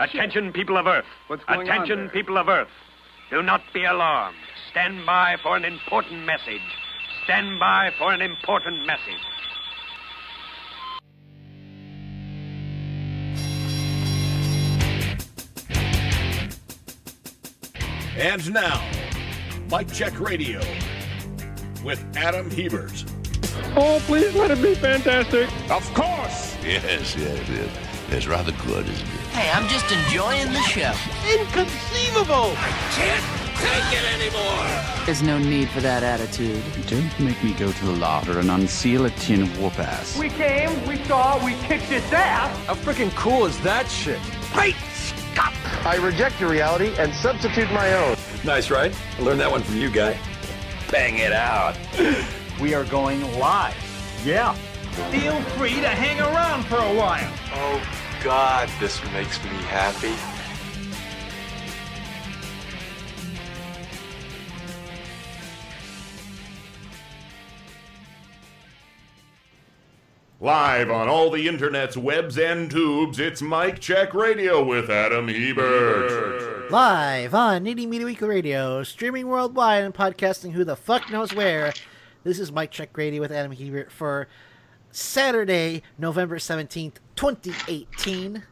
Attention, people of Earth. What's going on Attention, there? people of Earth. Do not be alarmed. Stand by for an important message. Stand by for an important message. And now, Mike Check Radio with Adam Hebert. Oh, please let it be fantastic. Of course! Yes, yes, yes. It's rather good, isn't it? Hey, I'm just enjoying the show. Inconceivable! I can't take it anymore! There's no need for that attitude. Don't make me go to the larder and unseal a tin of whoop ass. We came, we saw, we kicked its ass. How freaking cool is that shit? Great Scott! I reject your reality and substitute my own. Nice, right? I learned that one from you, guy. Bang it out. We are going live. Yeah. Feel free to hang around for a while. Oh, God, this makes me happy. Live on all the internet's webs and tubes, it's Mike Check Radio with Adam Hebert. Live on Nitty Media Weekly Radio, streaming worldwide and podcasting who the fuck knows where. This is Mike Check Radio with Adam Hebert for Saturday, November 17th, 2018.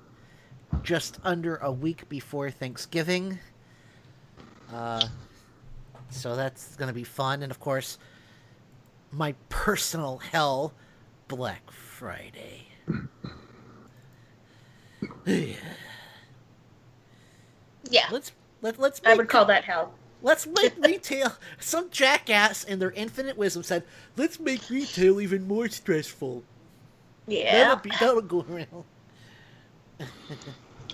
Just under a week before Thanksgiving. Uh, so that's going to be fun. And of course, my personal hell, Black Friday. Yeah, Let's let, let's I would call that hell. Let's make retail. Some jackass in their infinite wisdom said, "Let's make retail even more stressful." Yeah. That'll be that'll go around.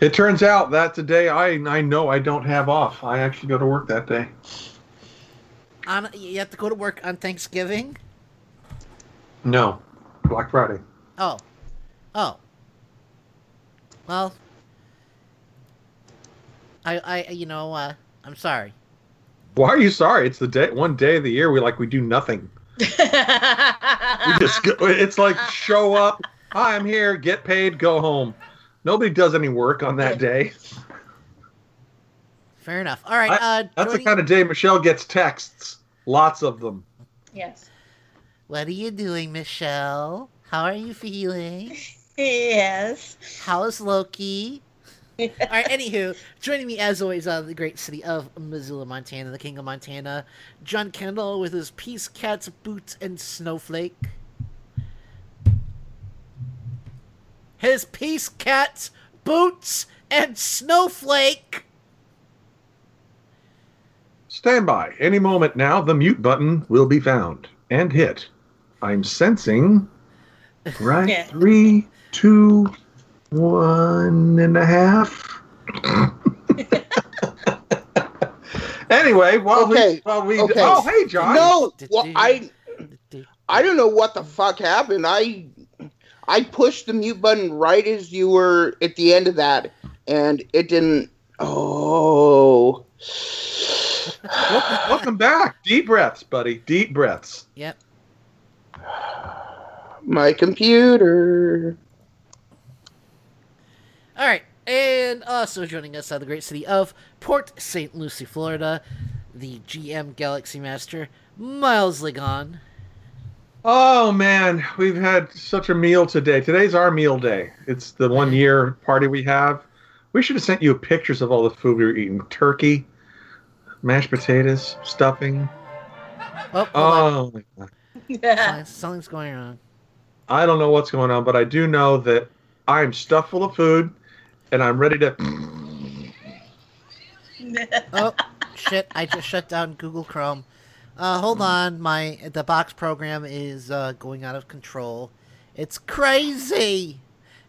It turns out that today I I know I don't have off. I actually go to work that day. On you have to go to work on Thanksgiving. No, Black Friday. Oh, oh. Well, I I you know uh, I'm sorry. Why are you sorry? It's the day one day of the year we like we do nothing. We just go, it's like show up. Hi, I'm here. Get paid. Go home. Nobody does any work on that day. Fair enough. All right. I- uh, That's the joining- kind of day Michelle gets texts. Lots of them. yes. What are you doing, Michelle? How are you feeling? Yes. How's Loki? All right. Anywho, joining me as always out of the great city of Missoula, Montana, the king of Montana, John Kendall with his peace cats, boots, and snowflake. His peace cats, boots, and snowflake. Stand by. Any moment now, the mute button will be found and hit. I'm sensing. Right. Yeah. Three, two, one and a half. anyway, while Okay, we, while we, okay. oh hey John. No, well, I I don't know what the fuck happened. I I pushed the mute button right as you were at the end of that, and it didn't. Oh, welcome, welcome back. Deep breaths, buddy. Deep breaths. Yep. my computer. All right, and uh, also joining us out of the great city of Port St. Lucie, Florida, the GM Galaxy Master, Miles Ligon. Oh man, we've had such a meal today. Today's our meal day. It's the one year party we have. We should have sent you pictures of all the food we were eating: turkey, mashed potatoes, stuffing. Oh. Oh, my God. Something's- something's going on. I don't know what's going on, but I do know that I'm stuffed full of food, and I'm ready to. oh shit! I just shut down Google Chrome. Uh, hold on, my the box program is uh, going out of control. It's crazy.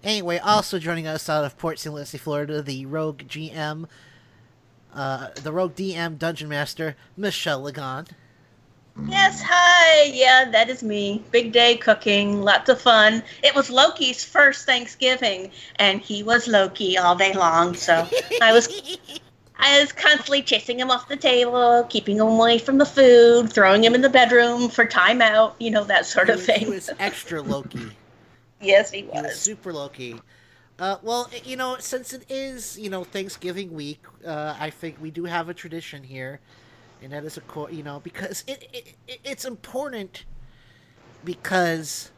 Anyway, also joining us out of Port St. Lucie, Florida, the Rogue GM, uh, the Rogue DM Dungeon Master, Michelle Ligon. Yes, hi. Yeah, that is me. Big day cooking, lots of fun. It was Loki's first Thanksgiving, and he was Loki all day long. So I was, I was constantly chasing him off the table, keeping him away from the food, throwing him in the bedroom for timeout. You know that sort He of was- thing. He was extra Loki. yes, he was. He was super Loki. Uh, well, you know, since it is you know Thanksgiving week, uh, I think we do have a tradition here, and that is a co- you know because it, it, it it's important because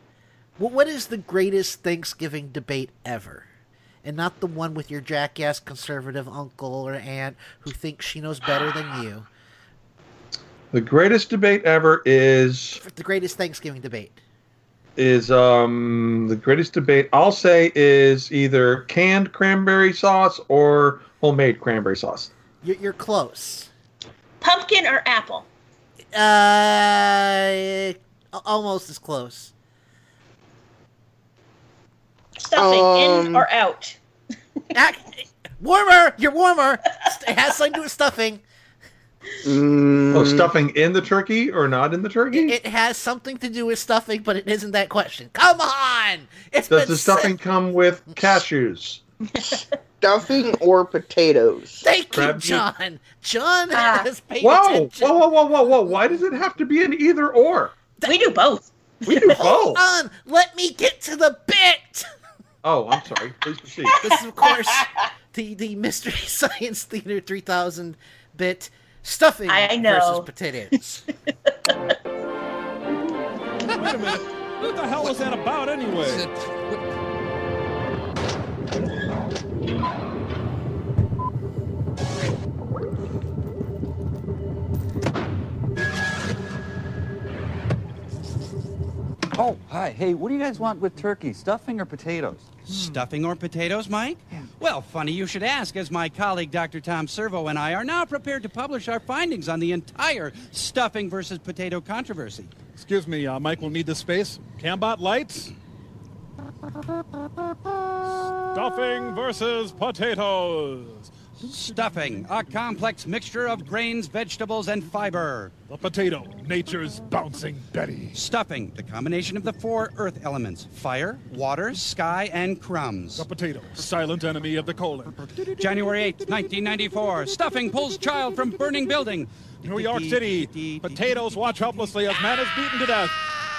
well, what is the greatest Thanksgiving debate ever? And not the one with your jackass conservative uncle or aunt who thinks she knows better than you. The greatest debate ever is The greatest Thanksgiving debate. is um the greatest debate I'll say is either canned cranberry sauce or homemade cranberry sauce. You're, you're close. Pumpkin or apple? Uh, almost as close. Stuffing in Um, or out? Ac- warmer. You're warmer. It has something to do with stuffing. Mm, Oh, stuffing in the turkey or not in the turkey? It has something to do with stuffing, but it isn't that question. Come on. It's Does the stuffing come with cashews? stuffing or potatoes? Thank Crab you, meat? John. John Ah. has paid Whoa, attention. whoa, whoa, whoa, whoa, whoa! Why does it have to be an either or? We do both. We do Hold both. on. Let me get to the bit. Oh, I'm sorry. Please proceed. This is, of course, the, the Mystery Science Theater 3000 bit stuffing I know. versus potatoes. Wait a minute. What the hell was that about anyway? Oh, hi. Hey, what do you guys want with turkey? Stuffing or potatoes? Stuffing or potatoes, Mike? Yeah. Well, funny you should ask, as my colleague Dr. Tom Servo and I are now prepared to publish our findings on the entire stuffing versus potato controversy. Excuse me, uh, Mike will need the space. Cambot lights. Stuffing versus potatoes. Stuffing, a complex mixture of grains, vegetables, and fiber. The potato, nature's bouncing Betty. Stuffing, the combination of the four earth elements fire, water, sky, and crumbs. The potato, silent enemy of the colon. January 8, 1994. Stuffing pulls child from burning building. New York City, potatoes watch helplessly as man is beaten to death.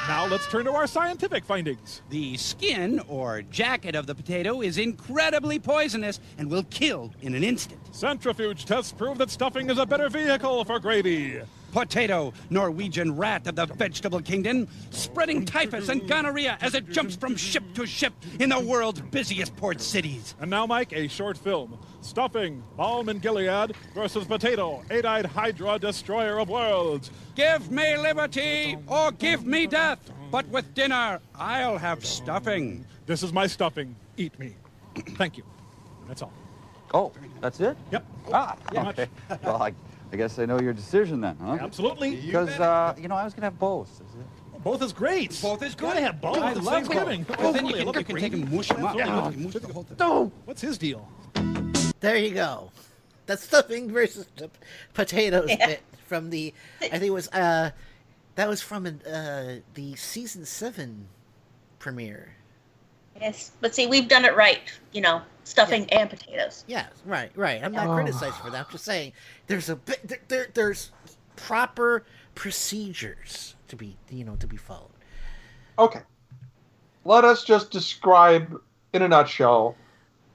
Now let's turn to our scientific findings. The skin or jacket of the potato is incredibly poisonous and will kill in an instant. Centrifuge tests prove that stuffing is a better vehicle for gravy. Potato, Norwegian rat of the vegetable kingdom, spreading typhus and gonorrhea as it jumps from ship to ship in the world's busiest port cities. And now, Mike, a short film. Stuffing, Balm and Gilead versus Potato, eight-eyed Hydra, destroyer of worlds. Give me liberty or give me death, but with dinner, I'll have stuffing. This is my stuffing. Eat me. Thank you. That's all. Oh, that's it? Yep. Ah, Yeah. okay. well, I, I guess I know your decision then, huh? Absolutely. Because, uh, you know, I was going to have both. Both is great. Both is Gotta have both. I It's love Thanksgiving. both. Oh, Well, then you can, you can take and mush them up. Yeah. You can mush the whole thing. No. What's his deal? There you go. The stuffing versus the potatoes Yeah. bit from the. I think it was uh, that was from uh the season seven premiere. Yes, but see, we've done it right. You know, stuffing and potatoes. Yes, right, right. I'm not Oh. criticizing for that. I'm just saying there's a bit there, there there's proper procedures to be you know to be followed. Okay. Let us just describe in a nutshell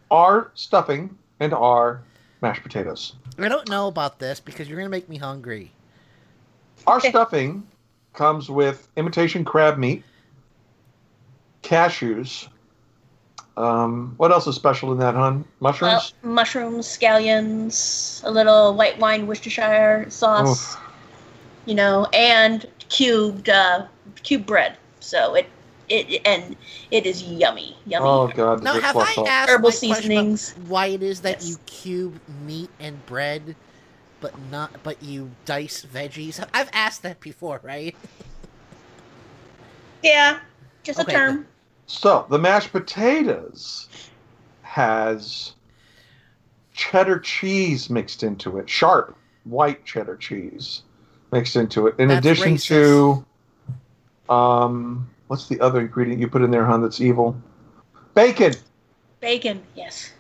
our stuffing and our mashed potatoes. I don't know about this because you're gonna make me hungry. Our stuffing comes with imitation crab meat, cashews. Um, what else is special in that, hun? Mushrooms? Well, mushrooms, scallions, a little white wine Worcestershire sauce. Oof. You know, and cubed uh, cubed bread. So it it and it is yummy, yummy. oh god. Now, this have I up. asked Herbal my question about seasonings. why it is that Yes. you cube meat and bread, but not but you dice veggies? I've asked that before, right? Yeah, just Okay, a term. So the mashed potatoes has cheddar cheese mixed into it, sharp white cheddar cheese mixed into it. In That's addition racist. to, um, what's the other ingredient you put in there, hon? That's evil. Bacon, Bacon, yes.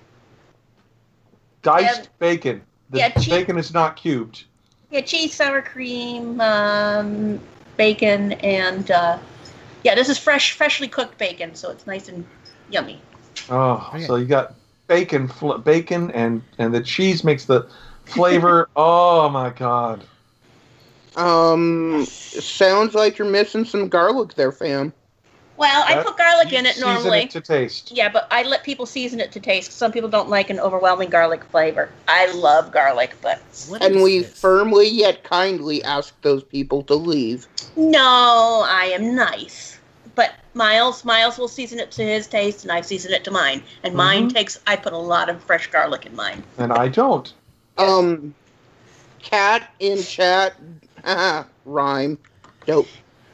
diced Yeah. bacon. The Yeah, cheese- bacon is not cubed. Yeah, cheese, sour cream, um, bacon, and uh, yeah, this is fresh, freshly cooked bacon, so it's nice and yummy. Oh, so you got bacon, fl- bacon, and and the cheese makes the flavor. oh my god! Um, sounds like you're missing some garlic there, fam. Well, I put garlic in you it season normally. it to taste. Yeah, but I let people season it to taste. Some people don't like an overwhelming garlic flavor. I love garlic, but and we firmly yet kindly ask those people to leave. no, I am nice. But Miles, Miles will season it to his taste, and I season it to mine. And mine Mhm. takes. I put a lot of fresh garlic in mine. And I don't. Um, cat in chat, rhyme, dope.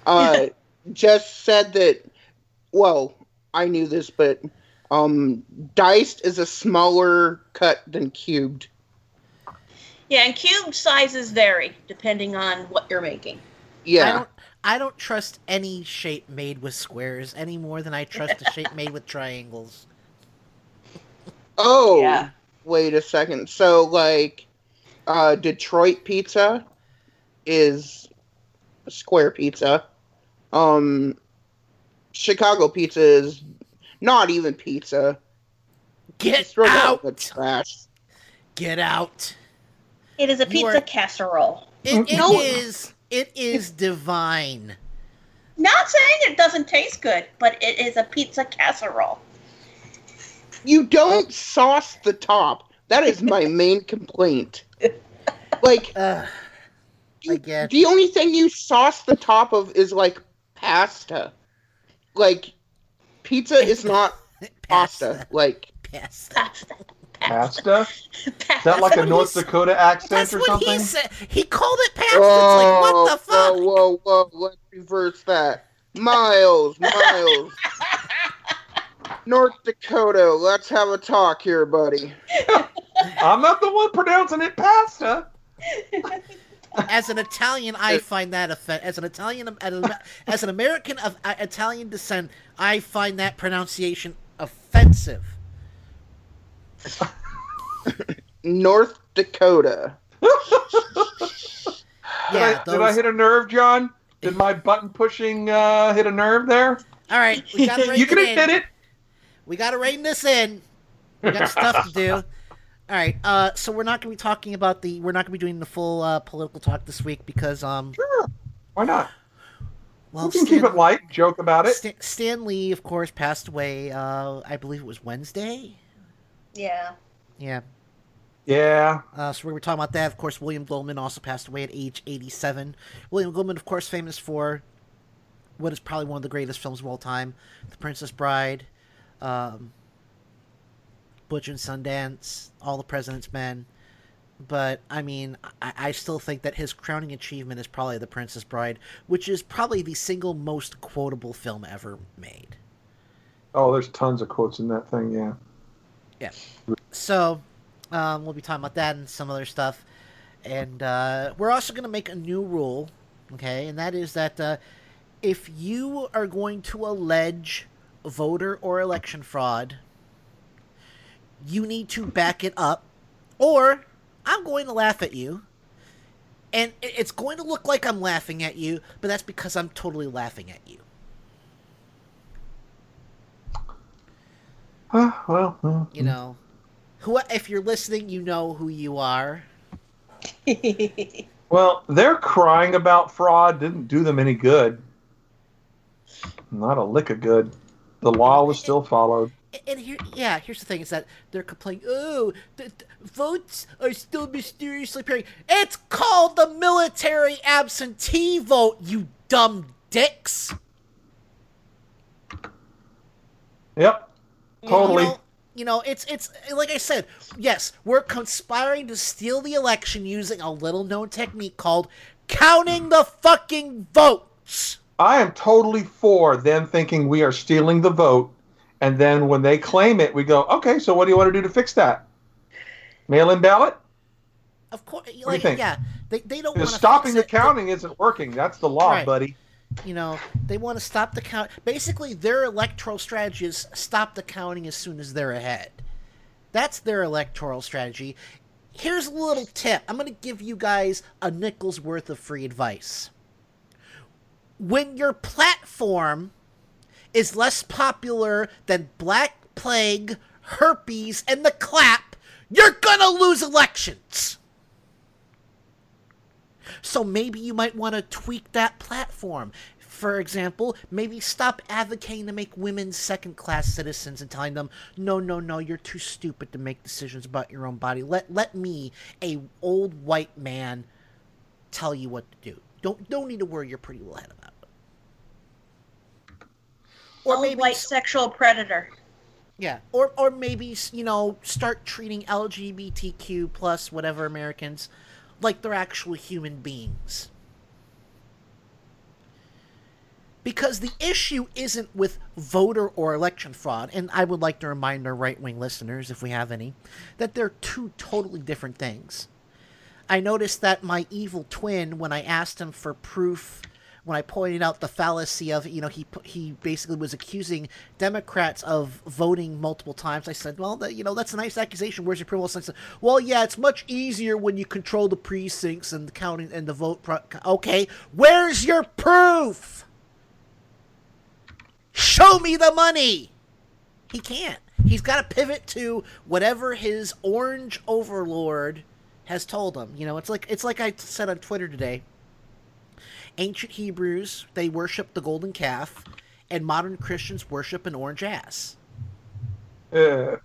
Uh, just said that. Well, I knew this, but um, diced is a smaller cut than cubed. Yeah, and cube sizes vary depending on what you're making. Yeah. I don't, I don't trust any shape made with squares any more than I trust a shape made with triangles. Oh, Yeah. wait a second. So, like, uh, Detroit pizza is a square pizza. Um, Chicago pizza is not even pizza. Get Just throw that out! the trash. Get out! It is a pizza are- casserole. It, it No. is. It is divine. Not saying it doesn't taste good, but it is a pizza casserole. You don't sauce the top. That is my main complaint. Like, Ugh, I get. the only thing you sauce the top of is like pasta. Like, pizza is not pasta. Like, Pasta. Pasta. Pasta? Is that like a North Dakota accent That's or what something? he said. He called it pasta. it's like what the fuck? Whoa, whoa, whoa! Let's reverse that. Miles, Miles. North Dakota, let's have a talk here, buddy. I'm not the one pronouncing it pasta. As an Italian, I find that offen- as an Italian as an American of uh, Italian descent, I find that pronunciation offensive. North Dakota. Did, Yeah, I, did I hit a nerve, John? Did my button pushing uh, hit a nerve there? All right, we got to you can admit it. We got to rein this in. We got stuff to do. All right, uh, so we're not going to be talking about the. We're not going to be doing the full uh, political talk this week because um. Sure. Why not? Well, we can keep it light, joke about it. Stan, Stan Lee, of course, passed away. Uh, I believe it was Wednesday. Yeah. Yeah. Yeah. Uh, so we were talking about that. Of course, William Goldman also passed away at age 87. William Goldman, of course, famous for what is probably one of the greatest films of all time, The Princess Bride, um, Butch and Sundance, All the President's Men. But I mean, I, I still think that his crowning achievement is probably The Princess Bride, which is probably the single most quotable film ever made. Oh, there's tons of quotes in that thing. Yeah. Yeah. So, um, we'll be talking about that and some other stuff. And uh, we're also going to make a new rule, okay? And that is that uh, if you are going to allege voter or election fraud, you need to back it up, or I'm going to laugh at you. And it's going to look like I'm laughing at you, but that's because I'm totally laughing at you. Uh, well, uh, You know, who if you're listening, you know who you are. well, their crying about fraud didn't do them any good. Not a lick of good. The law was still followed. And here, yeah, here's the thing: is that they're complaining. Oh, the, the votes are still mysteriously appearing. It's called the military absentee vote. You dumb dicks. Yep. Totally. You know, you know, it's it's like I said. Yes, we're conspiring to steal the election using a little-known technique called counting the fucking votes. I am totally for them thinking we are stealing the vote, and then when they claim it, we go, okay, so what do you want to do to fix that? Mail-in ballot? Of course, like yeah, they they don't want to stopping the counting isn't working. That's the law, Right. buddy. You know, they want to stop the count. Basically, their electoral strategy is stop the counting as soon as they're ahead. That's their electoral strategy. Here's a little tip. I'm going to give you guys a nickel's worth of free advice. When your platform is less popular than Black plague, herpes, and the clap, you're gonna lose elections. So maybe you might want to tweak that platform. For example, maybe stop advocating to make women second class citizens and telling them, no, no, no, you're too stupid to make decisions about your own body. Let let me, a old white man, tell you what to do. Don't don't need to worry your pretty little head about it. Or maybe white sexual predator. Yeah, or or maybe you know start treating LGBTQ plus whatever Americans like they're actual human beings. Because the issue isn't with voter or election fraud, and I would like to remind our right wing listeners, if we have any, that they're two totally different things. I noticed that my evil twin, when I asked him for proof when I pointed out the fallacy of, you know, he he basically was accusing Democrats of voting multiple times. I said, well, that, you know, that's a nice accusation. Where's your proof? I said, well, yeah, it's much easier when you control the precincts and the counting and the vote. Pro- okay, where's your proof? Show me the money. He can't. He's got to pivot to whatever his orange overlord has told him. You know, it's like it's like I said on Twitter today ancient Hebrews, they worship the golden calf, and modern Christians worship an orange ass. Uh,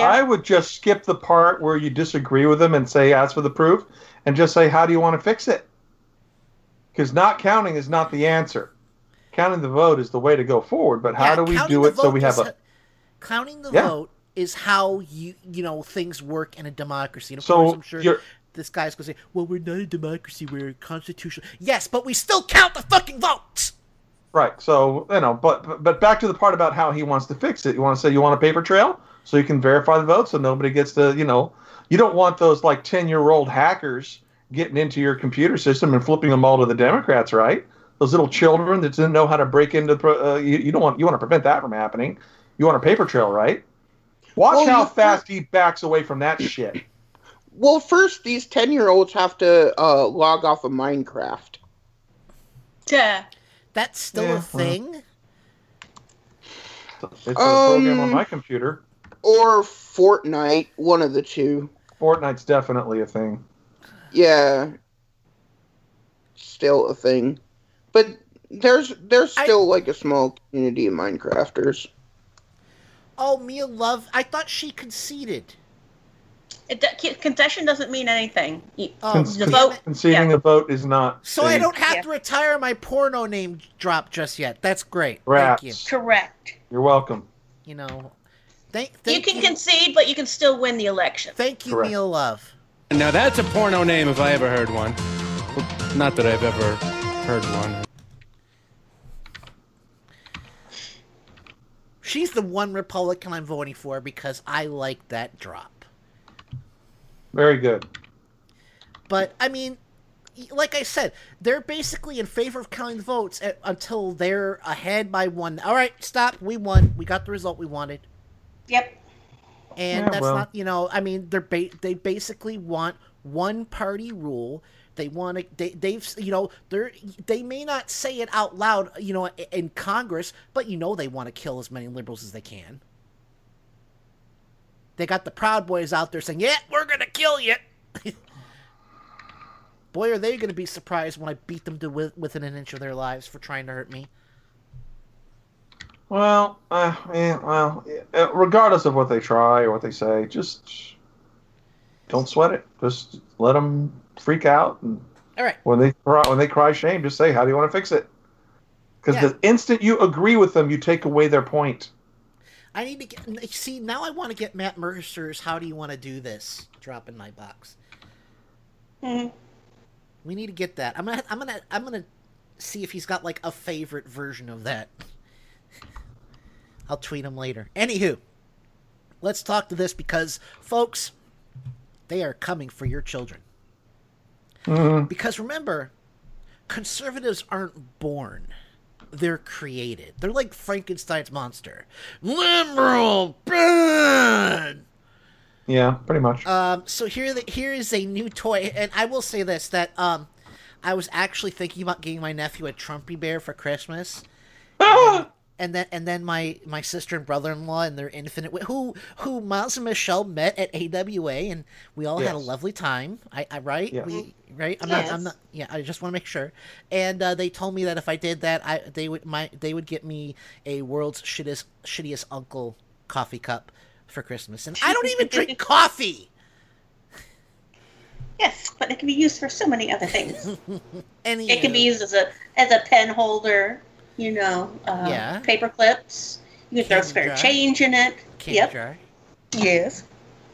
I would just skip the part where you disagree with them and say, ask for the proof, and just say, how do you want to fix it? Because not counting is not the answer. Counting the vote is the way to go forward, but how Yeah, do we do it so we have a. Counting the Yeah. vote is how you you know things work in a democracy. And of So course, I'm sure you're- this guy's gonna say, "Well, we're not a democracy. We're a constitutional." Yes, but we still count the fucking votes. Right. So you know, but but- back to the part about how he wants to fix it. You want to say you want a paper trail so you can verify the votes, so nobody gets to you know. You don't want those like ten year old hackers getting into your computer system and flipping them all to the Democrats, right? Those little children that didn't know how to break into. the Uh, you, you don't want you want to prevent that from happening. You want a paper trail, right? Watch Well, how fast he backs away from that shit. Well, first, these 10 year olds have to uh, log off of Minecraft. Yeah. That's still Yeah, a well. thing. It's a program on Um, my computer. Or Fortnite, one of the two. Fortnite's definitely a thing. Yeah. Still a thing. But there's there's still like a small community of Minecrafters. Oh, Mia Love. I thought she conceded. It, do- concession doesn't mean anything. You, Oh, Con- the con- vote. conceding yeah. a vote is not. So I a- don't have to retire my porno name drop just yet. That's great. Rats. Thank you. Correct. You're welcome. You know, thank, You thank can concede, but you can still win the election. Thank you, Correct. Mia Love. Now that's a porno name if I ever heard one. Well, Not that I've ever heard one. She's the one Republican I'm voting for because I like that drop. Very good. But I mean, like I said, they're basically in favor of counting the votes a- until they're ahead by one. All right, stop. We won. We got the result we wanted. Yep. And Yeah, that's well. not, you know, I mean, they're ba- they basically want one party rule. They want to, they, they've, you know, they're, they may not say it out loud, you know, in Congress, but you know they want to kill as many liberals as they can. They got the Proud Boys out there saying, yeah, we're going to kill you. Boy, are they going to be surprised when I beat them to with, within an inch of their lives for trying to hurt me. Well, uh, yeah, well, uh, regardless of what they try or what they say, just don't sweat it. Just let them freak out, and All right. when they cry, when they cry shame, just say, "How do you want to fix it?" Because Yeah. the instant you agree with them, you take away their point. I need to get see now. I want to get Matt Mercer's "How do you want to do this?" drop in my box. Mhm. We need to get that. I'm gonna, I'm gonna, I'm gonna see if he's got like a favorite version of that. I'll tweet him later. Anywho, let's talk to this because, folks, they are coming for your children. Because remember, conservatives aren't born. They're created. They're like Frankenstein's monster. Liberal bad. Yeah, pretty much. Um, so here, the, here is a new toy, and I will say this: that um, I was actually thinking about getting my nephew a Trumpy bear for Christmas, and then and then my my sister and brother-in-law and their infinite who who Miles and Michelle met at AWA and we all had a lovely time. I, I right Yes. we right I'm not I'm Yes. not yeah I just want to make sure. And uh, they told me that if I did that I they would my they would get me a world's shittiest shittiest uncle coffee cup for Christmas and I don't even drink coffee. Yes, but it can be used for so many other things. Any It can be used as a as a pen holder, you know, uh, Yeah. paper clips. You can throw spare jar. change in it. candy yep. jar. Yes.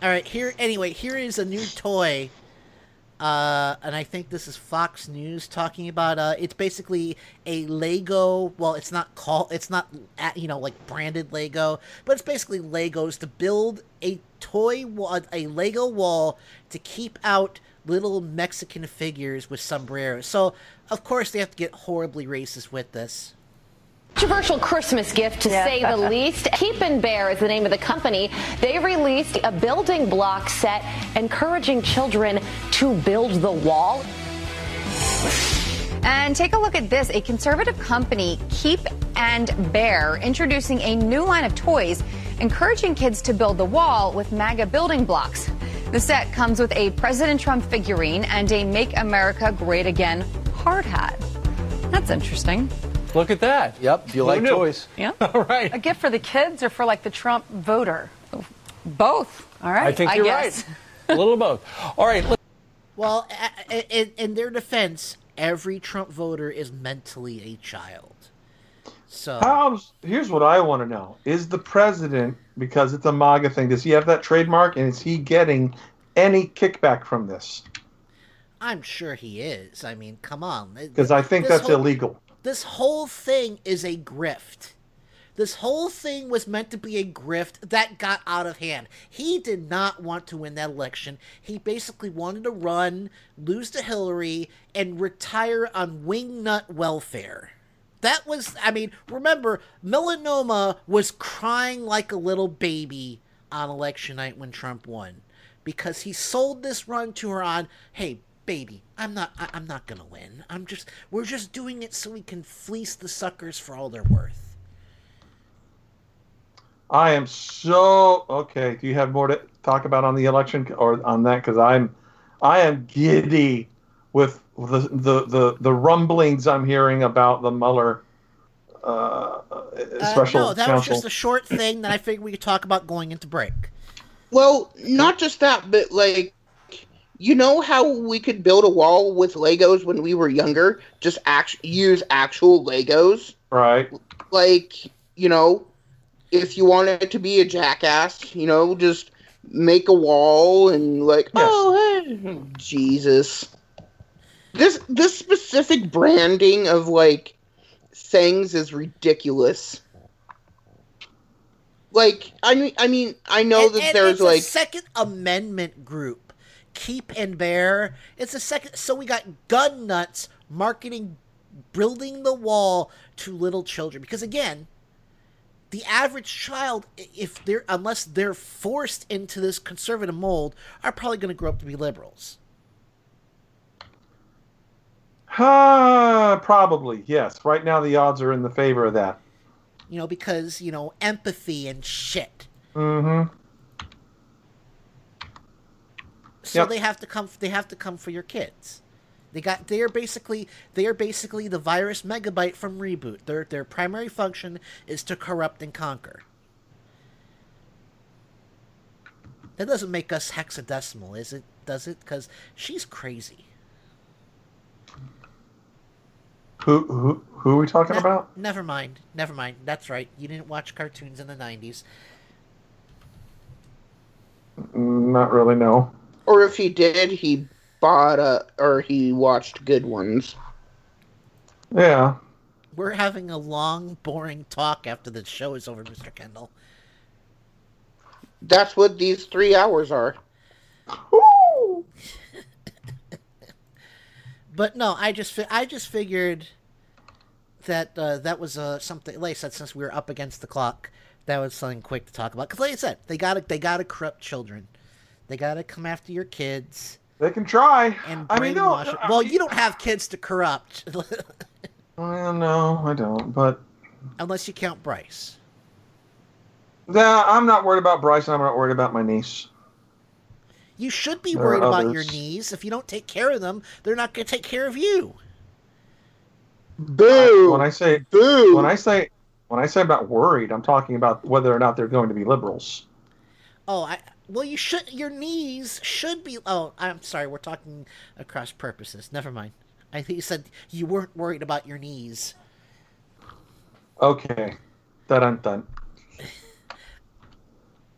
All right, here. Anyway, here is a new toy, uh, and I think this is Fox News talking about. Uh, it's basically a Lego. Well, it's not called. It's not at, you know like branded Lego, but it's basically Legos to build a toy wall, a Lego wall to keep out little Mexican figures with sombreros. So of course they have to get horribly racist with this. Controversial Christmas gift, to Yeah. say the least. Keep and Bear is the name of the company. They released a building block set encouraging children to build the wall. And take a look at this. A conservative company, Keep and Bear, introducing a new line of toys encouraging kids to build the wall with MAGA building blocks. The set comes with a President Trump figurine and a Make America Great Again hard hat. That's interesting. Look at that. Yep. Do you Who like knew? toys? Yeah. All right. A gift for the kids or for like the Trump voter? Both. All right. I think you're guess. right. A little of both. All right. Look. Well, a- a- in, in their defense, every Trump voter is mentally a child. So How's here's what I want to know: Is the president because it's a MAGA thing? Does he have that trademark, and is he getting any kickback from this? I'm sure he is. I mean, come on. Because I think that's whole- illegal. This whole thing is a grift. This whole thing was meant to be a grift that got out of hand. He did not want to win that election. He basically wanted to run, lose to Hillary, and retire on wingnut welfare. That was, I mean, remember, melanoma was crying like a little baby on election night when Trump won because he sold this run to her on, hey, baby, I'm not, I, I'm not gonna win. I'm just, we're just doing it so we can fleece the suckers for all they're worth. I am so okay. Do you have more to talk about on the election or on that? Because I'm, I am giddy with the the the, the rumblings I'm hearing about the Mueller uh, Uh, no, that was just a short thing that I figured we could talk about going into break. Well, not just that, but like, you know how we could build a wall with Legos when we were younger? Just act- use actual Legos. right. Like, you know, if you want it to be a jackass, you know, just make a wall and like, oh, hey, Jesus. This this specific branding of like things is ridiculous. Like, I mean, I mean, I know And- that and there's it's a like Second Amendment group, Keep and Bear. It's a second. So we got gun nuts marketing, building the wall to little children. Because again, the average child, if they're unless they're forced into this conservative mold, are probably going to grow up to be liberals. Uh, probably yes. Right now the odds are in the favor of that. You know, because you know empathy and shit. Mm-hmm. So Yep. they have to come. They have to come for your kids. They got. They are basically. They are basically the virus megabyte from reboot. Their their primary function is to corrupt and conquer. That doesn't make us hexadecimal, is it? Does it? Because she's crazy. Who who who are we talking about? Never mind. Never mind. That's right. You didn't watch cartoons in the nineties. Not really. No. Or if he did, he bought a or he watched good ones. Yeah. We're having a long, boring talk after the show is over, Mister Kendall. That's what these three hours are. But no, I just fi- I just figured that uh, that was uh, something. Like I said, since we were up against the clock, that was something quick to talk about. Because, like I said, they gotta they gotta corrupt children. They gotta come after your kids. They can try. And I mean, no, brainwash 'em. Well, you don't have kids to corrupt. Well, no, I don't. But Unless you count Bryce. Yeah, I'm not worried about Bryce. And I'm not worried about my niece. You should be There worried about your knees. If you don't take care of them, they're not going to take care of you. Boo! When I say boo, when I say when I say about worried, I'm talking about whether or not they're going to be liberals. Oh, I well, you should. Your knees should be. Oh, I'm sorry. We're talking across purposes. Never mind. I think you said you weren't worried about your knees. Okay, dun dun.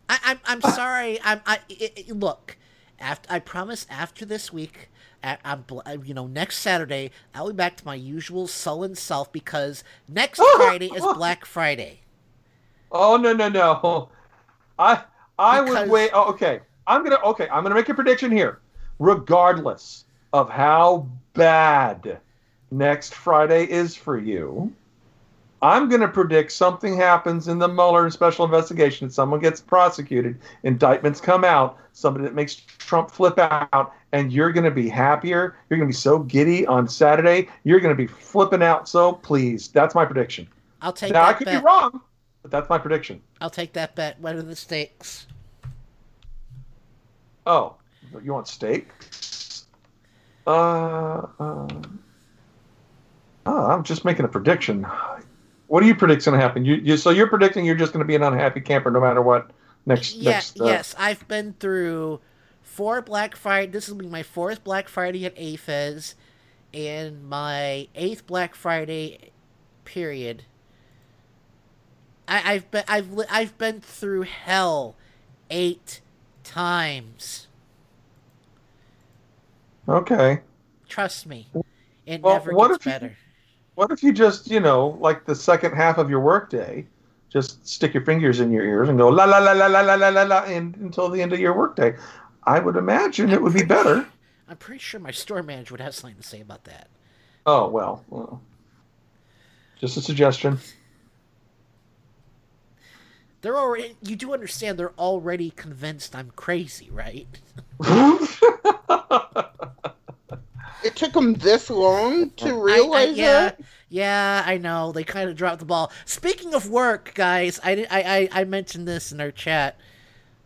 I, I'm I'm sorry. I'm I it, it- look. After I promise, after this week, I, I'm uh, you know next Saturday I'll be back to my usual sullen self because next Friday is Black Friday. Oh no no no! I I Because- would wait. Oh, okay, I'm gonna okay. I'm gonna make a prediction here. Regardless of how bad next Friday is for you, I'm gonna predict something happens in the Mueller special investigation. Someone gets prosecuted, indictments come out, somebody that makes Trump flip out, and you're gonna be happier. You're gonna be so giddy on Saturday. You're gonna be flipping out so pleased. That's my prediction. I'll take that. now I could bet. be wrong, but that's my prediction. I'll take that bet. What are the stakes? Oh, you want steak? Uh, uh, oh, I'm just making a prediction. What do you predict's going to happen? You, you so you're predicting you're just going to be an unhappy camper no matter what next Yeah, next. Uh, yes, I've been through four Black Friday. This will be my fourth Black Friday at AAFES, and my eighth Black Friday period. I, I've been I've li- I've been through hell eight times. Okay. Trust me, it Well, never gets if you- better. What if you just you know like the second half of your workday, just stick your fingers in your ears and go la la la la la la la la la in, until the end of your workday? I would imagine it would be better. I'm pretty sure my store manager would have something to say about that. Oh well, well just a suggestion. They're already. You do understand they're already convinced I'm crazy, right? It took them this long to I- I- realize yeah, that. yeah, I know. They kind of dropped the ball. Speaking of work, guys, I, I, I, I mentioned this in our chat.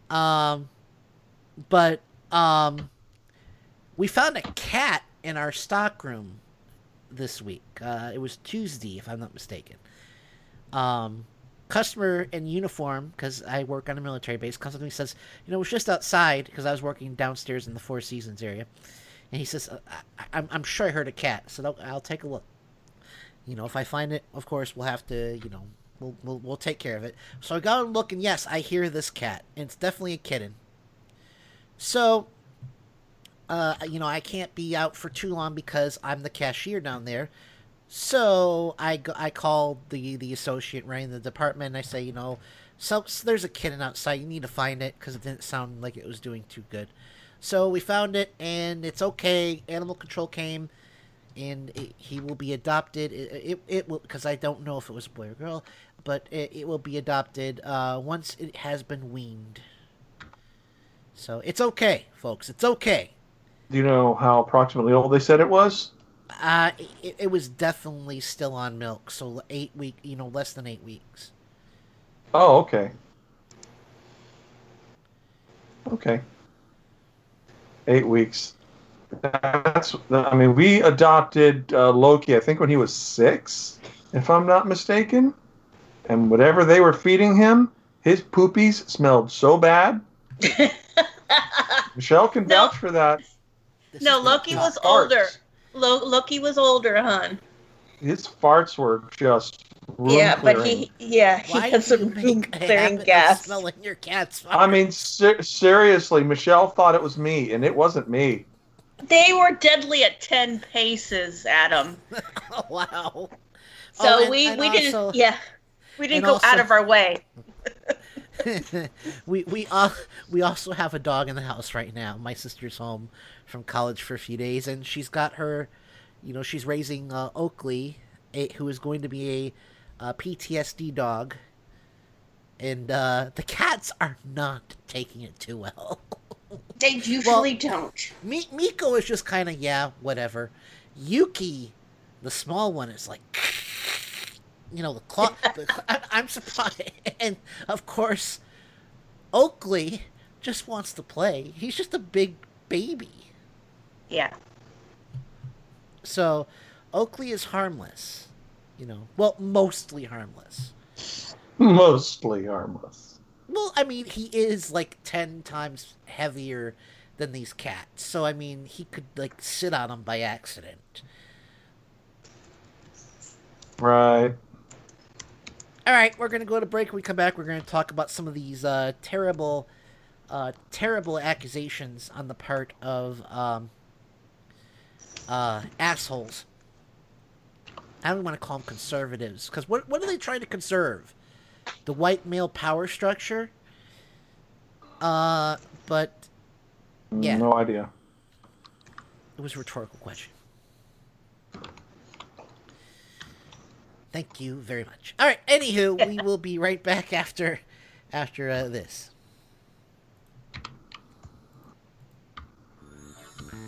Um, but um, we found a cat in our stockroom this week. Uh, it was Tuesday, if I'm not mistaken. Um, customer in uniform, because I work on a military base, comes up to me and says, "You know, it was just outside because I was working downstairs in the Four Seasons area." And he says, I, I'm, I'm sure I heard a cat, so I'll, I'll take a look. You know, if I find it, of course, we'll have to, you know, we'll, we'll, we'll take care of it. So I go and look, and yes, I hear this cat. And it's definitely a kitten. So, uh, you know, I can't be out for too long because I'm the cashier down there. So I, go, I called the, the associate running the department, I say, you know, so, so there's a kitten outside. You need to find it because it didn't sound like it was doing too good. So we found it, and it's okay. Animal control came, and it, he will be adopted. It, it, it will because I don't know if it was a boy or girl, but it, it will be adopted uh, once it has been weaned. So it's okay, folks. It's okay. Do you know how approximately old they said it was? Uh, it, it was definitely still on milk, so eight week, you know, less than eight weeks. Oh, okay. Okay. Eight weeks. That's. I mean, we adopted uh, Loki. I think when he was six, if I'm not mistaken. And whatever they were feeding him, his poopies smelled so bad. Michelle can vouch for that. no, Loki was farts. older. Lo- Loki was older, hon. His farts were just room yeah, but he, yeah, he Why had some room a clearing habit gas. smelling your cat's I mean, ser- seriously, Michelle thought it was me, and it wasn't me. They were deadly at ten paces, Adam. oh, wow. So Oh, and- we and we didn't, yeah, we didn't and go out of our way. we we uh, we also have a dog in the house right now. My sister's home from college for a few days, and she's got her, you know, she's raising uh, Oakley, a, who is going to be a, uh PTSD dog, and uh, the cats are not taking it too well. They usually don't. Mi- Miko is just kind of yeah, whatever. Yuki, the small one, is like, you know the clock. I, I'm surprised, and of course, Oakley just wants to play. He's just a big baby. Yeah. So, Oakley is harmless. You know, well, mostly harmless. Mostly harmless. Well, I mean, he is like ten times heavier than these cats, so I mean, he could like sit on them by accident. Right. All right, we're gonna go to break. When we come back, we're gonna talk about some of these uh, terrible, uh, terrible accusations on the part of um, uh, assholes. I don't want to call them conservatives because what what are they trying to conserve? The white male power structure. Uh, but yeah, No idea. it was a rhetorical question. Thank you very much. All right. Anywho, we will be right back after after uh, this.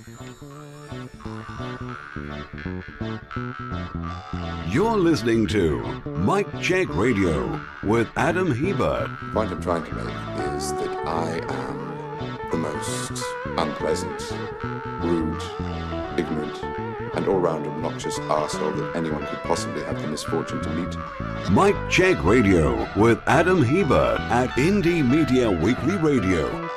You're listening to Mike Check Radio with Adam Hebert. The point I'm trying to make is that I am the most unpleasant, rude, ignorant, and all-round obnoxious arsehole that anyone could possibly have the misfortune to meet. Mike Check Radio with Adam Hebert at Indie Media Weekly Radio.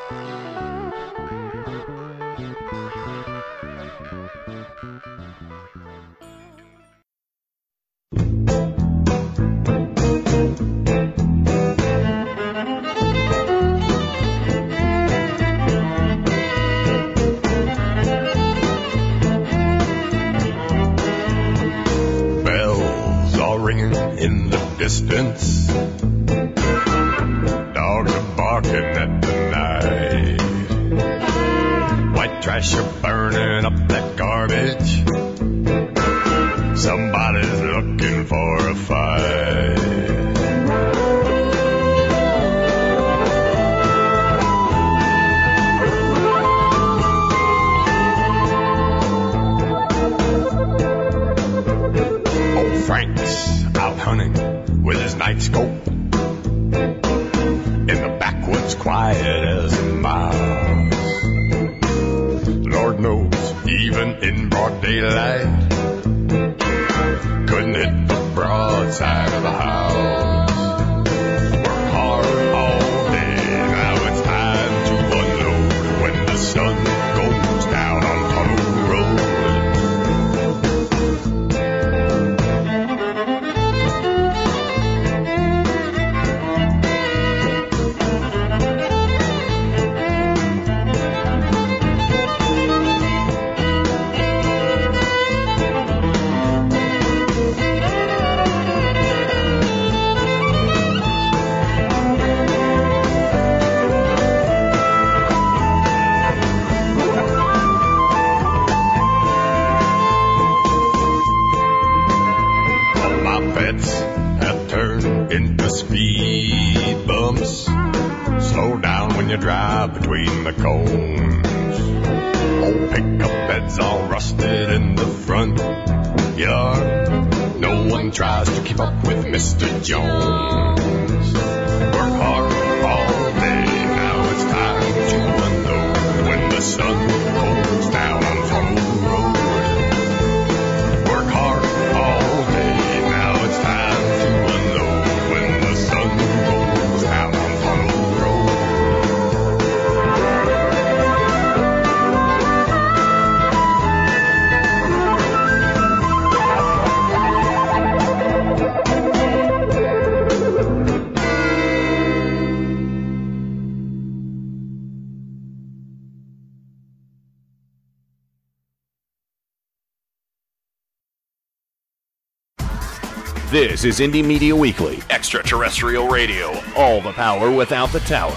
Is Indie Media Weekly, extraterrestrial radio, all the power without the tower.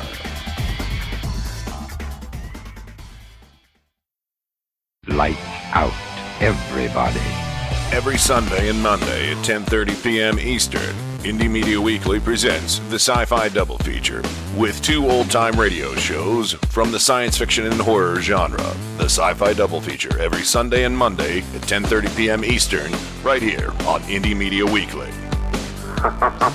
Light out, everybody. Every Sunday and Monday at 10:30 p.m. Eastern, Indie Media Weekly presents the Sci-Fi Double Feature with two old-time radio shows from the science fiction and horror genre. The Sci-Fi Double Feature every Sunday and Monday at 10:30 p.m. Eastern, right here on Indie Media Weekly.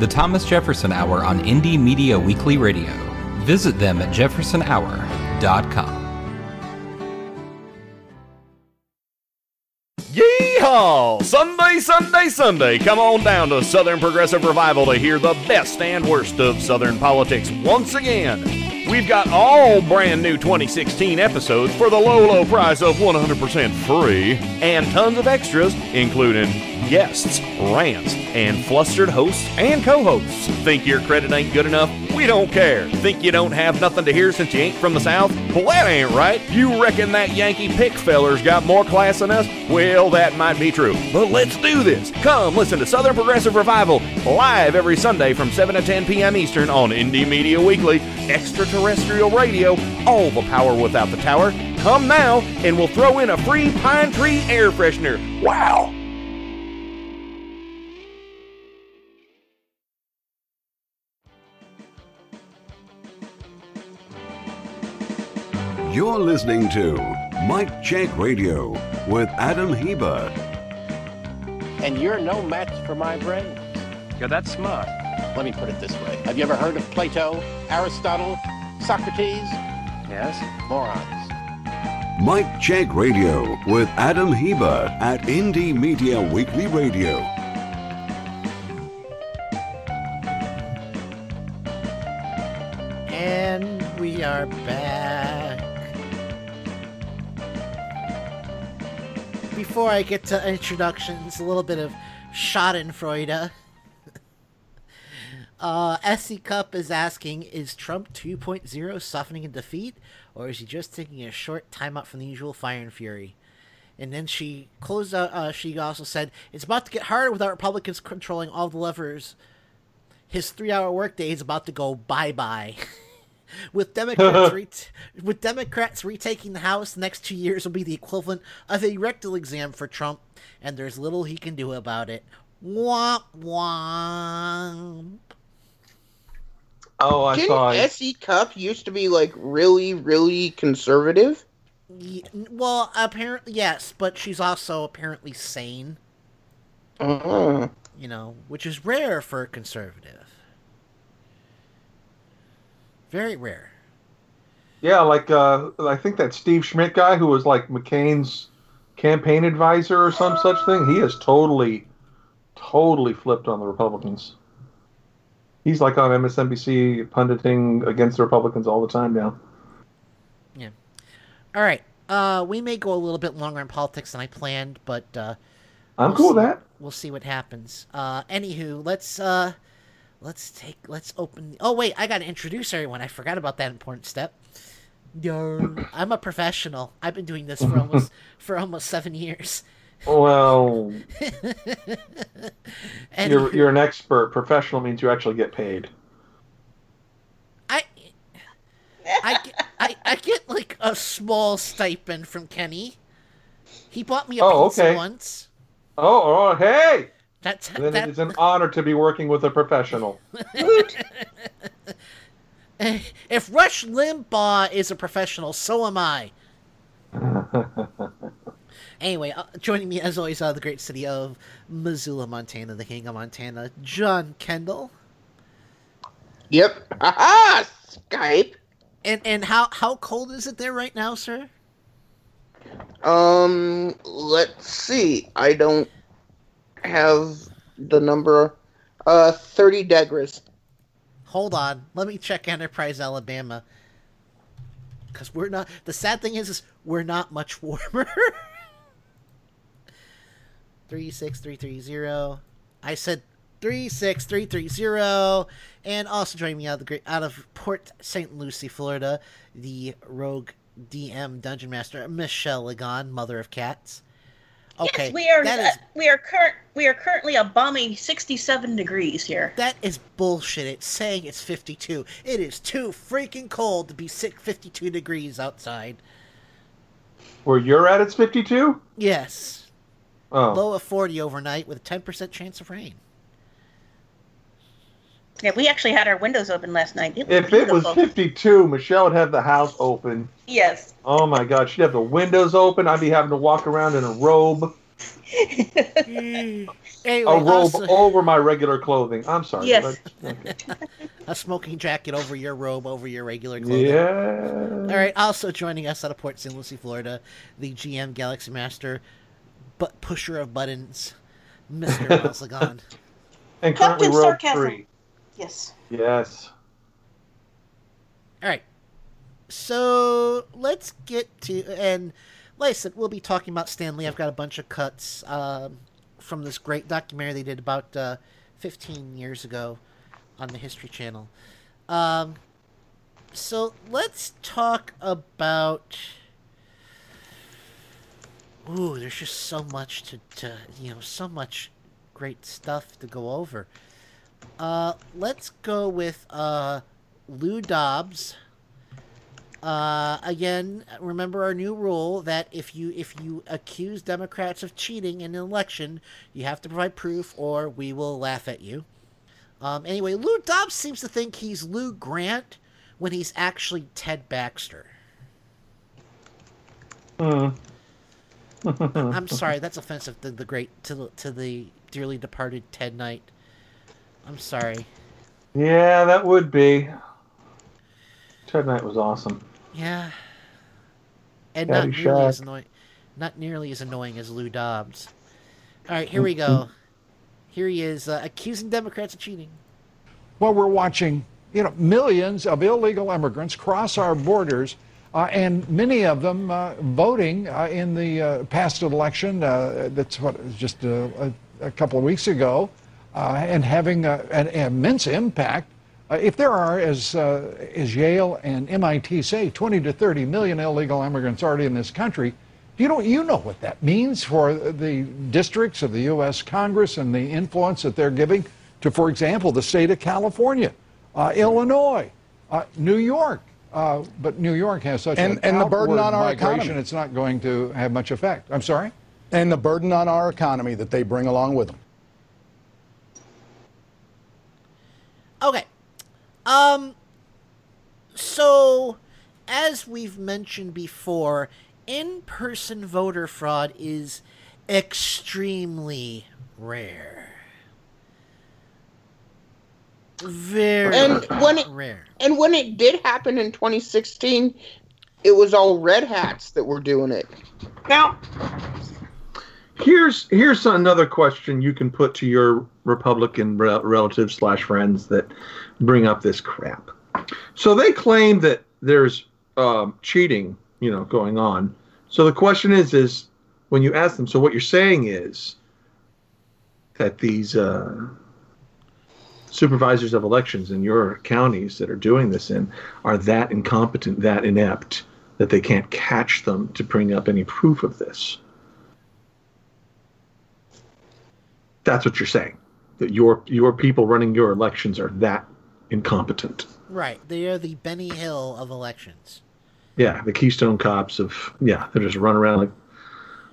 The Thomas Jefferson Hour on Indie Media Weekly Radio. Visit them at jeffersonhour.com. Yeehaw! Sunday, Sunday, Sunday. Come on down to Southern Progressive Revival to hear the best and worst of Southern politics once again. We've got all brand new 2016 episodes for the low, low price of 100% free, and tons of extras, including guests, rants, and flustered hosts and co hosts. Think your credit ain't good enough? We don't care. Think you don't have nothing to hear since you ain't from the South? Well, that ain't right. You reckon that Yankee pick feller's got more class than us? Well, that might be true. But let's do this. Come listen to Southern Progressive Revival live every Sunday from 7 to 10 p.m. Eastern on Indie Media Weekly, extraterrestrial radio, all the power without the tower. Come now, and we'll throw in a free pine tree air freshener. Wow! You're listening to Mike Check Radio with Adam Hebert. And you're no match for my brains. You're that smart. Let me put it this way. Have you ever heard of Plato, Aristotle, Socrates? Yes. Morons. Mike Check Radio with Adam Hebert at Indie Media Weekly Radio. Before I get to introductions, a little bit of Schadenfreude. Uh, S.E. Cupp is asking, is Trump 2.0 softening in defeat, or is he just taking a short time out from the usual fire and fury? And then she closed out, uh, she also said, it's about to get harder without Republicans controlling all the levers. His three hour workday is about to go bye bye. with Democrats ret- with Democrats retaking the House, the next two years will be the equivalent of a rectal exam for Trump, and there's little he can do about it. Womp womp. Oh, I Didn't saw. S.E. Cupp used to be like really, really conservative? Ye- well, apparently yes, but she's also apparently sane. Uh-huh. You know, which is rare for a conservative. Very rare. Yeah, like uh, I think that Steve Schmidt guy who was like McCain's campaign advisor or some such thing. He has totally, totally flipped on the Republicans. He's like on MSNBC punditing against the Republicans all the time now. Yeah. All right. Uh, we may go a little bit longer in politics than I planned, but uh, I'm we'll cool see- with that. We'll see what happens. Uh, anywho, let's uh, let's take let's open. Oh wait, I got to introduce everyone. I forgot about that important step. Yarr. I'm a professional. I've been doing this for almost for almost seven years. Well, And you're you're an expert. Professional means you actually get paid. I get, I, I get like a small stipend from Kenny. He bought me a Oh, pizza okay. once. Oh, oh, hey! That's Then that, it is an honor to be working with a professional. if Rush Limbaugh is a professional, so am I. Anyway, uh, joining me as always out of the great city of Missoula, Montana, the king of Montana, John Kendall. Yep. Aha! Skype. And and how how cold is it there right now, sir? Um, let's see. I don't have the number. Uh, 30 degrees. Hold on, let me check Enterprise, Alabama. Because we're not. The sad thing is, is we're not much warmer. three six three three zero. I said three six three three zero. And also joining me out of the great out of Port St. Lucie, Florida, the rogue DM dungeon master Michelle Lagon, mother of cats. Okay, Yes, we are. that uh, we are current. We are currently a balmy 67 degrees here. that is bullshit. It's saying it's 52. It is too freaking cold to be sick 52 degrees outside. Where you're at, it's 52. Yes. Oh. Low of 40 overnight with a 10% chance of rain. Yeah, we actually had our windows open last night. It was If it was 52, Michelle would have the house open. Yes. Oh my God, she'd have the windows open. I'd be having to walk around in a robe, Anyway, a robe also- over my regular clothing. I'm sorry. Yes. but- okay. a smoking jacket over your robe, over your regular clothing. Yeah. All right. Also joining us out of Port St. Lucie, Florida, the GM Galaxy Master, but pusher of buttons, Mister Malzagon. And currently Captain robe Sarcasm. Three. Yes. Yes. All right. So let's get to and like I said, we'll be talking about Stan Lee. I've got a bunch of cuts um, from this great documentary they did about uh, 15 years ago on the History Channel. Um, so let's talk about. Ooh, there's just so much to, to you know, so much great stuff to go over. Uh, let's go with uh, Lou Dobbs. Uh, again, remember our new rule that if you if you accuse Democrats of cheating in an election, you have to provide proof, or we will laugh at you. Um, anyway, Lou Dobbs seems to think he's Lou Grant when he's actually Ted Baxter. Hmm. I'm sorry, that's offensive to the great to the, to the dearly departed Ted Knight. I'm sorry. Yeah, that would be. Ted Knight was awesome. Yeah. And not Caddyshack. nearly as annoying not nearly as annoying as Lou Dobbs. Alright, here we go. Here he is, uh, accusing Democrats of cheating. Well, we're watching, you know, millions of illegal immigrants cross our borders, uh, and many of them uh, voting uh, in the uh, past election. Uh, that's what just uh, a, a couple of weeks ago, uh, and having uh, an immense impact. Uh, if there are, as uh, as Yale and MIT say, 20 to 30 million illegal immigrants already in this country, you know you know what that means for the districts of the U.S. Congress and the influence that they're giving to, for example, the state of California, uh, Illinois, uh, New York. Uh, but New York has such And- an and the burden on our migration, economy. it's not going to have much effect. I'm sorry. And the burden on our economy that they bring along with them. Okay. Um so as we've mentioned before, in-person voter fraud is extremely rare. Very and when it rare. and when it did happen in 2016, it was all red hats that were doing it. Now, Here's here's another question you can put to your Republican rel- relatives slash friends that bring up this crap. So they claim that there's um, cheating, you know, going on. So the question is, is when you ask them, so what you're saying is that these uh, supervisors of elections in your counties that are doing this in are that incompetent, that inept, that they can't catch them to bring up any proof of this. That's what you're saying. That your your people running your elections are that incompetent. Right. They are the Benny Hill of elections. Yeah, the Keystone Cops of yeah, they just run around like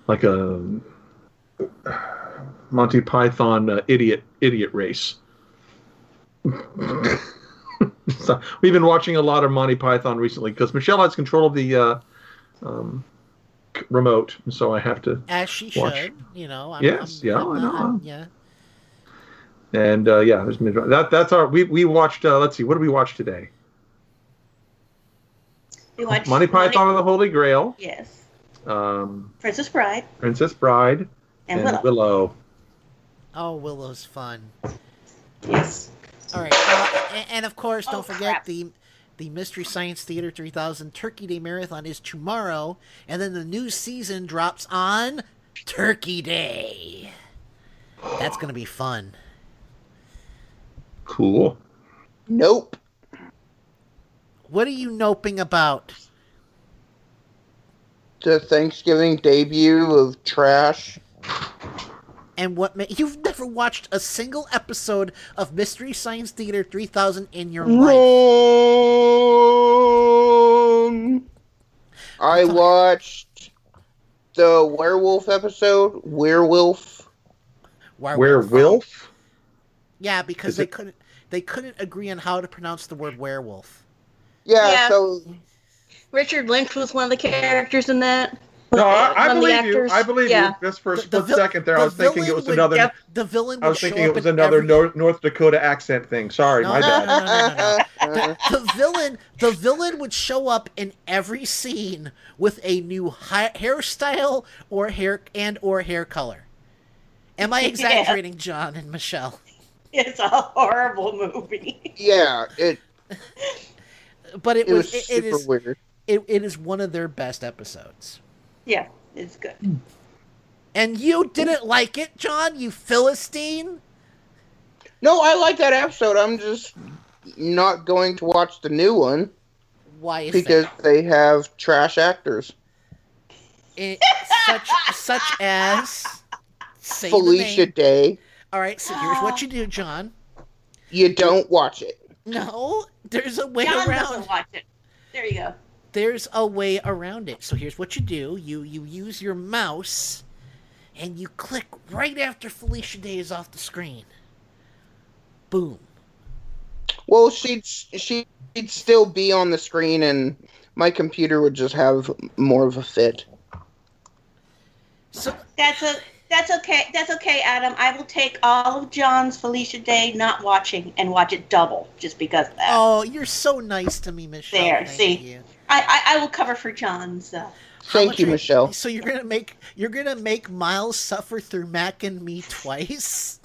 like a Monty Python uh, idiot idiot race. so, we've been watching a lot of Monty Python recently because Michelle has control of the uh, um, remote, so I have to As she watch. should, you know. I'm, Yes, I'm, yeah, I'm I know. I'm- yeah. And uh, yeah, there's mid- that. That's our. We we watched. Uh, let's see. What did we watch today? We watched Monty Python and the Holy Grail. Yes. Um, Princess Bride. Princess Bride. And and Willow. Willow. Oh, Willow's fun. Yes. All right, uh, and, and of course, don't Oh, forget crap. the the Mystery Science Theater 3000 Turkey Day Marathon is tomorrow, and then the new season drops on Turkey Day. That's gonna be fun. Cool. Nope. What are you noping about? The Thanksgiving debut of Trash. And what ma- you've never watched a single episode of Mystery Science Theater 3000 in your life. Wrong. I watched the werewolf episode. Werewolf. Werewolf? Yeah, because Is they it- couldn't they couldn't agree on how to pronounce the word werewolf. Yeah, Yeah. so Richard Lynch was one of the characters in that. No, I, I of the believe you. I believe yeah. you. Just for a The- split the vil- second there, I was thinking it was another. yep, the villain I was would show thinking it up was in another every- North, North Dakota accent thing. Sorry, No, my no, bad. no, no, no, no, no. The, the villain, the villain would show up in every scene with a new hi- hairstyle or hair and or hair color. Am I Yeah. exaggerating, John and Michelle? It's a horrible movie. yeah, it But it, it was was, it, it super weird. it, it is one of their best episodes. Yeah, it's good. Hmm. And you didn't like it, John? You philistine? No, I like that episode. I'm just not going to watch the new one Why is because they have trash actors. It, such such as say the Felicia name. Day. All right, so here's what you do, John. You don't watch it. No, there's a way John around. doesn't watch it. There you go. There's a way around it. So here's what you do: you you use your mouse, and you click right after Felicia Day is off the screen. Boom. Well, she'd she'd still be on the screen, and my computer would just have more of a fit. So That's a that's okay. That's okay, Adam. I will take all of John's Felicia Day not watching and watch it double just because of that. Oh, you're so nice to me, Michelle. there, Thank see, you. I, I I will cover for John's. Uh, Thank much you, are- Michelle. So you're gonna make you're gonna make Miles suffer through Mac and me twice.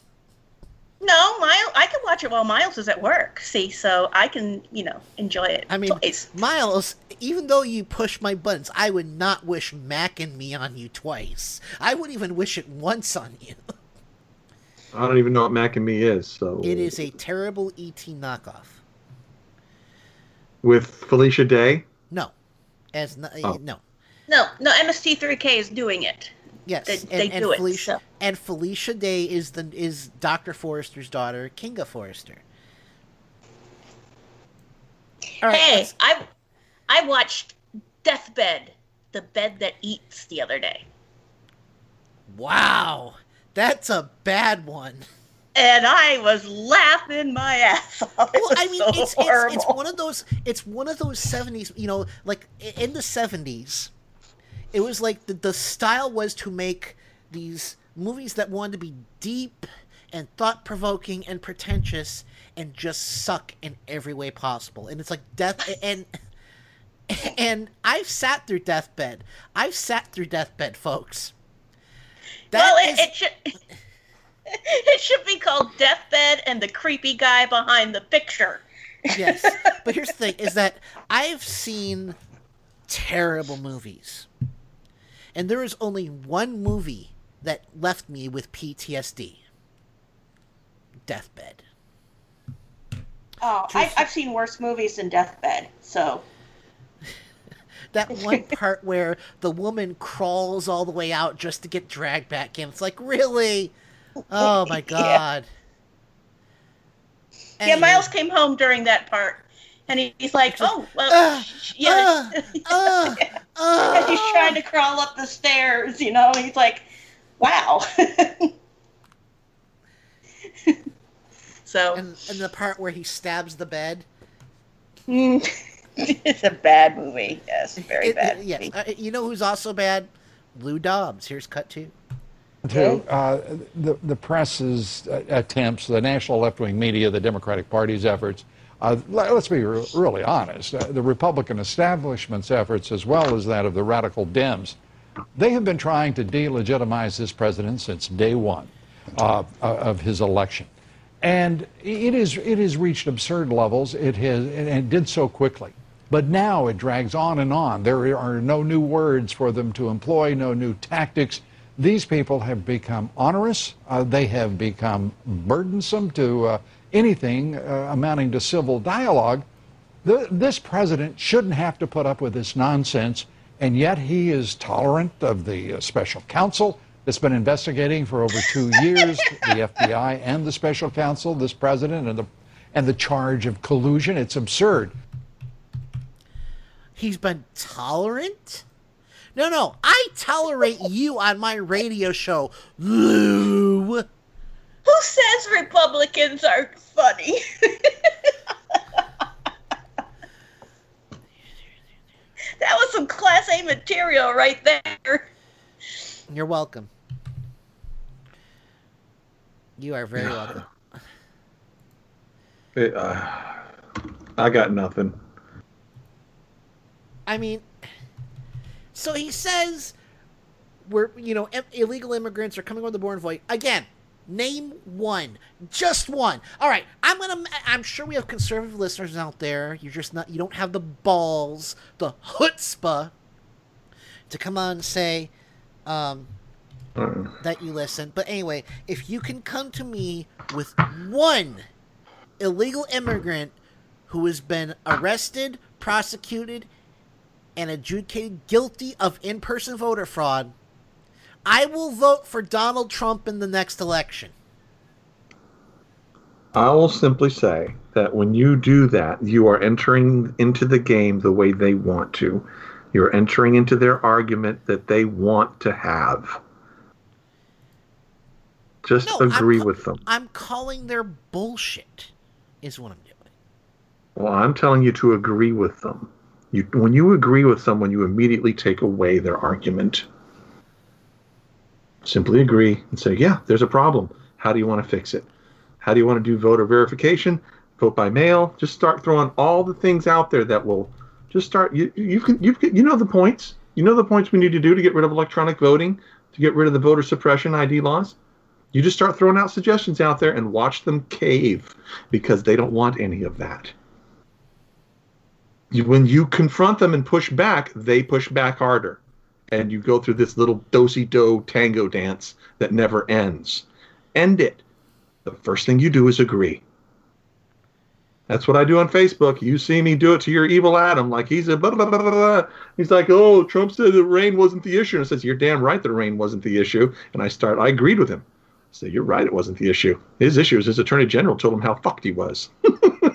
no, Miles. I can watch it while Miles is at work. See, so I can you know enjoy it. I mean, twice. Miles, even though you push my buttons, I would not wish Mac and me on you twice. I wouldn't even wish it once on you. I don't even know what Mac and Me is. So It is a terrible ET knockoff. with Felicia Day. No, as no, Oh. no. No, no, MST3K is doing it. Yes, They- and, they and do it, Felicia so. and Felicia Day is the is Doctor Forrester's daughter, Kinga Forrester. All right, hey, let's- I I watched Deathbed, the bed that eats, the other day, wow, that's a bad one. and I was laughing my ass off. It Well, I mean, so it's, it's it's one of those it's one of those seventies. You know, like in the seventies, it was like the the style was to make these movies that wanted to be deep and thought provoking and pretentious and just suck in every way possible. And it's like death and. And I've sat through Deathbed. I've sat through Deathbed, folks. well, That it, it should it should be called Deathbed and the creepy guy behind the picture. yes. But here's the thing is that I've seen terrible movies. And there is only one movie that left me with PTSD. Deathbed. Oh, I, I've seen worse movies than Deathbed. So That one part where the woman crawls all the way out just to get dragged back in. It's like, really? Oh my god. yeah, Anyway. Miles came home during that part, and he, he's like, "Oh, well, "Ah, sh- yeah." and he's trying to crawl up the stairs, you know. He's like, "Wow." so And, and the part where he stabs the bed. it's a bad movie. Yes, very It- bad. it- yes. Uh, you know who's also bad? Lou Dobbs. Here's cut two. To uh, the, the press's uh, attempts, the national left wing media, the Democratic Party's efforts. Uh, let, us be re- really honest. Uh, the Republican establishment's efforts, as well as that of the radical Dems, they have been trying to delegitimize this president since day one uh, uh, of his election. And it, is, it has reached absurd levels. It has, and it did so quickly. But now it drags on and on. There are no new words for them to employ, no new tactics. These people have become onerous. Uh, they have become burdensome to uh, anything uh, amounting to civil dialogue. The, this president shouldn't have to put up with this nonsense, and yet he is tolerant of the uh, special counsel, that's been investigating for over two years the FBI and the special counsel, this president, and the and the charge of collusion. It's absurd. He's been tolerant? No, no, I tolerate you on my radio show, Lou. Who says Republicans are funny? that was some class A material right there. You're welcome. You are very welcome. It, uh, I got nothing. I mean, so he says we're you know im- illegal immigrants are coming over the border void again. Name one, just one. All right, I'm gonna. I'm sure we have conservative listeners out there. You're just not. You don't have the balls, the chutzpah, to come on and say um, that you listen. But anyway, if you can come to me with one illegal immigrant who has been arrested, prosecuted, and adjudicated guilty of in person voter fraud, I will vote for Donald Trump in the next election. I will simply say that when you do that, you are entering into the game the way they want to. You're entering into their argument that they want to have. Just No, agree with them. I'm calling their bullshit, is what I'm doing. Well, I'm telling you to agree with them. You, when you agree with someone, you immediately take away their argument. Simply agree and say, yeah, there's a problem. How do you want to fix it? How do you want to do voter verification? Vote by mail? Just start throwing all the things out there that will just start. You, you can you you know the points. You know the points we need to do to get rid of electronic voting, to get rid of the voter suppression ID laws. You just start throwing out suggestions out there and watch them cave because they don't want any of that when you confront them and push back, they push back harder. And you go through this little dosey do tango dance that never ends. End it. The first thing you do is agree. That's what I do on Facebook. You see me do it to your evil Adam, like he's a blah, blah, blah, blah, he's like, oh, Trump said the rain wasn't the issue, and I says, you're damn right, the rain wasn't the issue. And I start, I agreed with him. I you're right, it wasn't the issue. His issue is his attorney general told him how fucked he was.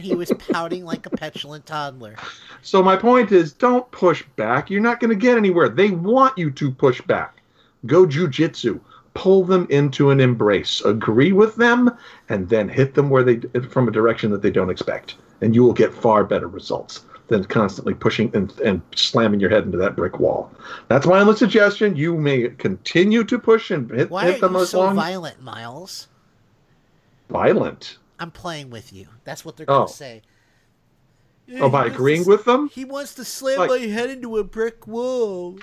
And he was pouting like a petulant toddler. So my point is, don't push back. You're not going to get anywhere. They want you to push back. Go jujitsu. Pull them into an embrace. Agree with them, and then hit them where they from a direction that they don't expect, and you will get far better results than constantly pushing and, and slamming your head into that brick wall. That's my only suggestion. You may continue to push and hit, Why hit are them you as so long violent, Miles? violent. I'm playing with you. That's what they're Oh. going to say. Oh, by agreeing with them? He wants to slam Like- my head into a brick wall.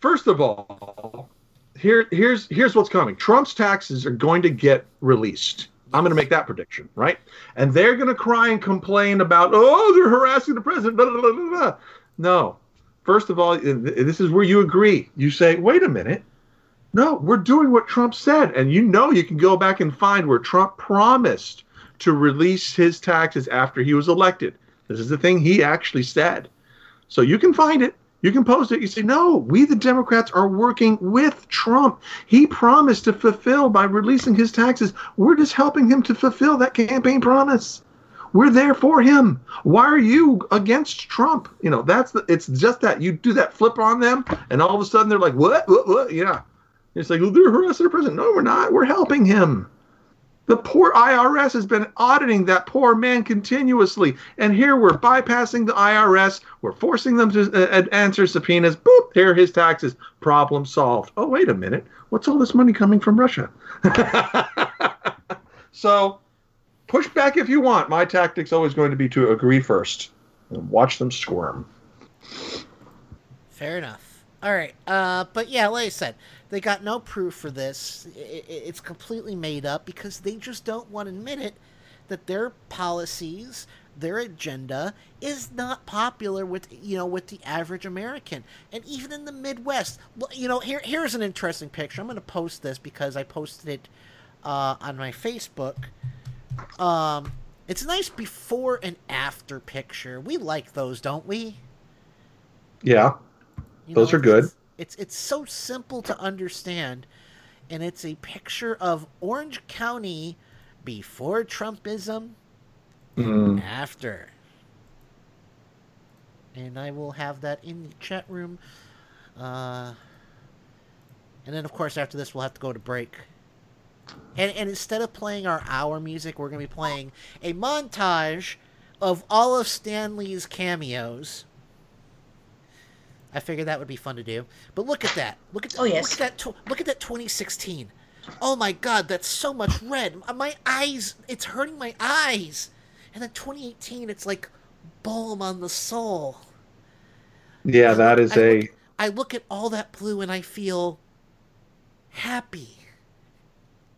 First of all, here here's here's what's coming. Trump's taxes are going to get released. I'm going to make that prediction, right? And they're going to cry and complain about, oh, they're harassing the president. Blah, blah, blah. No. First of all, this is where you agree. You say, wait a minute. No, we're doing what Trump said. And you know you can go back and find where Trump promised to release his taxes after he was elected. This is the thing he actually said. So you can find it. You can post it. You say, no, we the Democrats are working with Trump. He promised to fulfill by releasing his taxes. We're just helping him to fulfill that campaign promise. We're there for him. Why are you against Trump? You know, that's the, it's just that you do that flip on them, and all of a sudden they're like, what? What? What? Yeah. It's like, well, they're harassing the president. No, we're not. We're helping him. The poor IRS has been auditing that poor man continuously. And here we're bypassing the IRS. We're forcing them to uh, answer subpoenas. Boop, here are his taxes. Problem solved. Oh, wait a minute. What's all this money coming from Russia? so push back if you want. My tactic's always going to be to agree first and watch them squirm. Fair enough. All right. Uh, but yeah, like I said, they got no proof for this. It's completely made up because they just don't want to admit it that their policies, their agenda is not popular with you know with the average American, and even in the Midwest. You know, here here's an interesting picture. I'm going to post this because I posted it uh, on my Facebook. Um, it's a nice before and after picture. We like those, don't we? Yeah, You those know, are good. It's it's it's so simple to understand, and it's a picture of Orange County before Trumpism, Mm. after. And I will have that in the chat room. Uh, and then, of course, after this, we'll have to go to break. And, and instead of playing our hour music, we're going to be playing a montage of all of Stan Lee's cameos. I figured that would be fun to do. But look at that. Look at Oh, yes. Look at that. Look at that 2016. Oh my God, that's so much red. My eyes. It's hurting my eyes. And then 2018, it's like balm on the soul. Yeah, that is I a. look, I look at all that blue and I feel happy.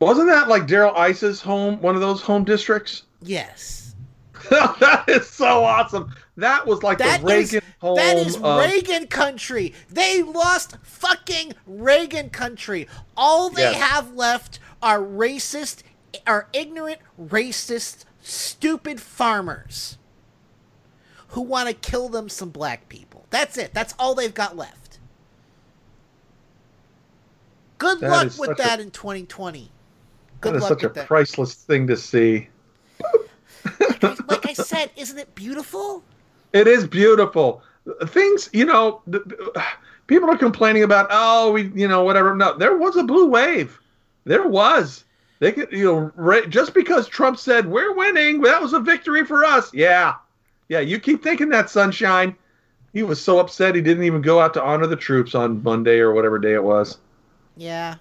Wasn't that like Darrell Issa's home, one of those home districts? Yes. that is so awesome. That was like That the is Reagan home. that is of- Reagan country. They lost fucking Reagan country. All they Yes. have left are racist, are ignorant, racist, stupid farmers who want to kill them some black people. That's it. That's all they've got left. Good That luck with such a- that in 2020. Good That is luck such a that. priceless thing to see. like I said, isn't it beautiful? It is beautiful. Things, you know, people are complaining about, oh, we, you know, whatever. No, there was a blue wave. There was. They could, you know, ra- just because Trump said we're winning, that was a victory for us. Yeah, yeah. You keep thinking that, sunshine. He was so upset he didn't even go out to honor the troops on Monday or whatever day it was. Yeah.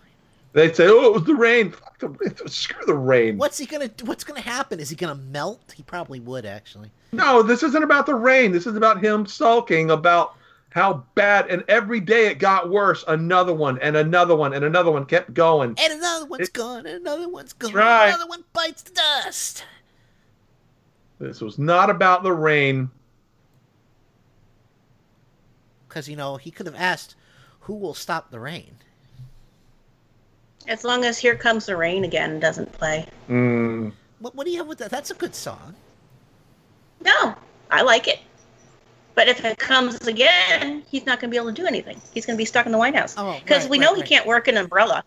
They'd say, oh, it was the rain. Fuck the, screw the rain. What's he gonna What's gonna happen? Is he gonna melt? He probably would actually. No, this isn't about the rain. This is about him sulking about how bad. And every day it got worse. Another one and another one and another one kept going. And another one's gone. And another one's gone. right. Another one bites the dust. This was not about the rain. Because you know he could have asked, "Who will stop the rain?" As long as Here Comes the Rain again doesn't play. Mm. What What do you have with that? That's a good song. No, I like it. But if it comes again, he's not going to be able to do anything. He's going to be stuck in the White House. Oh, Because right, we know right. he can't work an umbrella.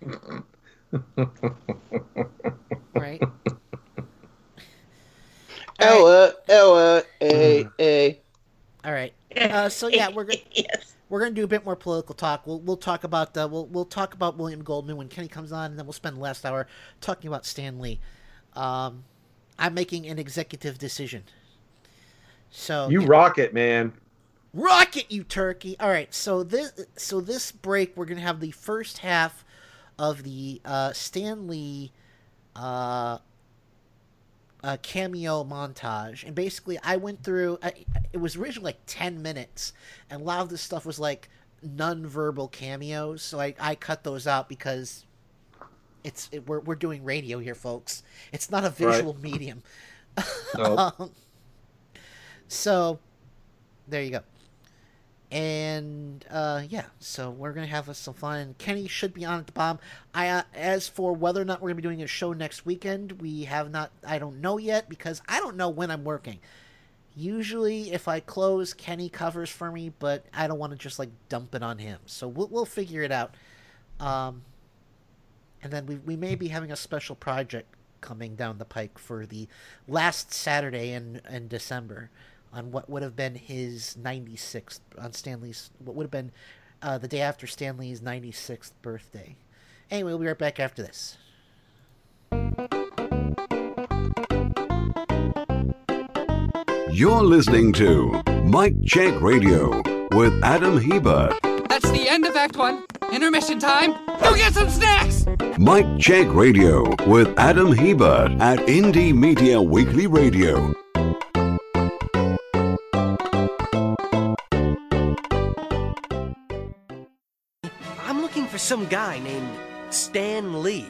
Right. Ella, Ella, a, a. All right. Uh, so yeah, we're gonna we're gonna do a bit more political talk. We'll we'll talk about uh, we'll we'll talk about William Goldman when Kenny comes on, and then we'll spend the last hour talking about Stan Lee. Um, I'm making an executive decision. So You rock it, man. Rocket, you turkey! All right, so this so this break we're gonna have the first half of the uh, Stan Lee uh, uh, cameo montage, and basically I went through. I, it was originally like ten minutes, and a lot of this stuff was like non-verbal cameos. So I, I cut those out because it's it, we're we're doing radio here, folks. It's not a visual medium. Nope. Um, so there you go. And uh, yeah, so we're gonna have us some fun. Kenny should be on at the bomb. I uh, as for whether or not we're gonna be doing a show next weekend, we have not. I don't know yet because I don't know when I'm working. Usually, if I close, Kenny covers for me, but I don't want to just like dump it on him. So we'll we'll figure it out. Um, and then we we may be having a special project coming down the pike for the last Saturday in in December on what would have been his 96th on Stan Lee's what would have been uh, the day after Stan Lee's 96th birthday. Anyway, we'll be right back after this. You're listening to Mike Check Radio with Adam Hebert. That's the end of Act One. Intermission time. Go get some snacks. Mike Check Radio with Adam Hebert at Indie Media Weekly Radio. I'm looking for some guy named Stan Lee.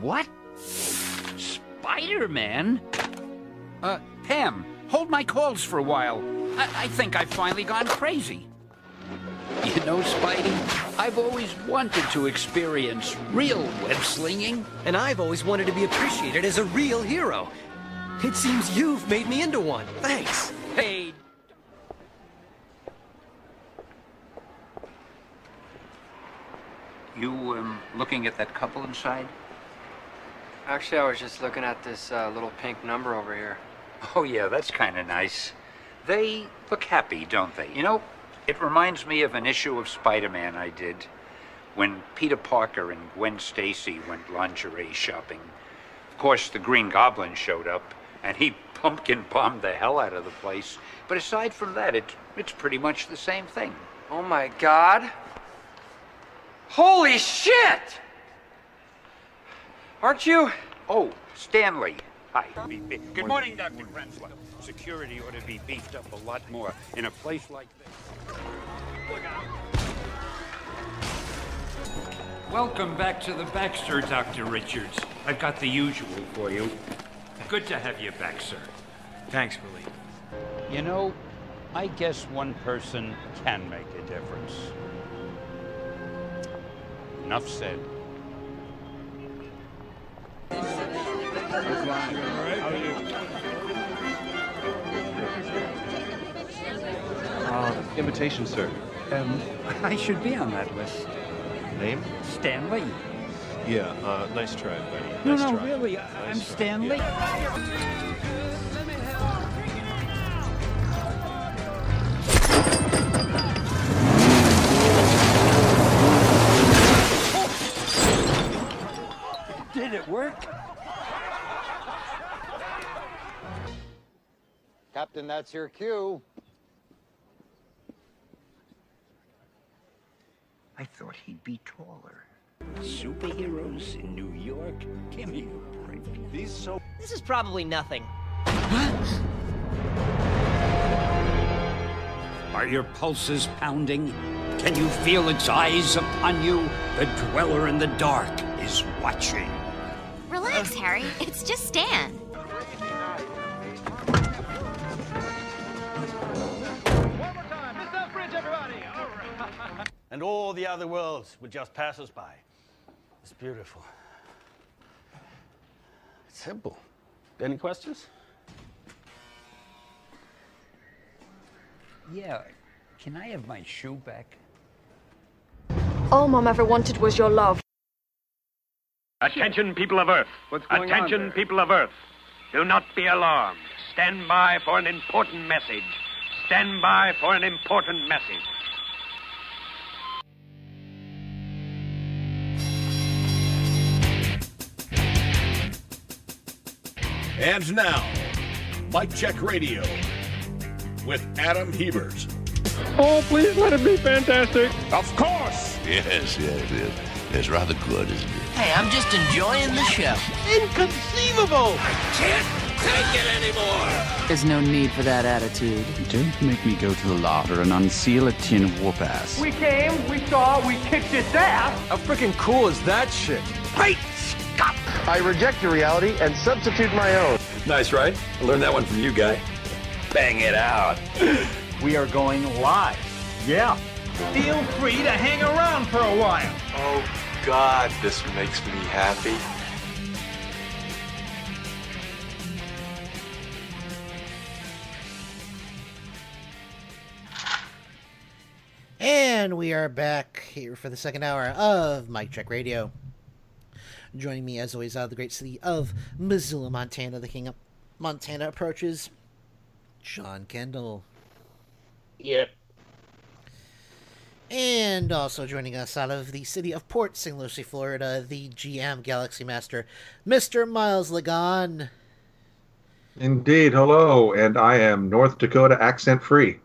What? Spider Man? Uh, Pam, hold my calls for a while. I, I think I've finally gone crazy. You know, Spidey, I've always wanted to experience real web slinging. And I've always wanted to be appreciated as a real hero. It seems you've made me into one. Thanks. Hey, You, um, looking at that couple inside? Actually, I was just looking at this uh, little pink number over here. Oh, yeah, that's kind of nice. They look happy, don't they? You know, it reminds me of an issue of Spider Man I did when Peter Parker and Gwen Stacy went lingerie shopping. Of course, the Green Goblin showed up, and he pumpkin bombed the hell out of the place. But aside from that, it, it's pretty much the same thing. Oh my god. Holy shit! Aren't you? Oh, Stanley. Hi. Good morning, Dr. Krenslow. Security ought to be beefed up a lot more in a place like this. Welcome back to the Baxter, Dr. Richards. I've got the usual for you. Good to have you back, sir. Thanks, Billy. You know, I guess one person can make a difference. Enough said. Uh, invitation, sir. Um, I should be on that list. Name? Stan Lee. Yeah, uh, nice try, buddy. No, nice no, try. really, Nice I'm try. Stan Lee. Did it work? Captain, that's your cue. I thought he'd be taller. Superheroes in New York? Give me a break. These so This is probably nothing. What? Are your pulses pounding? Can you feel its eyes upon you? The dweller in the dark is watching. Relax, Harry. It's just Stan. And all the other worlds would just pass us by. It's beautiful. It's simple. Any questions? Yeah, can I have my shoe back? All Mom ever wanted was your love. Attention, people of Earth. What's going on Attention, there? people of Earth. Do not be alarmed. Stand by for an important message. Stand by for an important message. And now, Mike Check Radio with Adam Hebert. Oh, please let it be fantastic. Of course. Yes, yes, yes. It's rather good, isn't it? Hey, I'm just enjoying the show. Inconceivable! I can't take it anymore! There's no need for that attitude. Don't make me go to the larder and unseal a tin of whoop ass. We came, we saw, we kicked its ass. How freaking cool is that shit? Great Scott! I reject your reality and substitute my own. Nice, right? I learned that one from you, guy. Bang it out. We are going live. Yeah. Feel free to hang around for a while. Oh, God, this makes me happy. And we are back here for the second hour of Mike Check Radio. Joining me, as always, out of the great city of Missoula, Montana, the king of Montana approaches Sean Kendall. Yep. And also joining us out of the city of Port St. Lucie, Florida, the GM Galaxy Master, Mr. Miles Lagon. Indeed, hello, and I am North Dakota accent free.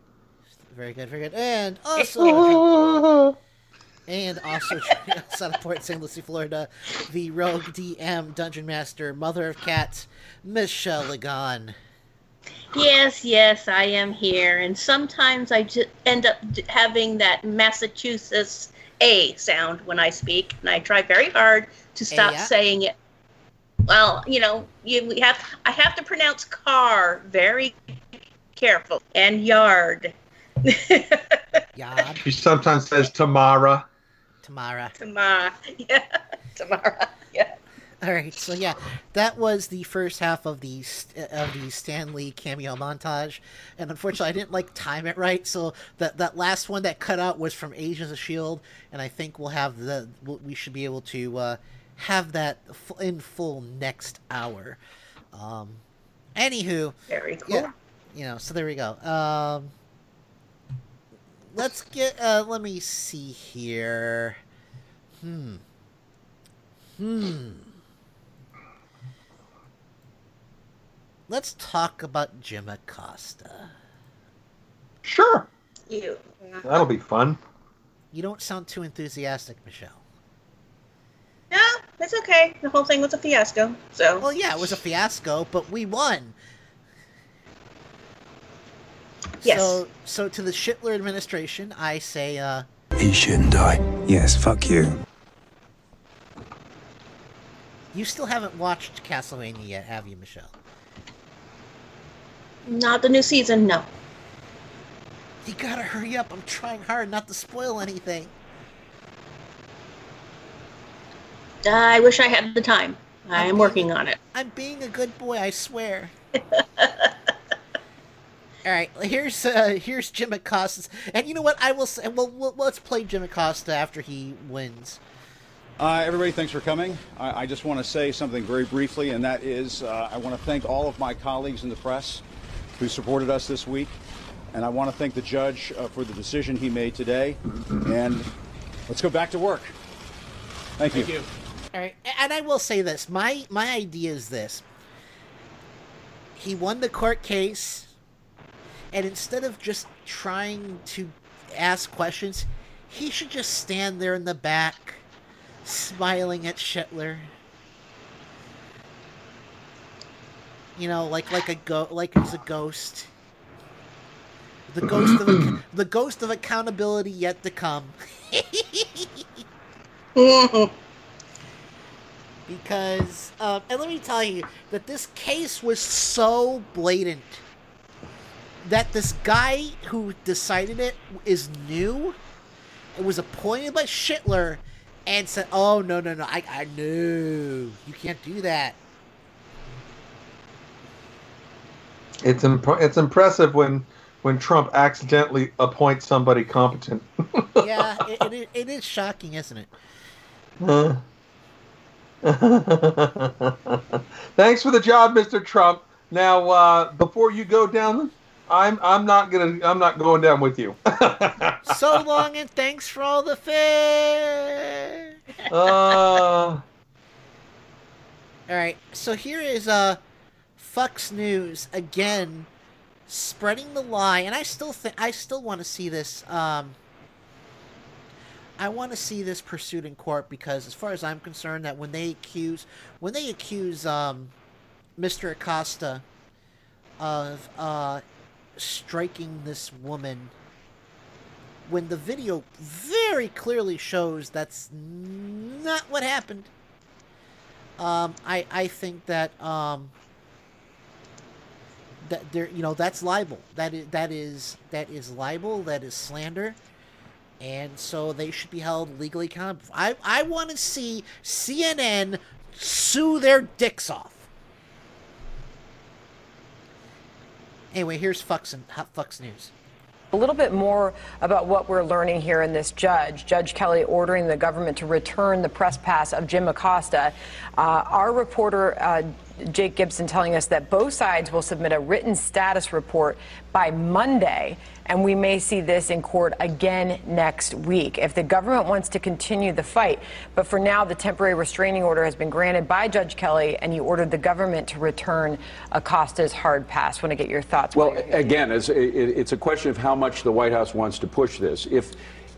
Very good, very good. And also, and also joining us out of Port St. Lucie, Florida, the Rogue DM Dungeon Master, Mother of Cats, Michelle Lagon. Yes, yes, I am here, and sometimes I just end up having that Massachusetts A sound when I speak, and I try very hard to stop yeah? saying it. Well, you know, you we have I have to pronounce car very careful and yard. Yard. She sometimes says Tamara. Tamara. Tamara, yeah, Tamara, yeah. All right, so yeah, that was the first half of the of the Stan Lee cameo montage, and unfortunately, I didn't like time it right. So that that last one that cut out was from Agents of Shield, and I think we'll have the we should be able to uh, have that in full next hour. Um, anywho, very cool. Yeah, you know, so there we go. Um, let's get. Uh, let me see here. Hmm. Hmm. Let's talk about Jim Acosta. Sure. You. That'll be fun. You don't sound too enthusiastic, Michelle. No, it's okay. The whole thing was a fiasco. So. Well, yeah, it was a fiasco, but we won. Yes. So, so to the Schittler administration, I say, uh. He shouldn't die. Yes, fuck you. You still haven't watched Castlevania yet, have you, Michelle? Not the new season, no. You gotta hurry up. I'm trying hard not to spoil anything. I wish I had the time. I am working on it. I'm being a good boy, I swear. All right, here's uh, here's Jim Acosta, and you know what? I will say. Well, well let's play Jim Acosta after he wins. Uh, everybody, thanks for coming. I, I just want to say something very briefly, and that is uh, I want to thank all of my colleagues in the press who supported us this week, and I want to thank the judge uh, for the decision he made today. And let's go back to work. Thank you. Thank you. All right, and I will say this: my my idea is this. He won the court case, and instead of just trying to ask questions, he should just stand there in the back, smiling at Schittler. You know, like like a go like he's a ghost. The ghost of the ghost of accountability yet to come. because um, and let me tell you that this case was so blatant that this guy who decided it is new it was appointed by Schittler and said oh no no no I, I knew you can't do that it's imp- it's impressive when when Trump accidentally appoints somebody competent yeah it, it, it is shocking isn't it uh. Thanks for the job, Mr. Trump. Now, uh, before you go down, I'm I'm not gonna I'm not going down with you. so long and thanks for all the fare. Uh... All right, so here is uh, Fox News again, spreading the lie, and I still think I still want to see this. Um, I want to see this pursued in court because, as far as I'm concerned, that when they accuse when they accuse um, Mr. Acosta of uh, striking this woman, when the video very clearly shows that's not what happened, um, I I think that um, that there you know that's libel. That is that is that is libel. That is slander and so they should be held legally accountable. I I want to see CNN sue their dicks off. Anyway, here's Fox and Fox News. A little bit more about what we're learning here in this judge. Judge Kelly ordering the government to return the press pass of Jim Acosta. Uh, our reporter, uh, Jake Gibson, telling us that both sides will submit a written status report by Monday, and we may see this in court again next week if the government wants to continue the fight. But for now, the temporary restraining order has been granted by Judge Kelly, and he ordered the government to return Acosta's hard pass. Want to get your thoughts? Well, again, it's, a question of how much the White House wants to push this. If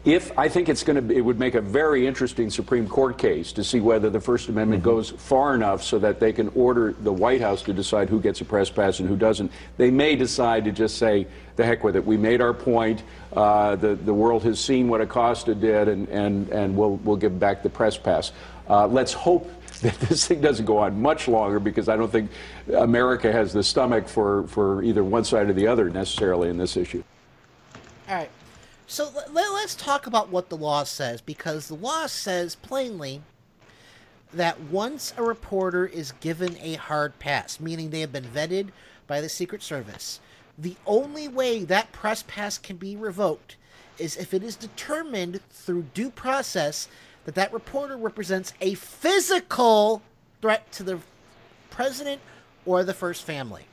if I think it's going to, it would make a very interesting Supreme Court case to see whether the First Amendment mm-hmm. goes far enough so that they can order the White House to decide who gets a press pass and who doesn't. They may decide to just say, "The heck with it. We made our point. Uh, the the world has seen what Acosta did, and and and we'll we'll give back the press pass." Uh, let's hope that this thing doesn't go on much longer because I don't think America has the stomach for for either one side or the other necessarily in this issue. All right. So let, us talk about what the law says because the law says plainly that once a reporter is given a hard pass, meaning they have been vetted by the Secret Service, the only way that press pass can be revoked is if it is determined through due process that that reporter represents a physical threat to the president or the first family.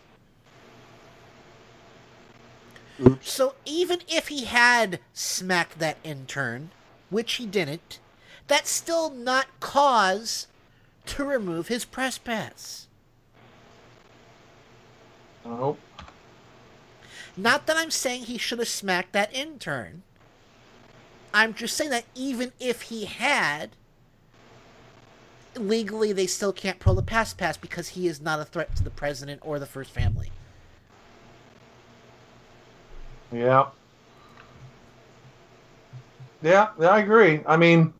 So even if he had smacked that intern, which he didn't, that's still not cause to remove his press pass. Oh. Not that I'm saying he should have smacked that intern. I'm just saying that even if he had, legally they still can't pull the pass pass because he is not a threat to the president or the first family. Yeah. Yeah, yeah, I agree. I mean,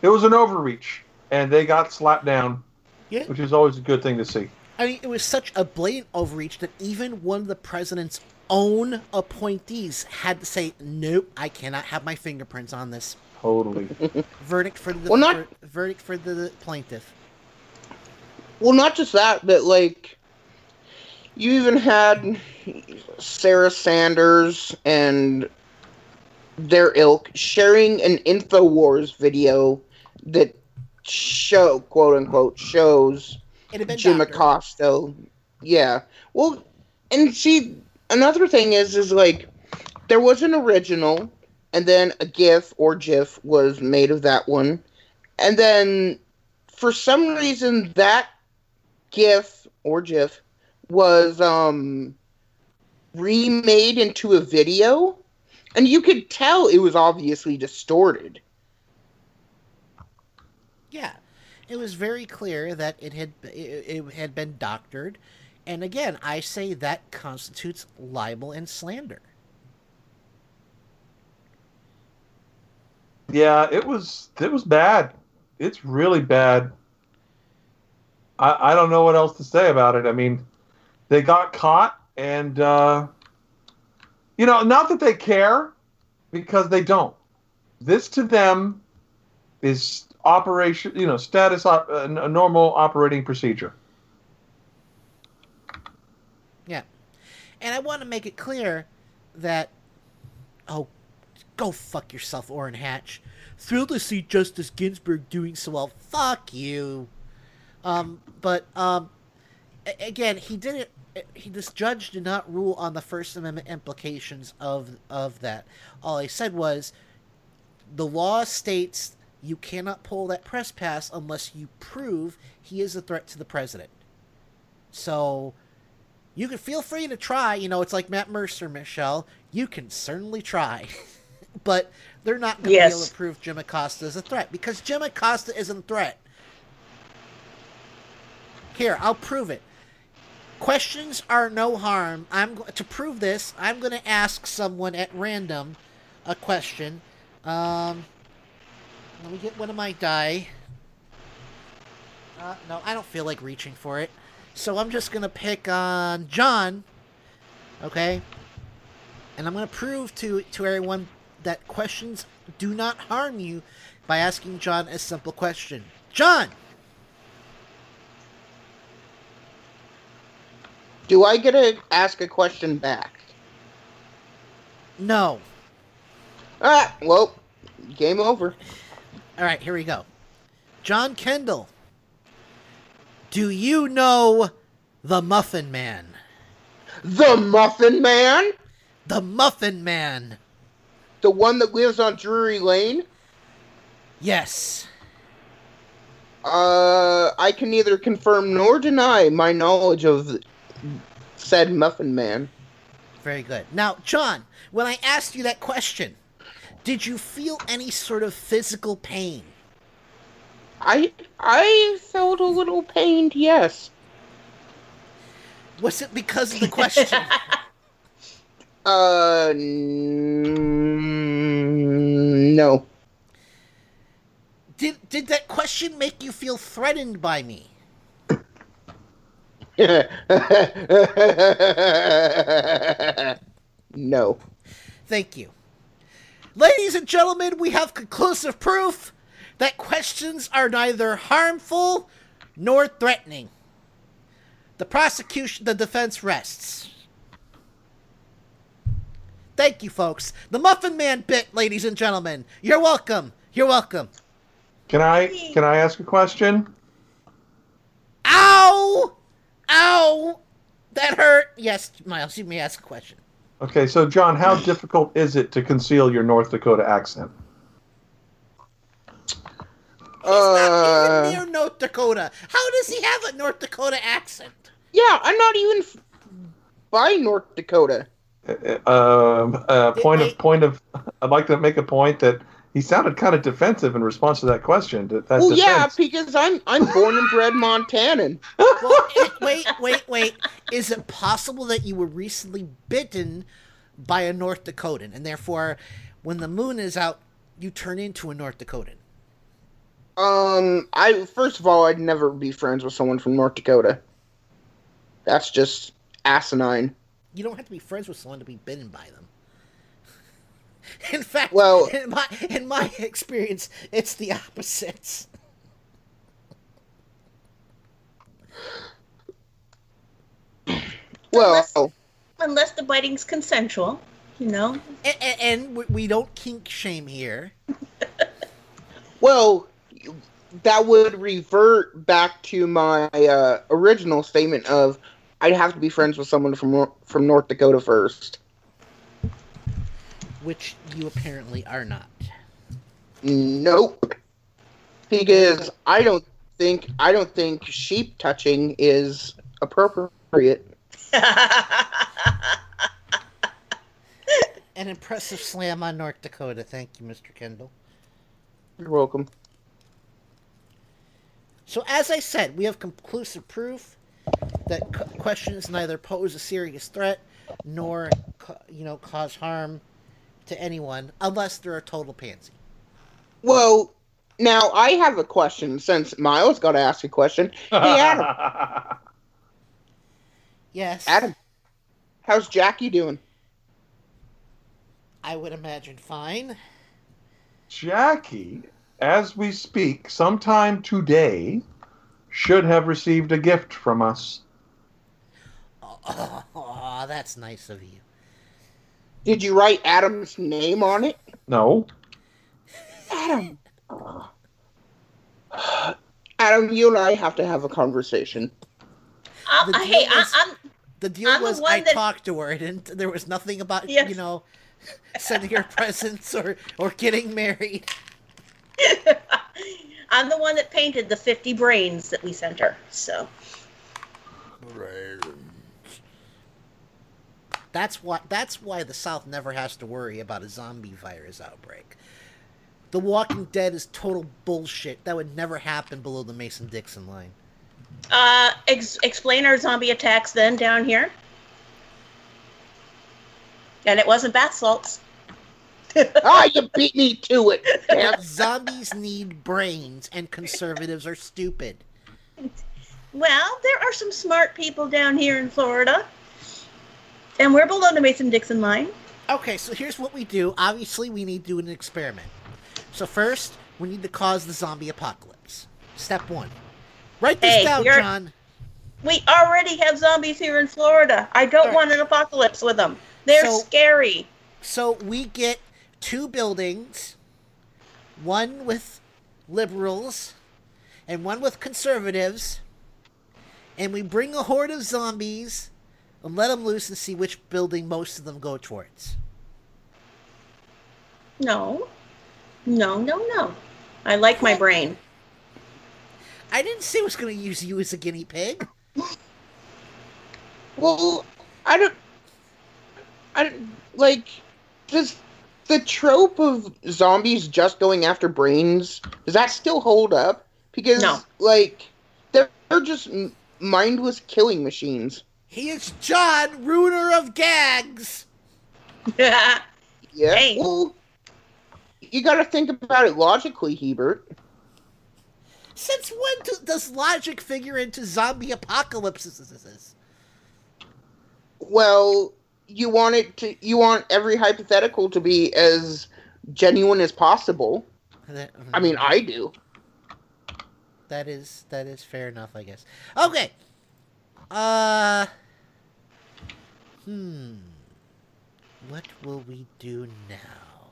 it was an overreach, and they got slapped down, Yeah. which is always a good thing to see. I mean, it was such a blatant overreach that even one of the president's own appointees had to say, "Nope, I cannot have my fingerprints on this." Totally. verdict for the Well, not- ver- verdict for the plaintiff. Well, not just that, but like you even had Sarah Sanders and their ilk sharing an Infowars video that show quote unquote shows It had been Jim doctored. Acosta. Yeah. Well, and see, another thing is, is like there was an original, and then a GIF or GIF was made of that one, and then for some reason that GIF or GIF was um remade into a video, and you could tell it was obviously distorted. Yeah, it was very clear that it had it, it had been doctored, and again, I say that constitutes libel and slander. Yeah, it was it was bad. It's really bad. I I don't know what else to say about it. I mean, they got caught and uh you know, not that they care because they don't. This to them is operation, you know, status op- a a normal operating procedure. Yeah, and I want to make it clear that oh, go fuck yourself, Orrin Hatch. Thrilled to see Justice Ginsburg doing so well. Fuck you. Um, but um, again, he didn't. He this judge did not rule on the First Amendment implications of of that. All he said was, the law states you cannot pull that press pass unless you prove he is a threat to the president. So you can feel free to try. You know, it's like Matt Mercer, Michelle. You can certainly try. but they're not going to be able to prove Jim Acosta is a threat because Jim Acosta isn't a threat. Here, I'll prove it. Questions are no harm. I'm to prove this. I'm going to ask someone at random a question. Um, let me get one of my die. Uh, no, I don't feel like reaching for it. So I'm just going to pick on John. Okay? And I'm going to prove to, to everyone that questions do not harm you by asking John a simple question. John! Do I get to ask a question back? No. Ah, well, game over. All right, here we go. John Kendall. Do you know the Muffin Man? The Muffin Man? The Muffin Man. The one that lives on Drury Lane? Yes. Uh, I can neither confirm nor deny my knowledge of said Muffin Man. Very good. Now, John, when I asked you that question, did you feel any sort of physical pain? I I felt a little pained, yes. Was it because of the question? Uh, n- no. did did that question make you feel threatened by me? no. Thank you. Ladies and gentlemen, we have conclusive proof that questions are neither harmful nor threatening. The prosecution, the defense rests. Thank you, folks. The Muffin Man bit, ladies and gentlemen. You're welcome. You're welcome. Can I can I ask a question? Ow! Ow! That hurt. Yes, Miles, you may ask a question. Okay, so John, how difficult is it to conceal your North Dakota accent? He's Uh, Near North Dakota. How does he have a North Dakota accent? yeah, I'm not even f- by North Dakota. Um, uh, point of point of. I'd like to make a point that he sounded kind of defensive in response to that question. That, that Well, yeah, because I'm I'm born and bred Montanan. Well, it- wait, wait, wait. Is it possible that you were recently bitten by a North Dakotan, and therefore, when the moon is out, you turn into a North Dakotan? Um, I first of all, I'd never be friends with someone from North Dakota. That's just asinine. You don't have to be friends with someone to be bitten by them. In fact, Well- in my in my experience, it's the opposite. Well, Unless the biting's consensual, you know. And, and, and we- we don't kink shame here. well, that would revert back to my uh, original statement of I'd have to be friends with someone from from North Dakota first. Which you apparently are not. Nope. Because I don't think I don't think sheep touching is appropriate. An impressive slam on North Dakota. Thank you, Mr. Kendall. You're welcome. So, as I said, we have conclusive proof that questions neither pose a serious threat nor, you know, cause harm to anyone unless they're a total pansy. Well, now I have a question since Miles got to ask a question. Hey, Adam. Yes. Adam, how's Jackie doing? I would imagine fine. Jackie, as we speak, sometime today, should have received a gift from us. Oh, that's nice of you. Did you write Adam's name on it? No. Adam. Adam, you and I have to have a conversation. Uh, The hey, I, was- I'm The deal I'm was one I that- talked to her, and there was nothing about Yes. you know sending her presents or or getting married. I'm the one that painted the 50 brains that we sent her. So That's why that's why the South never has to worry about a zombie virus outbreak. The Walking Dead is total bullshit. That would never happen below the Mason Dixon line. Uh, ex- explain our zombie attacks then down here. And it wasn't bath salts. ah, you beat me to it. Damn. Zombies need brains, and conservatives are stupid. Well, there are some smart people down here in Florida. And we're below the Mason Dixon line. Okay, so here's what we do. Obviously, we need to do an experiment. So first, we need to cause the zombie apocalypse. Step one. Write this Hey, down, John. We already have zombies here in Florida. I don't Alright. want an apocalypse with them. They're So- scary. So we get two buildings, one with liberals and one with conservatives, and we bring a horde of zombies and let them loose and see which building most of them go towards. No. No, no, no. I like my brain. I didn't say I was going to use you as a guinea pig. Well, I don't. I don't like. Does the trope of zombies just going after brains does that still hold up? Because No. like they're, they're just mindless killing machines. He is John, ruiner of gags. Yeah. Hey. Well, you got to think about it logically, Hebert. Since when do, does logic figure into zombie apocalypses? Well, you want it to. You want every hypothetical to be as genuine as possible. That- I mean, I do. that is that is fair enough, I guess. Okay. Uh. Hmm. What will we do now?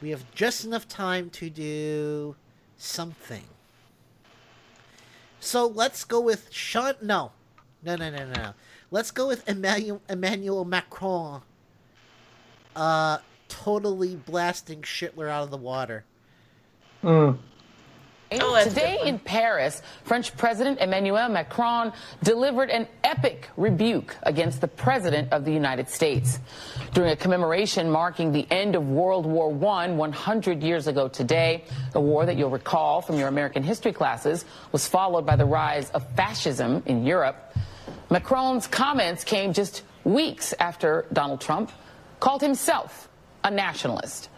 We have just enough time to do something. So let's go with Sean. No, no, no, no, no. Let's go with Emmanuel, Emmanuel Macron. Uh, totally blasting Schindler out of the water. Hmm. Today in Paris, French President Emmanuel Macron delivered an epic rebuke against the President of the United States. During a commemoration marking the end of World War I 100 years ago today, a war that you'll recall from your American history classes was followed by the rise of fascism in Europe. Macron's comments came just weeks after Donald Trump called himself a nationalist.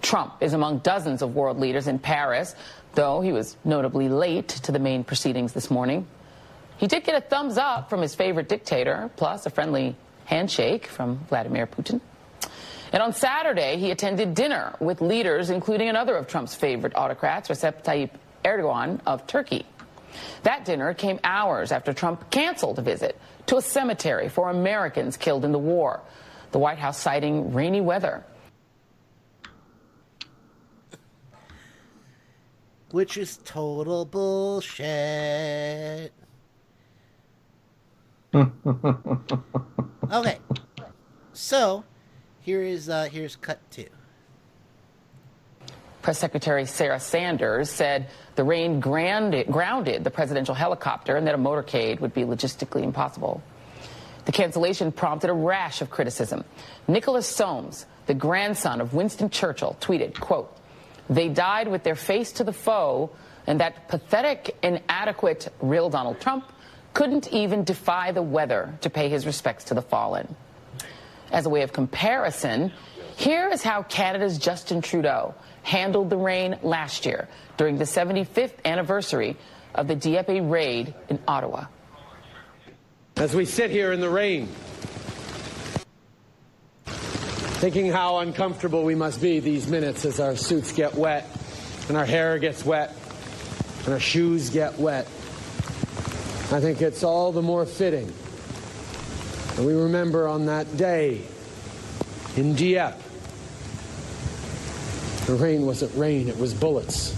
Trump is among dozens of world leaders in Paris, though he was notably late to the main proceedings this morning. He did get a thumbs up from his favorite dictator, plus a friendly handshake from Vladimir Putin. And on Saturday, he attended dinner with leaders, including another of Trump's favorite autocrats, Recep Tayyip Erdogan of Turkey. That dinner came hours after Trump canceled a visit to a cemetery for Americans killed in the war, the White House citing rainy weather. Which is total bullshit. Okay, so here is uh, here's cut two. Press Secretary Sarah Sanders said the rain grounded, grounded the presidential helicopter and that a motorcade would be logistically impossible. The cancellation prompted a rash of criticism. Nicholas Soames, the grandson of Winston Churchill, tweeted, quote, they died with their face to the foe, and that pathetic, inadequate, real Donald Trump couldn't even defy the weather to pay his respects to the fallen. As a way of comparison, here is how Canada's Justin Trudeau handled the rain last year during the 75th anniversary of the Dieppe raid in Ottawa. As we sit here in the rain, thinking how uncomfortable we must be these minutes as our suits get wet and our hair gets wet and our shoes get wet. I think it's all the more fitting that we remember on that day in Dieppe. The rain wasn't rain, it was bullets.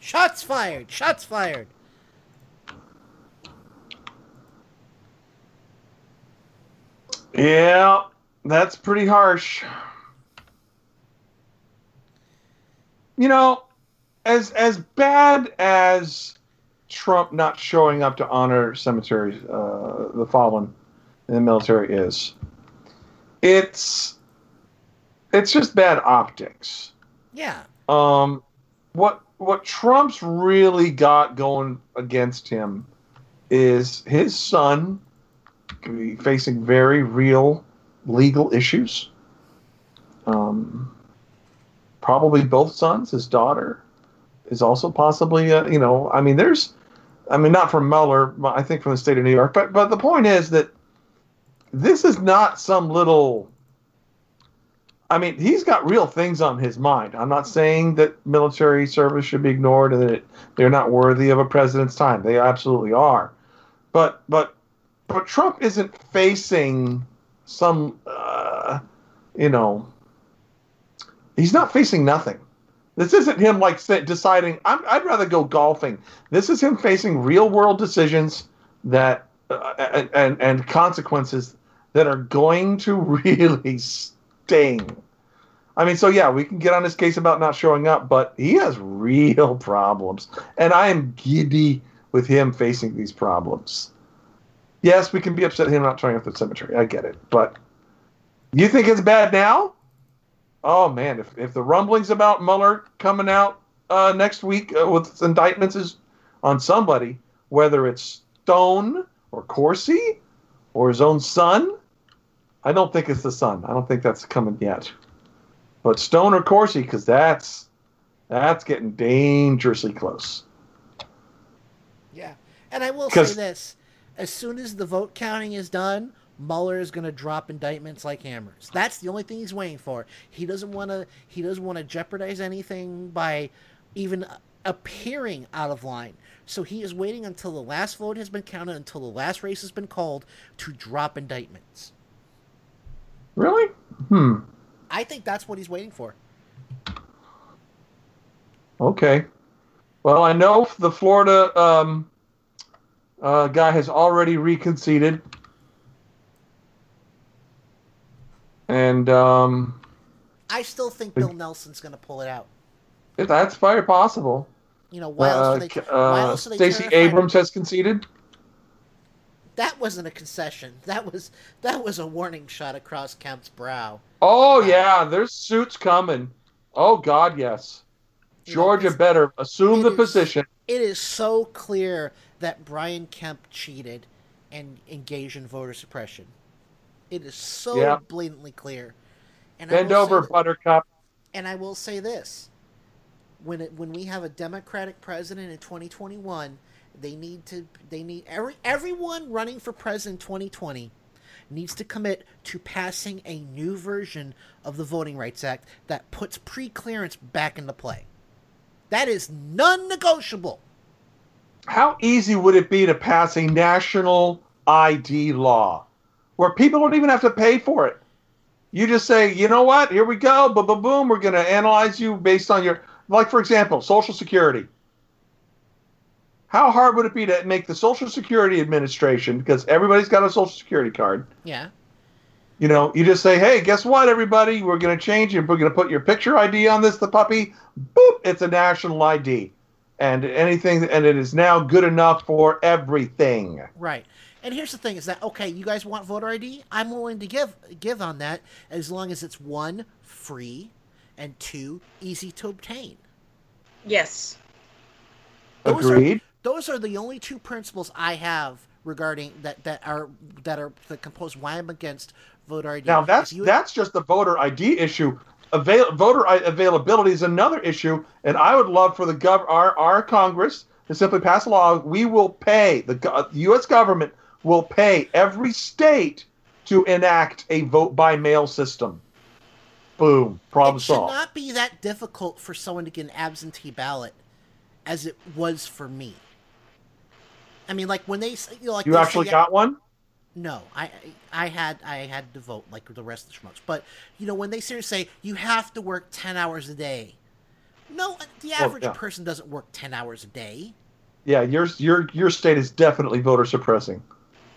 Shots fired! Shots fired! Yeah, that's pretty harsh. You know, as as bad as Trump not showing up to honor cemeteries, uh, the fallen in the military is, it's it's just bad optics. Yeah. Um, what what Trump's really got going against him is his son facing very real legal issues. Um, probably both sons. His daughter is also possibly, uh, you know, I mean, there's, I mean, not from Mueller, I think from the state of New York. But but the point is that this is not some little. I mean, he's got real things on his mind. I'm not saying that military service should be ignored and that it, they're not worthy of a president's time. They absolutely are. But but but Trump isn't facing some, uh, you know, he's not facing nothing. This isn't him like deciding I'm, I'd rather go golfing. This is him facing real world decisions that uh, and and consequences that are going to really sting. I mean, so yeah, we can get on his case about not showing up, but he has real problems, and I am giddy with him facing these problems. Yes, we can be upset at him not turning up at the cemetery. I get it, but you think it's bad now? Oh man, if if the rumblings about Mueller coming out uh, next week uh, with indictments is on somebody, whether it's Stone or Corsi or his own son, I don't think it's the son. I don't think that's coming yet. But Stone or Corsi, because that's that's getting dangerously close. Yeah. And I will say this as soon as the vote counting is done, Mueller is going to drop indictments like hammers. That's the only thing he's waiting for. He doesn't want to. He doesn't want to jeopardize anything by even appearing out of line. So he is waiting until the last vote has been counted, until the last race has been called, to drop indictments. Really? Hmm. I think that's what he's waiting for. Okay. Well, I know the Florida um, uh, guy has already reconceded. And um, I still think Bill Nelson's going to pull it out. that's very possible. You know, why else Uh, they? Why uh, else are Stacey? Abrams has conceded. That wasn't a concession. That was that was a warning shot across Kemp's brow. Oh yeah, there's suits coming. Oh God, yes. Georgia better assume the position. It is so clear that Brian Kemp cheated and engaged in voter suppression. It is so Yeah. blatantly clear. And Bend over, that- Buttercup. And I will say this: when it, when we have a Democratic president in 2021, they need to they need every everyone running for president 2020 needs to commit to passing a new version of the Voting Rights Act that puts pre-clearance back into play. That is non-negotiable. How easy would it be to pass a national ID law where people don't even have to pay for it? You just say, you know what? Here we go. Boom, boom, boom. We're going to analyze you based on your, like, for example, Social Security. How hard would it be to make the Social Security Administration, because everybody's got a Social Security card, Yeah. you know, you just say, hey, guess what, everybody? We're going to change it. We're going to put your picture ID on this, the puppy. Boop, it's a national ID. And anything, and it is now good enough for everything. Right. And here's the thing: is that okay? You guys want voter ID? I'm willing to give give on that as long as it's one free, and two easy to obtain. Yes. Those Agreed. Are, those are the only two principles I have regarding that that are that are that compose why I'm against voter ID. Now that's If you- that's just the voter ID issue. Avail- voter availability is another issue, and I would love for the gov our our Congress to simply pass a law. We will pay the, go- the U.S. government will pay every state to enact a vote by mail system. Boom, problem solved. it should not be that difficult for someone to get an absentee ballot, as it was for me. I mean, like when they you know, like you say, actually yeah- got one? No, I I had I had to vote like the rest of the schmucks. But you know when they seriously say you have to work ten hours a day, no, the Well, average yeah. person doesn't work ten hours a day. Yeah, your your your state is definitely voter suppressing.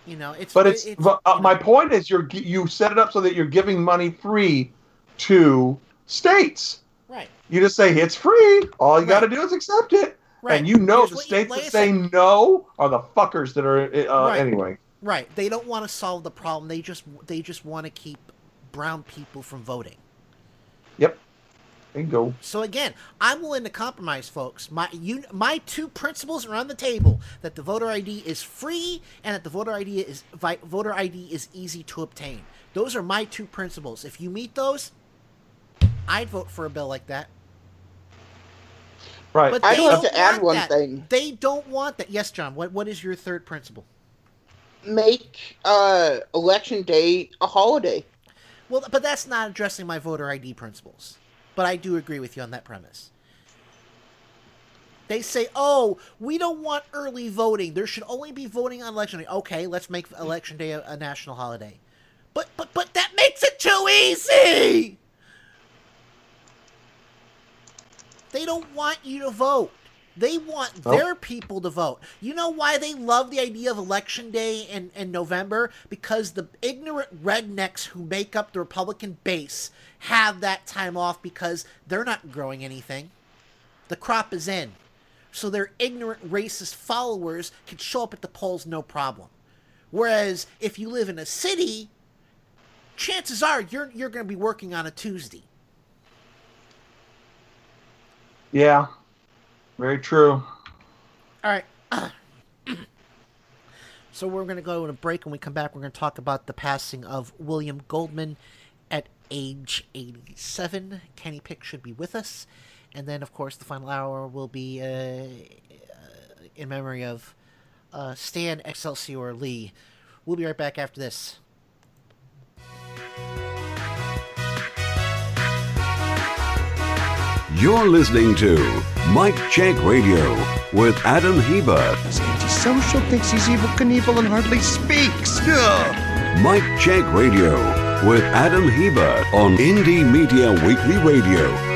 You know, it's But it's, but, uh, my point is you're you set it up so that you're giving money free to states. right. You just say it's free. All you got to do is accept it. Right. And you know Here's the states that say no are the fuckers that are uh, Right. anyway. Right. They don't want to solve the problem. They just they just want to keep brown people from voting. Yep. Bingo. So again, I'm willing to compromise, folks. My you my two principles are on the table: that the voter ID is free and that the voter ID is voter ID is easy to obtain. Those are my two principles. If you meet those, I'd vote for a bill like that. Right. But I'd they like don't to add one that. thing. They don't want that. Yes, John. What what is your third principle? Make uh, election day a holiday. Well, but that's not addressing my voter ID principles. But I do agree with you on that premise. They say, "Oh, we don't want early voting. There should only be voting on election day." Okay, let's make election day a, a national holiday. But but but that makes it too easy. They don't want you to vote. They want Nope. their people to vote. You know why they love the idea of election day in, in November? Because the ignorant rednecks who make up the Republican base have that time off because they're not growing anything. The crop is in. So their ignorant racist followers can show up at the polls no problem. Whereas if you live in a city, chances are you're you're going to be working on a Tuesday. Yeah. Very true. All right. so we're going to go to a break. When we come back, we're going to talk about the passing of William Goldman at age 87. Kenny Pick should be with us. And then, of course, the final hour will be uh, uh, in memory of uh, Stan Excelsior or Lee. We'll be right back after this. You're listening to Mike Check Radio with Adam Hebert. antisocial, thinks he's Evel Knievel and hardly speaks. Ugh. Mike Check Radio with Adam Hebert on Indie Media Weekly Radio.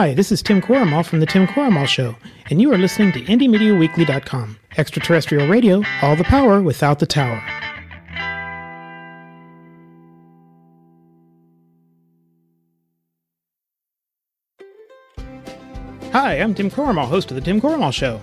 Hi, this is Tim Koramal from The Tim Koramal Show, and you are listening to IndieMediaWeekly.com. Extraterrestrial radio, all the power without the tower. Hi, I'm Tim Koramal, host of The Tim Koramal Show.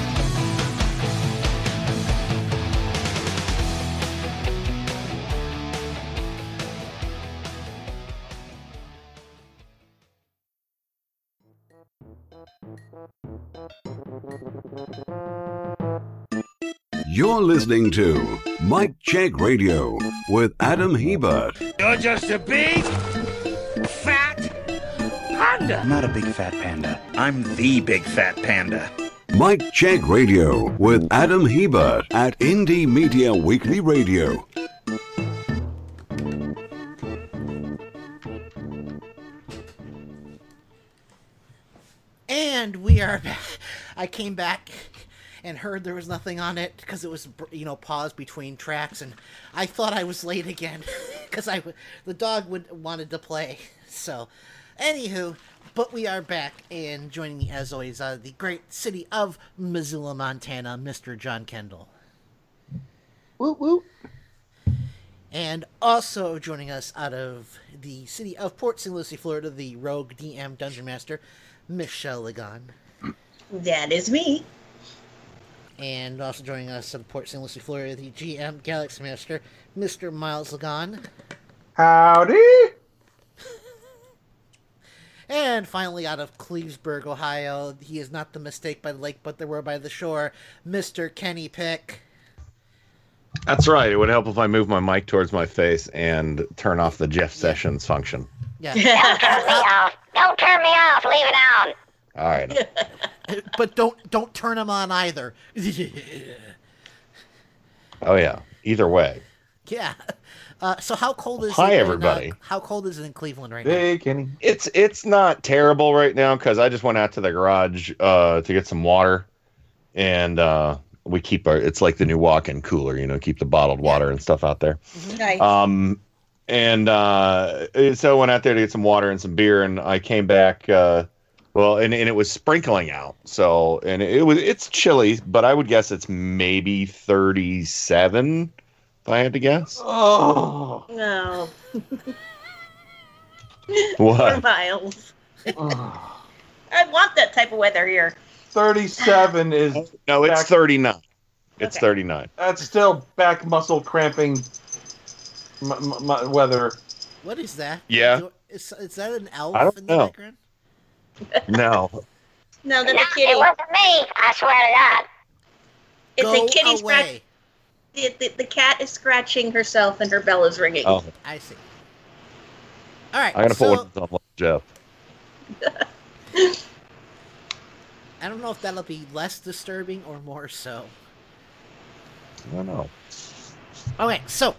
You're listening to Mike Check Radio with Adam Hebert. You're just a big, fat panda. I'm not a big fat panda. I'm the big fat panda. Mike Check Radio with Adam Hebert at Indie Media Weekly Radio. And we are back. I came back and heard there was nothing on it because it was you know paused between tracks, and I thought I was late again because I the dog would wanted to play. So, anywho, but we are back, and joining me as always, uh, the great city of Missoula, Montana, Mr. John Kendall. Woo woo. And also joining us out of the city of Port St. Lucie, Florida, the rogue DM Dungeon Master, Michelle Lagan. That is me. And also joining us out of Port St. Lucie, Florida, the GM Galaxy Master, Mr. Miles Lagan. Howdy. And finally, out of Clevesburg, Ohio, he is not the mistake by the lake, but the road by the shore, Mr. Kenny Pick. That's right. It would help if I move my mic towards my face and turn off the Jeff Sessions function. Yeah. Don't turn me off. Don't turn me off. Leave it on. All right. but don't don't turn them on either. Oh yeah. Either way. yeah. Uh, so how cold is Hi, it? in, uh, everybody. how cold is it in Cleveland right now? Hey, Kenny. It's it's not terrible right now because I just went out to the garage uh, to get some water, and uh, we keep our. It's like the new walk-in cooler, you know, keep the bottled water and stuff out there. Nice. Um, and uh, so I went out there to get some water and some beer, and I came back. Uh, well, and, and it was sprinkling out. So, and it was it's chilly, but I would guess it's maybe thirty-seven. If I had to guess. Oh. No. What? Poor Miles. Oh. I want that type of weather here. 37 is. No, it's back- thirty-nine. It's Okay. thirty-nine. That's still back muscle cramping m- m- m- weather. What is that? Yeah. Is, is that an elf I don't in the know. background? No. No, that's No, a kitty. it wasn't me. I swear to God. It's Go a kitty scratch. away. The, the, the cat is scratching herself and her bell is ringing. Oh, I see. All right. I'm gonna so, put one on Jeff. I don't know if that'll be less disturbing or more so. I don't know. Okay, so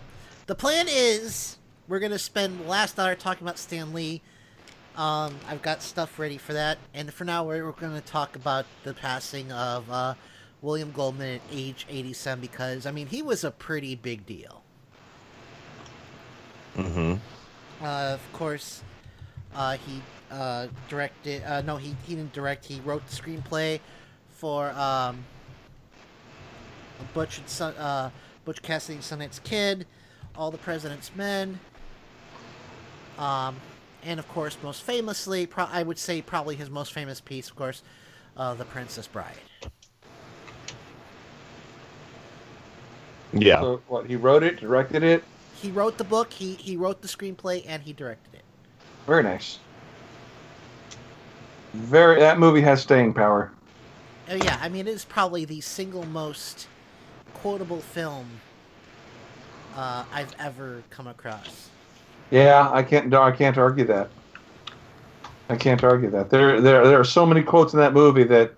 the plan is we're gonna spend the last hour talking about Stan Lee. Um, I've got stuff ready for that, and for now we're, we're gonna talk about the passing of uh, William Goldman at age 87 because I mean he was a pretty big deal. Mm-hmm. Uh, of course, uh, he uh, directed. Uh, no, he, he didn't direct. He wrote the screenplay for um, Butch and Son, uh, Butch Cassidy and Sundance Kid, All the President's Men, um, and of course, most famously, pro- I would say probably his most famous piece, of course, uh, The Princess Bride. Yeah. So, what, he wrote it, directed it? He wrote the book. He he wrote the screenplay, and he directed it. Very nice. Very. That movie has staying power. Oh yeah, I mean it is probably the single most quotable film uh, I've ever come across. Yeah, I can't. no, I can't argue that. I can't argue that. There, there, there are so many quotes in that movie that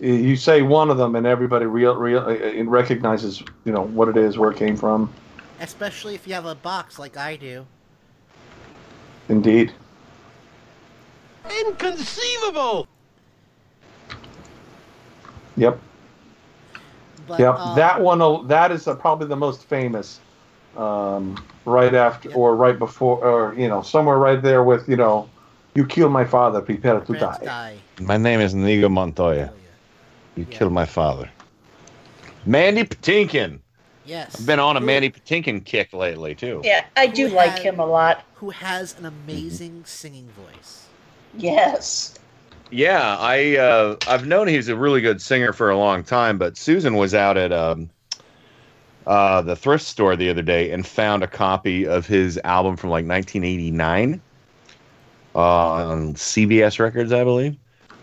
you say one of them and everybody real, real, uh, recognizes, you know, what it is, where it came from. Especially if you have a box like I do. Indeed. Inconceivable! Yep. But, yep. um, that one. That is uh, probably the most famous. Um, right after or right before, or you know, somewhere right there with you know, you killed my father, prepare to Prepare to die. die. My name is Inigo Montoya. You killed my father. Mandy Patinkin. Yes. I've been on a Mandy Patinkin kick lately too. Yeah, I do Who like had- him a lot. Who has an amazing singing voice. Yes. Yeah, I uh, I've known he's a really good singer for a long time, but Susan was out at um, uh, the thrift store the other day and found a copy of his album from like 1989 uh, on CBS Records, I believe,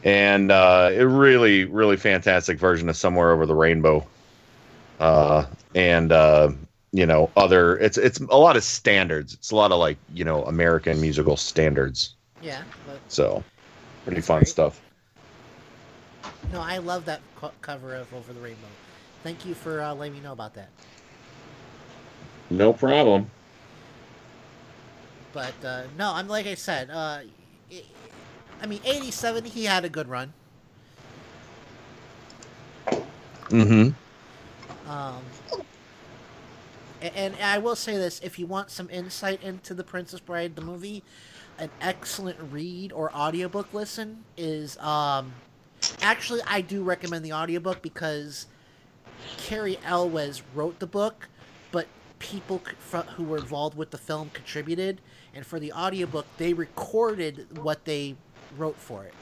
and uh, a really really fantastic version of Somewhere Over the Rainbow. Uh, and uh, you know other. It's it's a lot of standards. It's a lot of like you know American musical standards. Yeah. But, So pretty fun stuff. no, I love that co- cover of Over the Rainbow. Thank you for uh, letting me know about that. No problem. But uh, no, I'm like I said. Uh, i I mean, '87, he had a good run. Mm-hmm. Um, a- and I will say this: if you want some insight into the Princess Bride, the movie, an excellent read or audiobook listen is. Um, actually, I do recommend the audiobook because Cary Elwes wrote the book, people c- who were involved with the film contributed, and for the audiobook, they recorded what they wrote for it.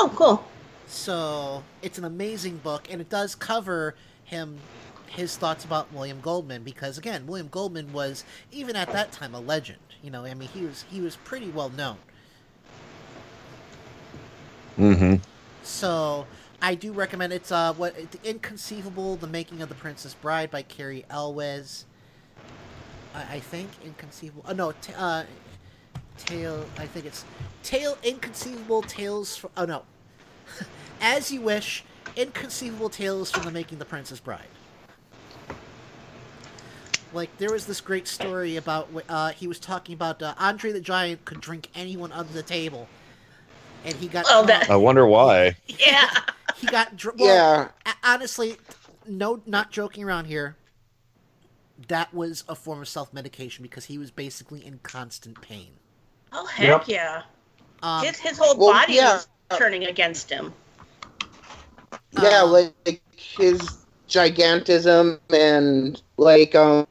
Oh, cool. So it's an amazing book, and it does cover him, his thoughts about William Goldman, because again, William Goldman was even at that time a legend. You know, I mean, he was he was pretty well known. Mm-hmm. So I do recommend it's uh what the Inconceivable: The Making of the Princess Bride by Cary Elwes. I, I think Inconceivable. Oh no, t- uh, Tale. I think it's Tale Inconceivable Tales. From, oh no, As You Wish. Inconceivable Tales from the Making of the Princess Bride. Like there was this great story about wh- uh, he was talking about uh, Andre the Giant could drink anyone under the table, and he got Oh, that- I wonder why. Yeah. He got dr- well, Yeah. honestly no not joking around here that was a form of self-medication because he was basically in constant pain Oh heck Yep. yeah. Um, his his whole well, body yeah. was turning against him. Yeah, like his gigantism and like um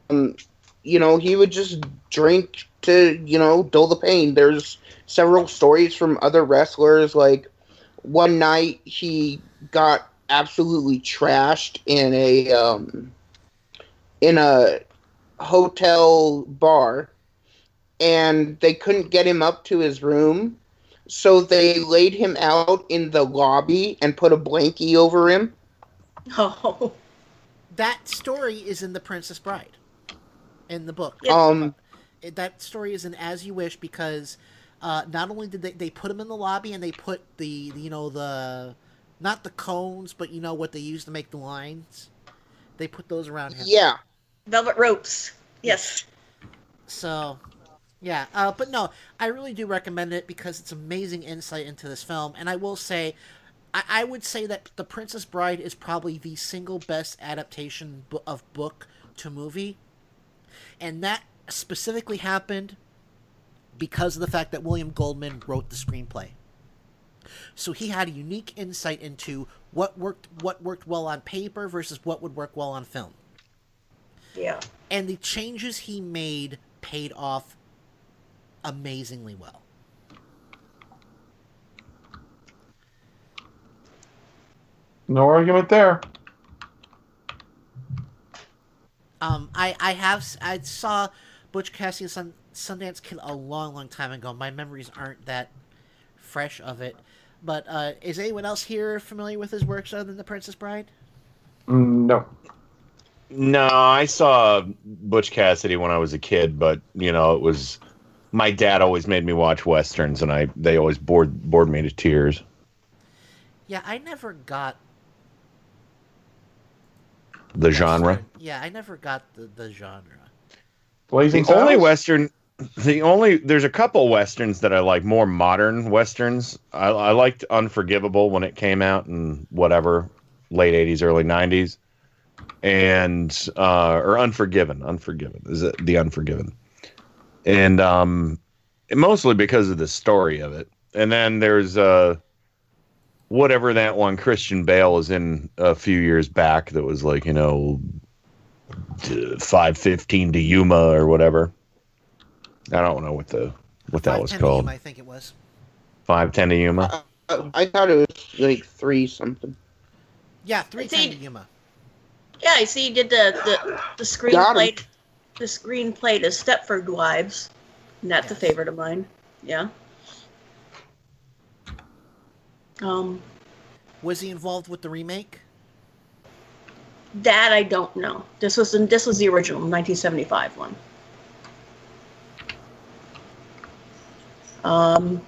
you know, he would just drink to, you know, dull the pain. There's several stories from other wrestlers like one night he got absolutely trashed in a um in a hotel bar and they couldn't get him up to his room so they laid him out in the lobby and put a blankie over him. Oh. that story is in the princess bride in the book Um, that story is in as you wish because uh, not only did they, they put him in the lobby and they put the, the you know the not the cones but you know what they use to make the lines they put those around him Yeah. Velvet ropes. Yes. So, yeah, uh, but no, I really do recommend it because it's amazing insight into this film. And I will say, I, I would say that The Princess Bride is probably the single best adaptation of book to movie. And that specifically happened because of the fact that William Goldman wrote the screenplay. So he had a unique insight into what worked what worked well on paper versus what would work well on film Yeah. and the changes he made paid off amazingly well. No argument there. Um, I I have I saw Butch Cassidy and Sun, Sundance Kid a long long time ago. My memories aren't that fresh of it. But uh, is anyone else here familiar with his works other than The Princess Bride? No. No, I saw Butch Cassidy when I was a kid, but you know, it was my dad always made me watch westerns, and I they always bored bored me to tears. Yeah, I never got. The genre. Yeah, I never got the, the genre. Blazing the only Saddles? western, the only there's a couple westerns that I like, more modern westerns. I, I liked Unforgivable when it came out in whatever late '80s, early '90s, and uh, or Unforgiven. Unforgiven is it the Unforgiven? And um, mostly because of the story of it. And then there's uh, whatever that one Christian Bale was in a few years back that was like you know five fifteen to Yuma or whatever. I don't know what the what that was called. Yuma, I think it was. Five ten to Yuma. I, I thought it was like three something. Yeah, three See- ten to Yuma. Yeah, I see. You did the the, the Got screenplay. The screenplay to Stepford Wives. And that's a favorite of mine. Yeah. Um. Was he involved with the remake? That I don't know. This was this was the original 1975 one. Um,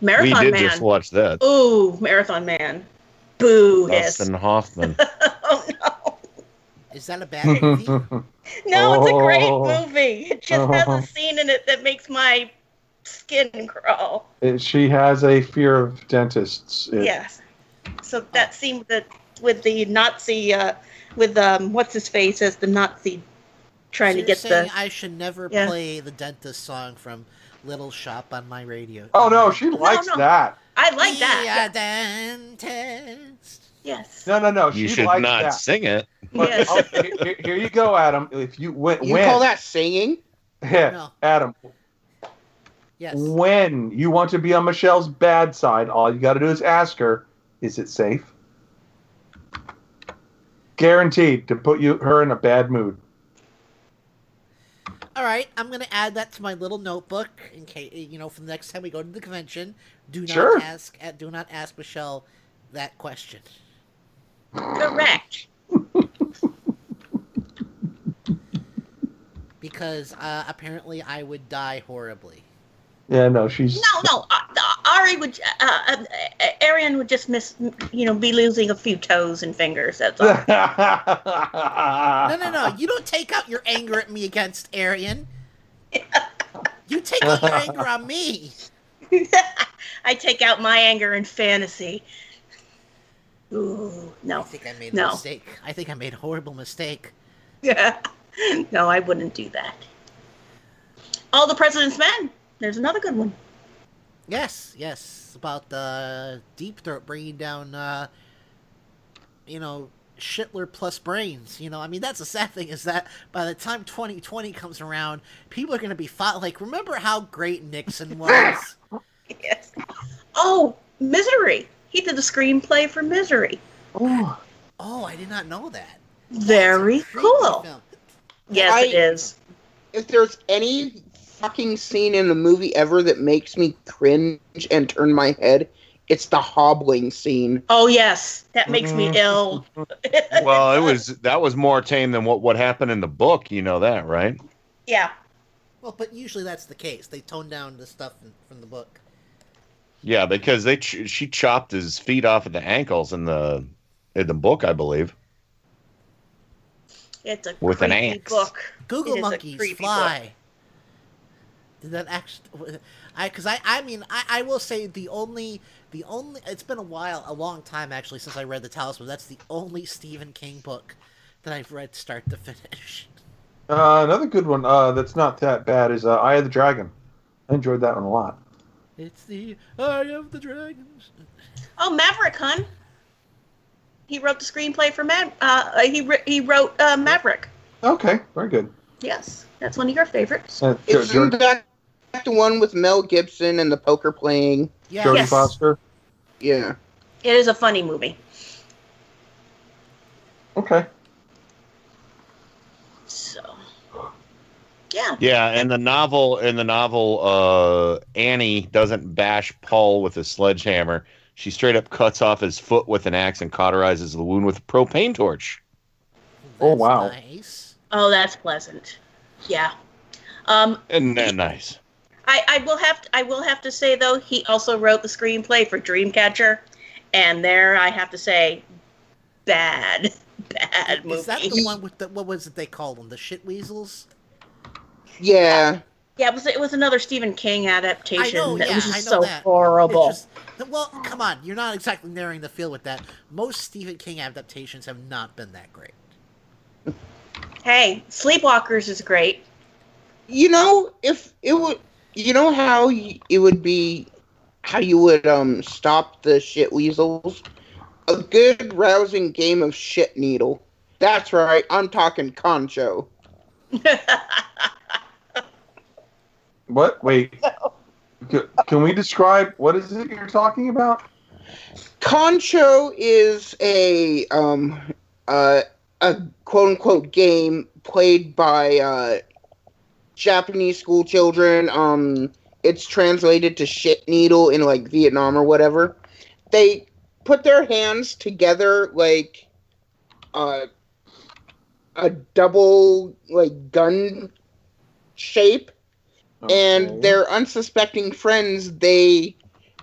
Marathon we did Man. just watch that. Ooh, Marathon Man. Boo hiss. Oh no! Is that a bad movie? No, it's a great Oh. movie. It just has a scene in it that makes my skin crawl. It- she has a fear of dentists. It- Yes. So that scene with the with the Nazi uh with um what's his face as the Nazi trying So to you're get saying the I should never Yeah. play the dentist song from Little Shop on my radio. Oh no, she likes no. that. I like Be that. a dentist. Yes. No, no, no. you she should likes not that. sing it. But, Yes. oh, here, here- here you go, Adam. If you when, You when call that singing? Yeah, No. Adam. Yes. When you want to be on Michelle's bad side, all you got to do is ask her, "Is it safe?" Guaranteed to put you her in a bad mood. All right, I'm gonna add that to my little notebook in case you know for the next time we go to the convention. Do not Sure. ask. uh, Do not ask Michelle that question. correct. because uh, apparently I would die horribly. Yeah, no, she's No, no. Uh, uh, Ari would uh, uh, uh, Arian would just miss you know be losing a few toes and fingers. That's all. No, no, no! You don't take out your anger at me against Arian. You take out your anger on me. I take out my anger in fantasy. Ooh, no. I think I made a mistake. I think I made a horrible mistake. Yeah. No, I wouldn't do that. All the President's Men. There's another good one. Yes, yes, about the deep throat bringing down, uh, you know, Shitler plus brains. You know, I mean, that's the sad thing is that by the time 2020 comes around, people are going to be fought. Like, remember how great Nixon was? Yes. Oh, Misery. He did the screenplay for Misery. oh, I did not know that. Very cool. film. Yes, I- it is. If there's any fucking scene in the movie ever that makes me cringe and turn my head, it's the hobbling scene. Oh yes, that makes me mm. ill. Well, it was that was more tame than what what happened in the book. You know that, right? Yeah. Well, but usually that's the case. They tone down the stuff in, from the book. Yeah, because they ch- she chopped his feet off at the ankles in the in the book, I believe. It's a With an creepy axe. book. Google It is a monkeys creepy fly. Did that actually? I because I I mean I, I will say the only the only it's been a while a long time actually since I read the Talisman. That's the only Stephen King book that I've read start to finish. uh, another good one. Uh, that's not that bad. Is uh, Eye of the Dragon. I enjoyed that one a lot. It's the Eye of the Dragons. Oh, Maverick, hun. He wrote the screenplay for Mav. Uh, he ri- he wrote uh, Maverick. Okay, very good. Yes, that's one of your favorites. Uh, Jo- Isn't that the one with Mel Gibson and the poker playing? Yeah. Jodie Yes. Foster. Yeah. It is a funny movie. Okay. So, yeah. Yeah, and the novel in the novel, uh, Annie doesn't bash Paul with a sledgehammer. She straight up cuts off his foot with an axe and cauterizes the wound with a propane torch. Oh wow. Nice. Oh, that's pleasant. Yeah. Um, Isn't that nice? I, I will have to, I will have to say though he also wrote the screenplay for Dreamcatcher, and there I have to say, bad, bad movie. Is that the one with the what was it they called them? The shit weasels? Yeah. Yeah, it was it was another Stephen King adaptation I know, that yeah, was I just know so that. horrible. Just- well, come on, you're not exactly narrowing the field with that. Most Stephen King adaptations have not been that great. Hey, Sleepwalkers is great. You know, if it would, you know how it would be, how you would um stop the shit weasels. A good rousing game of shit needle. That's right. I'm talking Kancho. What? Wait. Can we describe what is it you're talking about? Kancho is a um uh a quote unquote game played by uh Japanese school children. Um it's translated to shit needle in like Vietnam or whatever. They put their hands together like uh a double like gun shape, and their unsuspecting friends they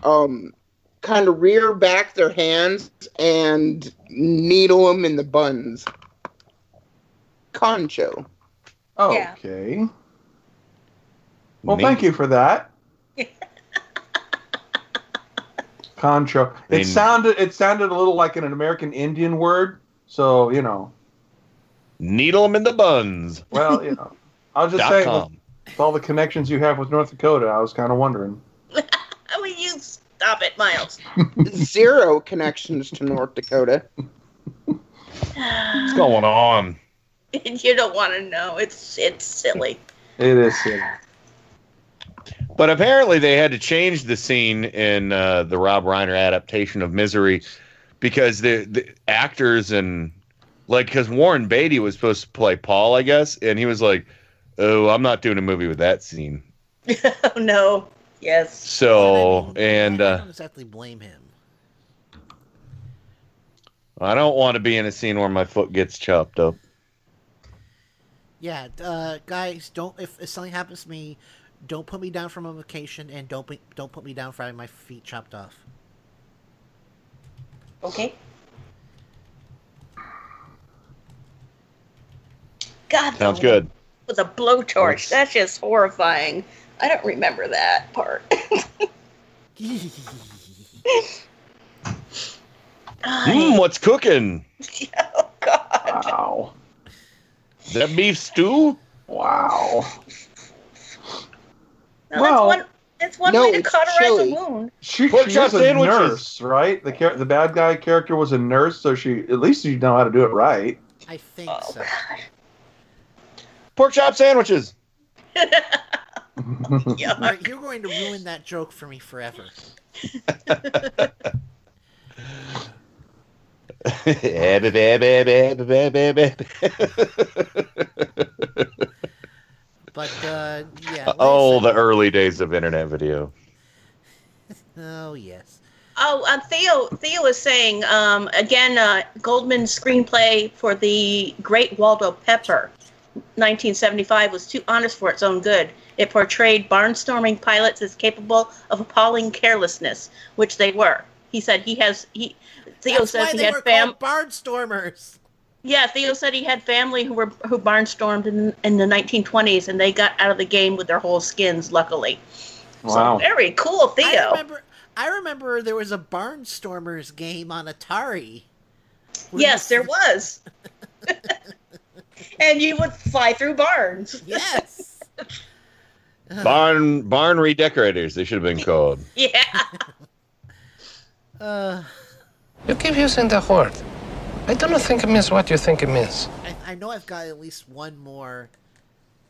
um kind of rear back their hands and needle them in the buns. Kancho. Okay. Well, thank you for that. Kancho. It mean- sounded it sounded a little like an American Indian word, so you know. Needle them in the buns. Well, you know, I'll just Dot say with, with all the connections you have with North Dakota, I was kind of wondering. I mean, you stop it, Miles. Zero connections to North Dakota. What's going on? you don't want to know. It's it's silly. It is silly. But apparently, they had to change the scene in uh, the Rob Reiner adaptation of Misery because the, the actors and like because Warren Beatty was supposed to play Paul, I guess, and he was like, "Oh, I'm not doing a movie with that scene." oh no. Yes. So and I uh, don't exactly blame him. I don't want to be in a scene where my foot gets chopped up. Yeah, uh, guys, don't if, if something happens to me, don't put me down from a vacation, and don't be, don't put me down for having my feet chopped off. Okay. God. Sounds good. With a blowtorch. Works. That's just horrifying. I don't remember that part. Mm, what's cooking? oh God. Wow. Is that beef stew? Wow. No, Well, that's one. That's one no, way to cauterize chili. a wound. She, Pork she chop was a sandwiches. nurse, right? The char- the bad guy character was a nurse, so she at least you know how to do it right. I think Oh, so. Pork chop sandwiches. Alright, you're going to ruin that joke for me forever. But uh, yeah. oh, the early days of internet video. Oh yes. Oh, uh, Theo. Theo is saying um, again. Uh, Goldman's screenplay for the Great Waldo Pepper, 1975, was too honest for its own good. It portrayed barnstorming pilots as capable of appalling carelessness, which they were. He said he has. He Theo That's says why he they had fam. barnstormers. Yeah, Theo said he had family who were who barnstormed in in the 1920s, and they got out of the game with their whole skins. Luckily. Wow. So very cool, Theo. I Theo. remember. I remember there was a Barnstormers game on Atari. Yes, there was. and you would fly through barns. Yes. Barn barn redecorators. They should have been called. Yeah. Uh, You keep using the word. I don't think it means what you think it means. I, I know I've got at least one more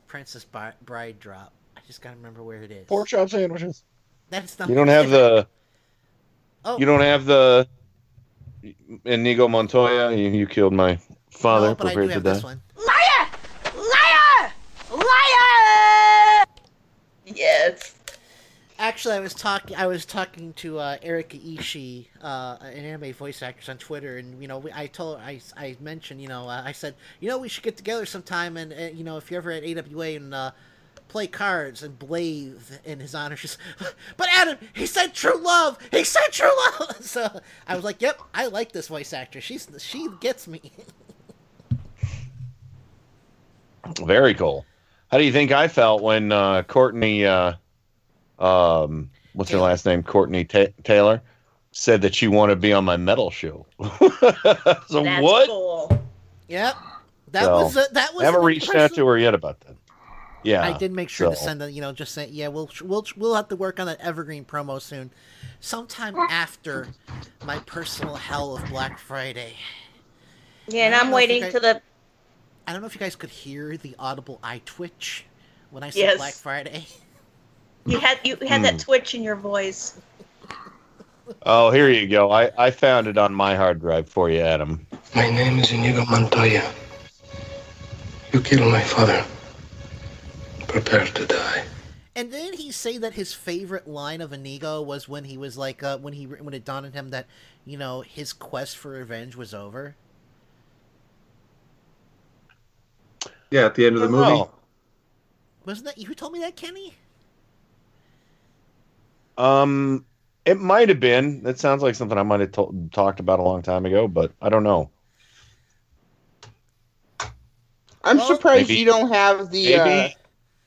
Princess Bi- Bride drop. I just gotta remember where it is. Pork chop sandwiches. That's not. You don't have the. Oh. You don't have the. Inigo Montoya. You, you killed my father. No, but I do prepared to have die. this one. Liar! Liar! Liar! Yes. Actually, I was talking. I was talking to uh, Erika Ishii, uh, an anime voice actress on Twitter, and you know, I told, I, I mentioned, you know, uh, I said, you know, we should get together sometime, and uh, you know, if you're ever at AWA and uh, play cards and Blade in his honor. She's, but Adam, he said true love. He said true love. So I was like, yep, I like this voice actress. She's she gets me. Very cool. How do you think I felt when uh, Courtney, uh, um, what's her last name? Courtney Ta- Taylor said that she wanted to be on my metal show. so That's what? cool. Yep, that So, was a, that was. I haven't an reached out to her yet about that. Yeah, I did make sure to send a, you know, just say, yeah, we'll we'll we'll have to work on that evergreen promo soon, sometime after my personal hell of Black Friday. Yeah, and I don't I'm know if you waiting guys- to the. I don't know if you guys could hear the audible eye twitch when I said Yes. Black Friday. You had you had Hmm. that twitch in your voice. Oh, here you go. I, I found it on my hard drive for you, Adam. My name is Inigo Montoya. You killed my father. Prepare to die. And didn't he say that his favorite line of Inigo was when he was like, uh, when he when it dawned on him that you know his quest for revenge was over? Yeah, at the end of the movie. Oh. Wasn't that you who told me that, Kenny? Um, it might have been. That sounds like something I might have to- talked about a long time ago, but I don't know. I'm surprised Maybe- you don't have the. Maybe, Uh,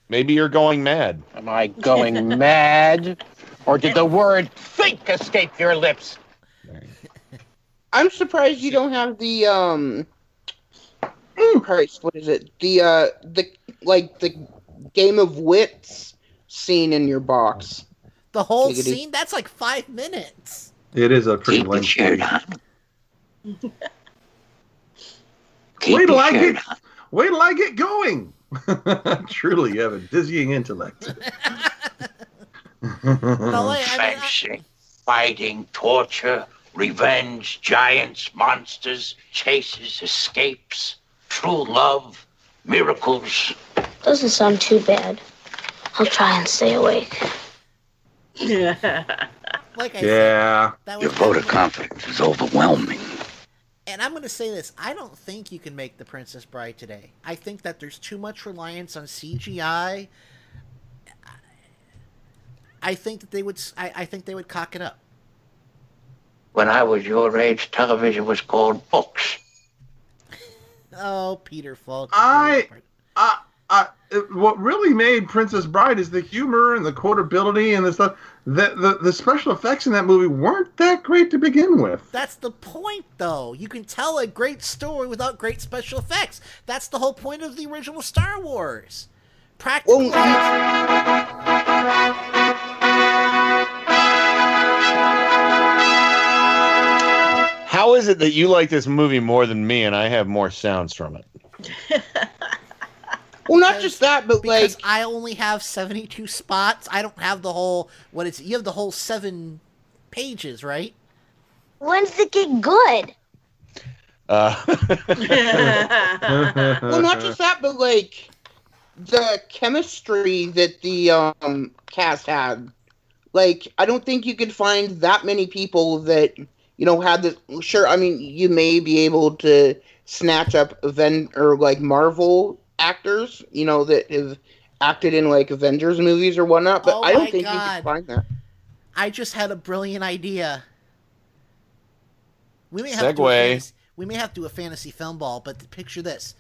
maybe you're going mad. Am I going mad? Or did the word think escape your lips? I'm surprised you don't have the um. Christ, what is it? The uh, the like the game of wits scene in your box. The whole Giggity. scene? That's like five minutes. It is a pretty Keep the lengthy. shirt Wait till I your get. Wait till I get going. Truly, you have a dizzying intellect. Fencing, fighting, torture, revenge, giants, monsters, chases, escapes, true love, miracles. Doesn't sound too bad. I'll try and stay awake. Like I Yeah. That Your was vote of confidence is overwhelming. And I'm going to say this: I don't think you can make The Princess Bride today. I think that there's too much reliance on CGI. I think that they would. s- I, I think they would cock it up. When I was your age, television was called books. Oh, Peter Falk. I, I, I, it- what really made Princess Bride is the humor and the quotability and the stuff. The, the the special effects in that movie weren't that great to begin with. That's the point, though. You can tell a great story without great special effects. That's the whole point of the original Star Wars. Practical. How is it that you like this movie more than me and I have more sounds from it? Well, not just that, but because like I only have seventy-two spots. I don't have the whole. What is? You have the whole seven pages, right? When's it get good? Uh, well, not just that, but like the chemistry that the um cast had. Like, I don't think you could find that many people that you know had this. Sure, I mean, you may be able to snatch up event or like Marvel actors, you know, that have acted in like Avengers movies or whatnot. But Oh I don't my think you can find that. I just had a brilliant idea. We may have to do a fantasy, we may have to do a fantasy film ball, but picture this: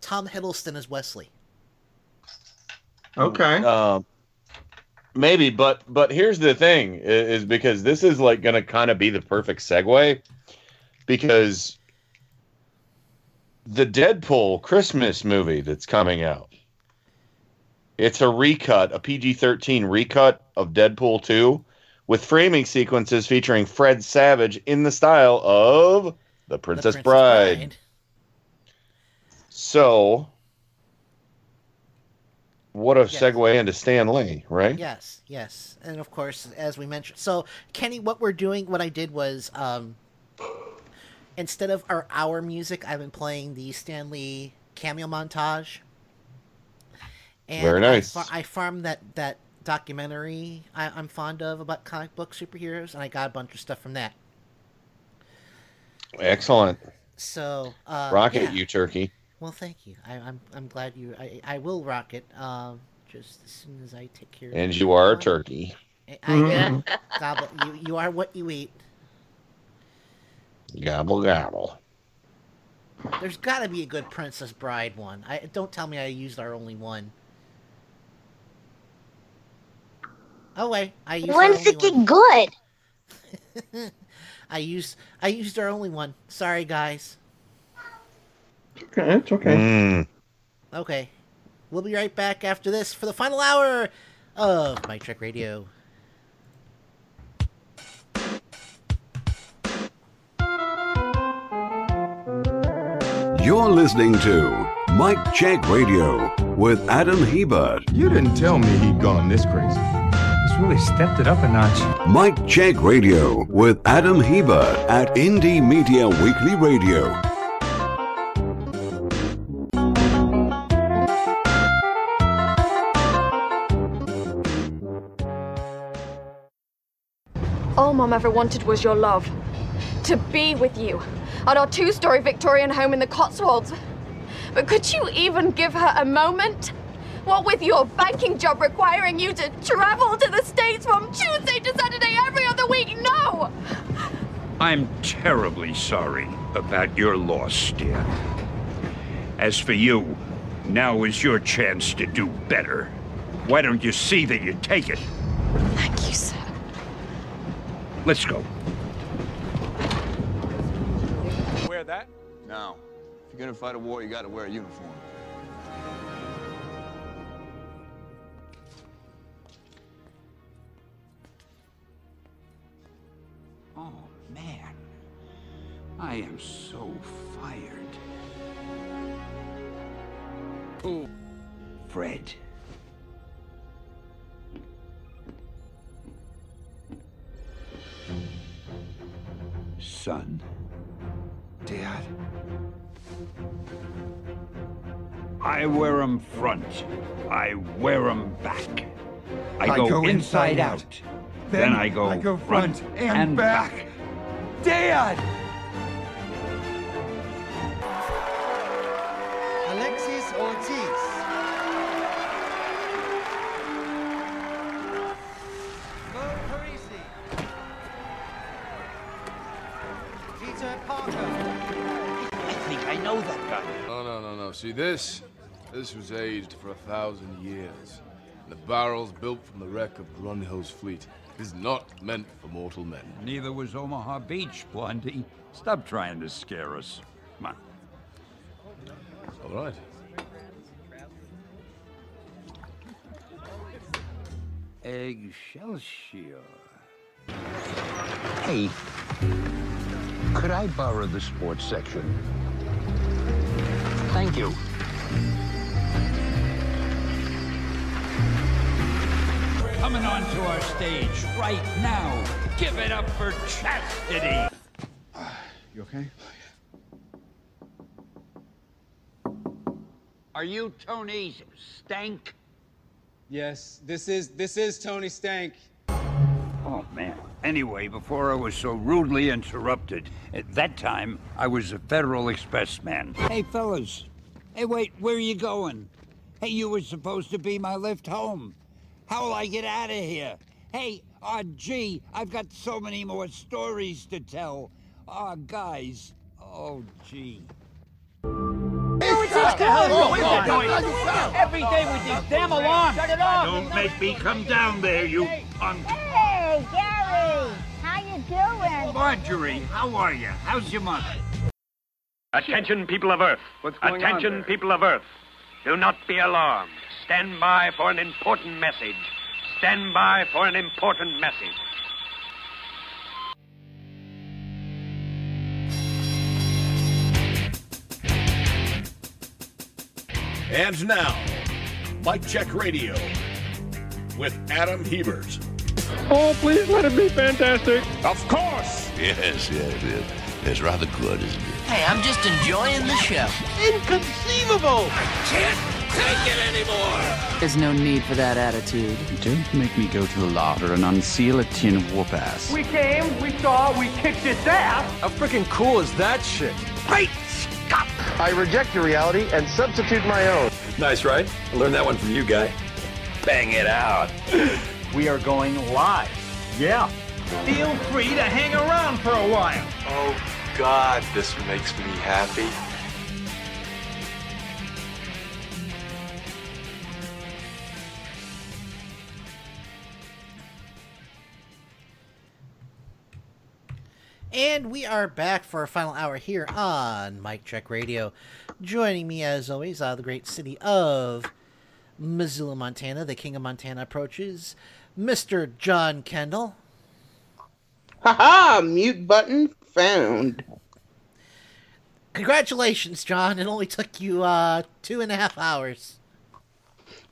Tom Hiddleston as Westley. Okay. Um, maybe, but but here's the thing: i- is because this is like going to kind of be the perfect segue, because the Deadpool Christmas movie that's coming out, it's a recut, a PG-13 recut of Deadpool 2, with framing sequences featuring Fred Savage in the style of The Princess, Princess Bride. Bride. So, what a segue into Stan Lee, right? Yes, yes, and of course, as we mentioned, so Kenny, what we're doing, what I did was, um, instead of our hour music, I've been playing the Stan Lee cameo montage. And Very nice. I, fa- I farmed that that documentary I, I'm fond of about comic book superheroes, and I got a bunch of stuff from that. Excellent. So, uh, Rocket, yeah. you turkey. Well, thank you. I, I'm I'm glad you. I I will rock it. Um, just as soon as I take care. of And you are a turkey. I, I gobble. You you are what you eat. Gobble, gobble. There's got to be a good Princess Bride one. I don't tell me I used our only one. Oh wait, I used our When's only it get one. good? I used I used our only one. Sorry guys. Okay, it's okay. Mm. Okay, we'll be right back after this for the final hour of Mike Check Radio. You're listening to Mike Check Radio with Adam Hebert. You didn't tell me he'd gone this crazy. He's really stepped it up a notch. Mike Check Radio with Adam Hebert at Indie Media Weekly Radio. All Mom ever wanted was your love. To be with you. At our two story Victorian home in the Cotswolds. But could you even give her a moment? What with your banking job requiring you to travel to the States from Tuesday to Saturday every other week? No! I'm terribly sorry about your loss, dear. As for you, now is your chance to do better. Why don't you see that you take it? Thank you, sir. Let's go. Wear that? No. If you're gonna fight a war, you gotta wear a uniform. Oh, man. I am so fired. Oh, Fred. Son. Dad. I wear 'em front. I wear 'em back. I, I go, go inside, out. out. Then, Then I go I go front, front and back. Dad! See this? This was aged for a thousand years. The barrels built from the wreck of Grunhill's fleet is not meant for mortal men. Neither was Omaha Beach, Blondie. Stop trying to scare us. Come on. All right. Excelsior. Hey, could I borrow the sports section? Thank you. Coming onto our stage right now. Give it up for Chastity. You okay? Are you Tony Stank? Yes, this is this is Tony Stank. Oh, man. Anyway, before I was so rudely interrupted, at that time, I was a Federal Express man. Hey, fellas. Hey, wait, where are you going? Hey, you were supposed to be my lift home. How will I get out of here? Hey, oh, gee, I've got so many more stories to tell. Ah, guys. Oh, gee. Every day with these damn alarms. Shut it off. Don't make me come down there, you punk. Hey, Gary! How you doing? Marjorie, how are you? How's your mother? Attention, people of Earth. What's going on Attention, there? people of Earth. Do not be alarmed. Stand by for an important message. Stand by for an important message. And now, Mike Check Radio with Adam Hebert. Oh, please let it be fantastic. Of course. Yes, yes, yes. It's rather good, isn't it? Hey, I'm just enjoying the show. Inconceivable! I Can't take it anymore. There's no need for that attitude. Don't make me go to the larder and unseal a tin of whoop ass. We came, we saw, we kicked its ass. How freaking cool is that shit? Great Scott! I reject your reality and substitute my own. Nice, right? I learned that one from you, guy. Bang it out. We are going live. Yeah. Feel free to hang around for a while. Oh, God, this makes me happy. And we are back for our final hour here on Mike Check Radio. Joining me, as always, out of the great city of Missoula, Montana, the King of Montana approaches, Mr. John Kendall. Haha, mute button found. Congratulations, John. It only took you uh, two and a half hours.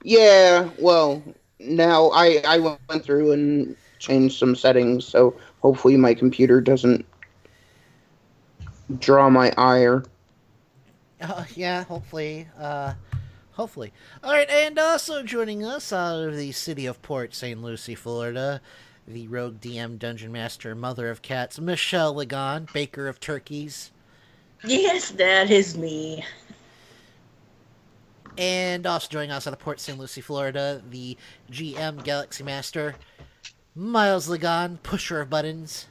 Yeah, well, now I I went through and changed some settings, so hopefully my computer doesn't draw my ire. Uh, yeah, hopefully. Uh, hopefully. All right, and also joining us out of the city of Port St. Lucie, Florida, the rogue DM dungeon master, mother of cats, Michelle Lagon, baker of turkeys. Yes, that is me. And also joining us out of Port St. Lucie, Florida, the GM Galaxy Master, Miles Lagan, pusher of buttons.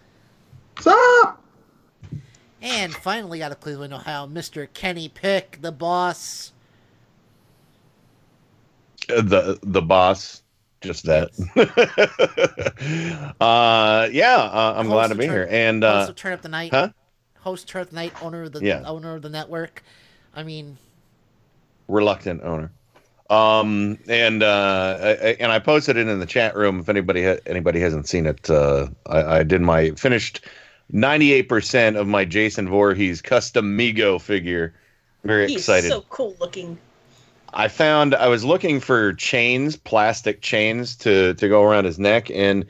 Stop! And finally out of Cleveland, Ohio, Mr. Kenny Pick, the boss. The the boss just that uh yeah uh, i'm glad to be Turn- here and host uh of Turn Up the Night. huh Host Turn Up the Night, owner of the Yeah. owner of the network. I mean, reluctant owner um and uh I, I- and i posted it in the chat room if anybody ha- anybody hasn't seen it uh i, I did my finished 98% of my jason Voorhees custom Mego figure very He's excited so cool looking. I found I was looking for chains, plastic chains to to go around his neck, and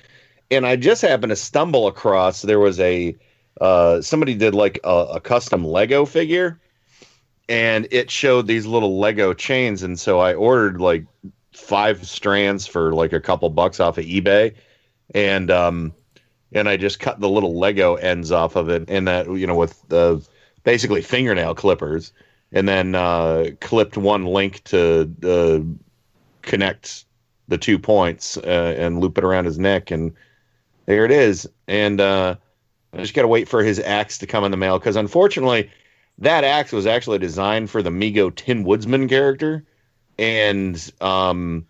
and I just happened to stumble across there was a uh, somebody did like a, a custom Lego figure, and it showed these little Lego chains, and so I ordered like five strands for like a couple bucks off of eBay, and um and I just cut the little Lego ends off of it, and that you know with the basically fingernail clippers and then uh, clipped one link to uh, connect the two points uh, and loop it around his neck, and there it is. And uh, I just got to wait for his axe to come in the mail because unfortunately, that axe was actually designed for the Mego Tin Woodsman character, and um,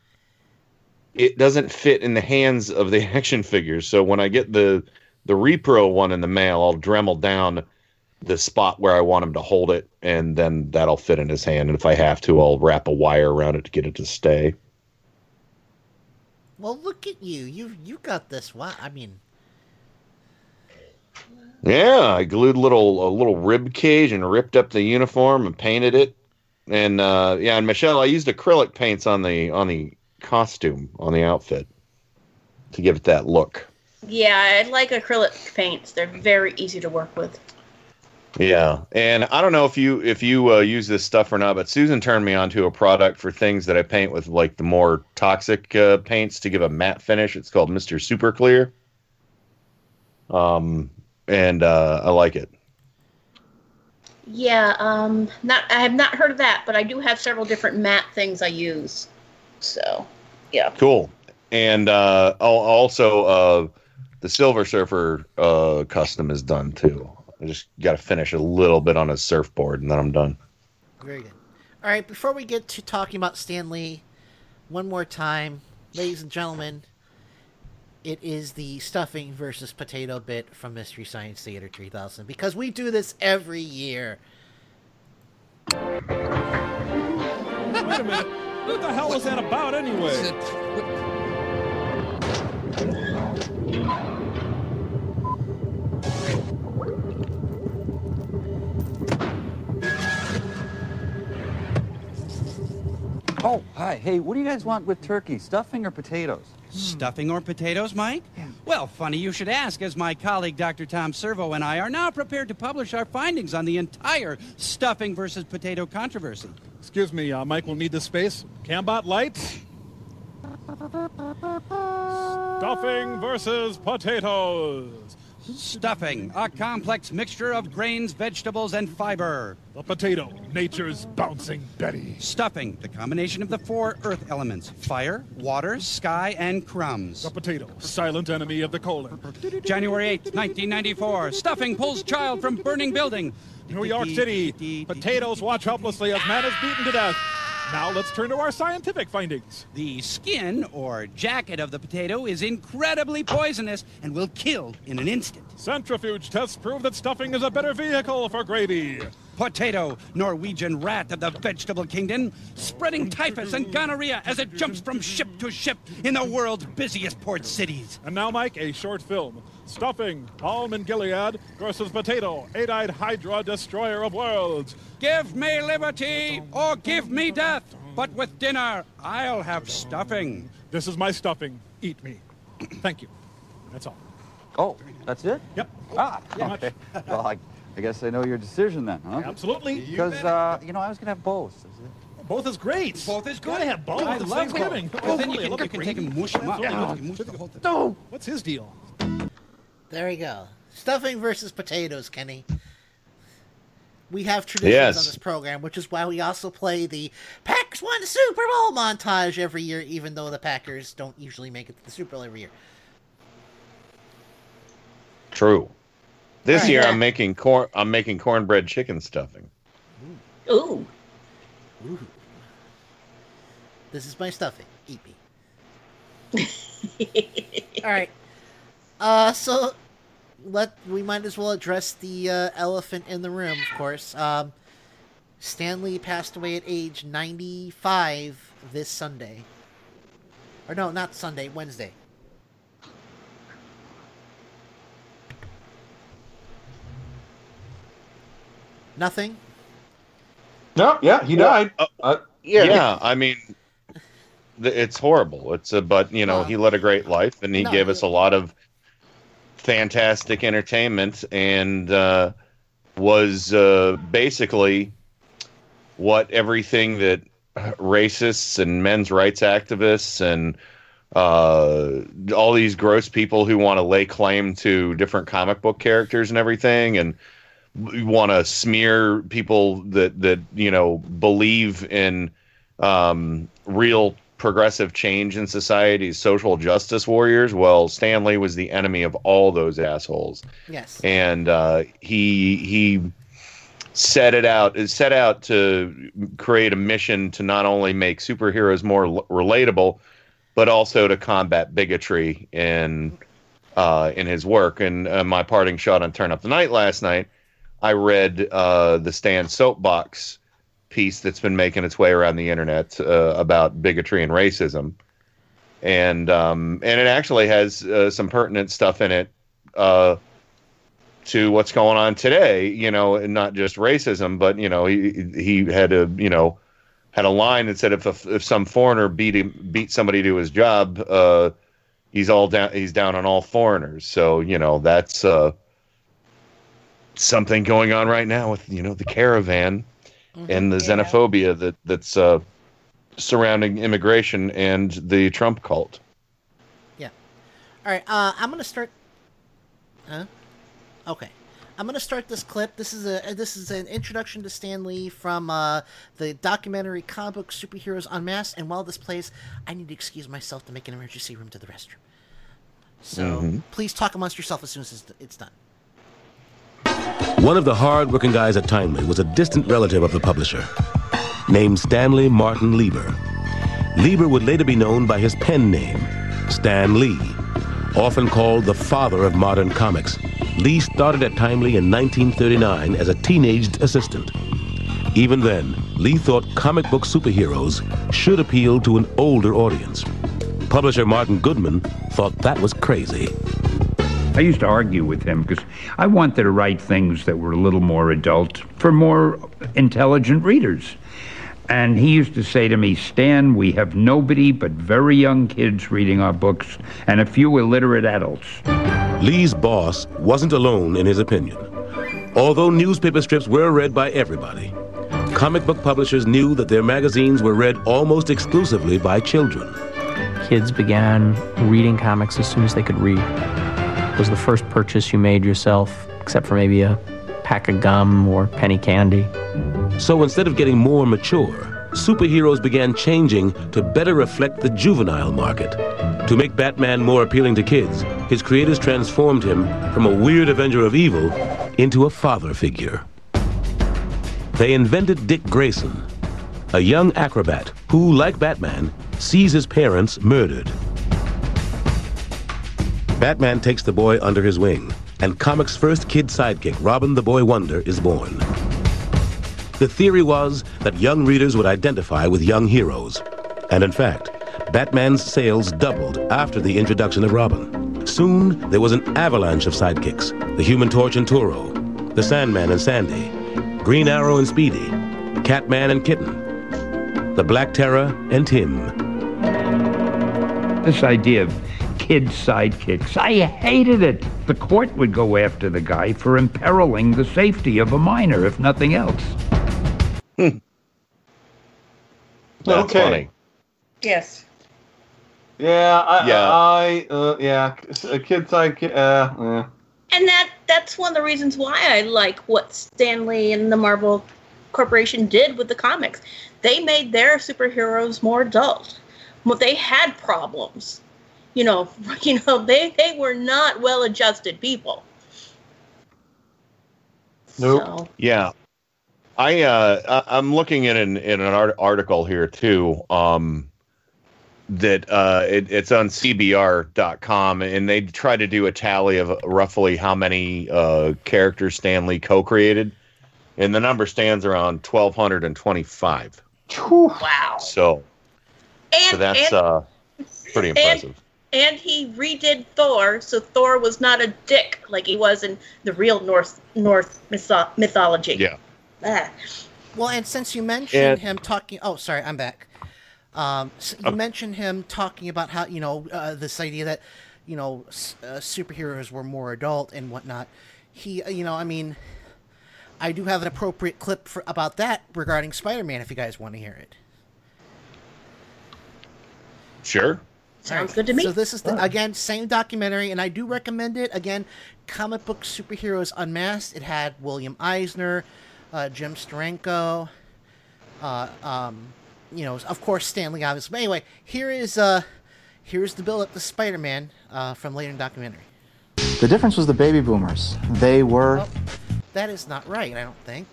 it doesn't fit in the hands of the action figures. So when I get the the repro one in the mail, I'll Dremel down the spot where I want him to hold it, and then that'll fit in his hand. And if I have to, I'll wrap a wire around it to get it to stay. well, look at you. You you got this. Wow. I mean, Yeah, I glued a little a little rib cage and ripped up the uniform and painted it. And uh, yeah, and Michelle, I used acrylic paints on the on the costume on the outfit to give it that look. Yeah, I like acrylic paints. They're very easy to work with. Yeah, and I don't know if you if you uh, use this stuff or not, but Susan turned me onto a product for things that I paint with like the more toxic uh, paints to give a matte finish. It's called Mister Super Clear. Um, and uh, I like it. Yeah, um, not I have not heard of that, but I do have several different matte things I use. So, yeah. Cool. And uh, also, uh, the Silver Surfer uh, custom is done too. I just got to finish a little bit on a surfboard, and then I'm done. very good. All right, before we get to talking about Stan Lee, one more time, ladies and gentlemen, it is the stuffing versus potato bit from Mystery Science Theater 3000 because we do this every year. Wait a minute. What the hell was that about anyway? Oh, hi. Hey, what do you guys want with turkey? Stuffing or potatoes? Stuffing or potatoes, Mike? Yeah. Well, funny you should ask, as my colleague Dr. Tom Servo and I are now prepared to publish our findings on the entire stuffing versus potato controversy. Excuse me, uh, Mike will need this space. Cambot lights. Stuffing versus potatoes. Stuffing, a complex mixture of grains, vegetables, and fiber. The potato, nature's bouncing Betty. Stuffing, the combination of the four earth elements fire, water, sky, and crumbs. The potato, silent enemy of the colon. January 8th, 1994. Stuffing pulls child from burning building. New York City, potatoes watch helplessly as man is beaten to death. Now let's turn to our scientific findings. The skin or jacket of the potato is incredibly poisonous and will kill in an instant. Centrifuge tests prove that stuffing is a better vehicle for gravy. Potato, Norwegian rat of the vegetable kingdom, spreading typhus and gonorrhea as it jumps from ship to ship in the world's busiest port cities. And now, Mike, a short film. Stuffing, Balm and Gilead versus Potato, eight-eyed Hydra, destroyer of worlds. Give me liberty or give me death, but with dinner, I'll have stuffing. This is my stuffing. Eat me. Thank you. That's all. Oh, that's it? Yep. Ah, Pretty much. okay. well, I, I guess I know your decision then, huh? Absolutely. Because, uh, you know, I was going to have both. Both is great. Both is good. Gotta have both. I love Thanksgiving. both. Well, then you can, you can take and mush them up. Yeah. You can mush the whole thing. No. What's his deal? There we go. Stuffing versus potatoes, Kenny. we have traditions Yes. on this program, which is why we also play the Packers won the Super Bowl montage every year, even though the Packers don't usually make it to the Super Bowl every year. True. This Right. year Yeah. I'm making corn. I'm making cornbread chicken stuffing. Ooh. Ooh. This is my stuffing. Eat me. All right. Uh, so let we might as well address the uh, elephant in the room, of course. Um, Stan Lee passed away at age 95 this Sunday. Or no, not Sunday, Wednesday. Nothing. No, yeah, he died. Uh, Yeah, I mean, it's horrible. It's a but you know he led a great life and he No, gave us a lot of fantastic entertainment and uh, was uh, basically what everything that racists and men's rights activists and uh, all these gross people who want to lay claim to different comic book characters and everything and want to smear people that that you know believe in um, real progressive change in society, social justice warriors. Well, Stan Lee was the enemy of all those assholes, Yes. and uh, he he set it out set out to create a mission to not only make superheroes more l- relatable, but also to combat bigotry in uh, in his work. And uh, my parting shot on Turn Up the Night last night, I read uh, the Stan's Soapbox piece that's been making its way around the internet uh, about bigotry and racism, and um, and it actually has uh, some pertinent stuff in it uh, to what's going on today. You know, and not just racism, but you know, he he had a you know had a line that said if a, if some foreigner beat him, beat somebody to his job, uh, he's all down he's down on all foreigners. So you know that's uh, something going on right now with you know the caravan and the xenophobia that that's uh, surrounding immigration and the Trump cult. Yeah. All right. Uh, I'm gonna start. Huh? Okay. I'm gonna start this clip. This is a this is an introduction to Stan Lee from uh, the documentary Comic Book Superheroes Unmasked. And while this plays, I need to excuse myself to make an emergency room to the restroom. So Mhm. please talk amongst yourself as soon as it's done. One of the hard-working guys at Timely was a distant relative of the publisher, named Stanley Martin Lieber. Lieber would later be known by his pen name, Stan Lee. Often called the father of modern comics, Lee started at Timely in 1939 as a teenaged assistant. Even then, Lee thought comic book superheroes should appeal to an older audience. Publisher Martin Goodman thought that was crazy. I used to argue with him because I wanted to write things that were a little more adult for more intelligent readers. And he used to say to me, Stan, we have nobody but very young kids reading our books and a few illiterate adults. Lee's boss wasn't alone in his opinion. Although newspaper strips were read by everybody, comic book publishers knew that their magazines were read almost exclusively by children. Kids began reading comics as soon as they could read. Was the first purchase you made yourself, except for maybe a pack of gum or penny candy. So instead of getting more mature, superheroes began changing to better reflect the juvenile market. To make Batman more appealing to kids, his creators transformed him from a weird avenger of evil into a father figure. They invented Dick Grayson, a young acrobat who, like Batman, sees his parents murdered. Batman takes the boy under his wing, and comics' first kid sidekick, Robin the Boy Wonder, is born. The theory was that young readers would identify with young heroes. And in fact, Batman's sales doubled after the introduction of Robin. Soon, there was an avalanche of sidekicks the Human Torch and Toro, the Sandman and Sandy, Green Arrow and Speedy, Catman and Kitten, the Black Terror and Tim. This idea of kid sidekicks, I hated it. The court would go after the guy for imperiling the safety of a minor, if nothing else. That's Okay. funny. Yes. Yeah, I, Yeah. I, uh, yeah, a kid sidekick. Uh, yeah. And that that's one of the reasons why I like what Stan Lee and the Marvel Corporation did with the comics. They made their superheroes more adult. Well, they had problems. You know, you know, they, they were not well adjusted people. Nope. Yeah. I uh I- I'm looking at an in an art- article here too. Um that uh it, it's on cbr.com and they try to do a tally of roughly how many uh characters Stan Lee co-created and the number stands around 1225. Wow. So And, so that's and, uh pretty impressive. And he redid Thor, so Thor was not a dick like he was in the real North North mytho- mythology. Yeah. Ah. Well, and since you mentioned And- him talking, oh, sorry, I'm back. Um, s you mentioned him talking about how you know uh, this idea that you know uh, superheroes were more adult and whatnot. He, uh, you know, I mean, I do have an appropriate clip for about that regarding Spider-Man. If you guys want to hear it. Sure. Sounds good to me. So this is the, again same documentary, and I do recommend it. Again, comic book superheroes unmasked. It had William Eisner, uh, Jim Steranko, uh, um, you know, of course Stan Lee, obviously. But anyway, here is uh, here's the build up to Spider-Man uh, from later in the documentary. The difference was the baby boomers. They were. That is not right. I don't think.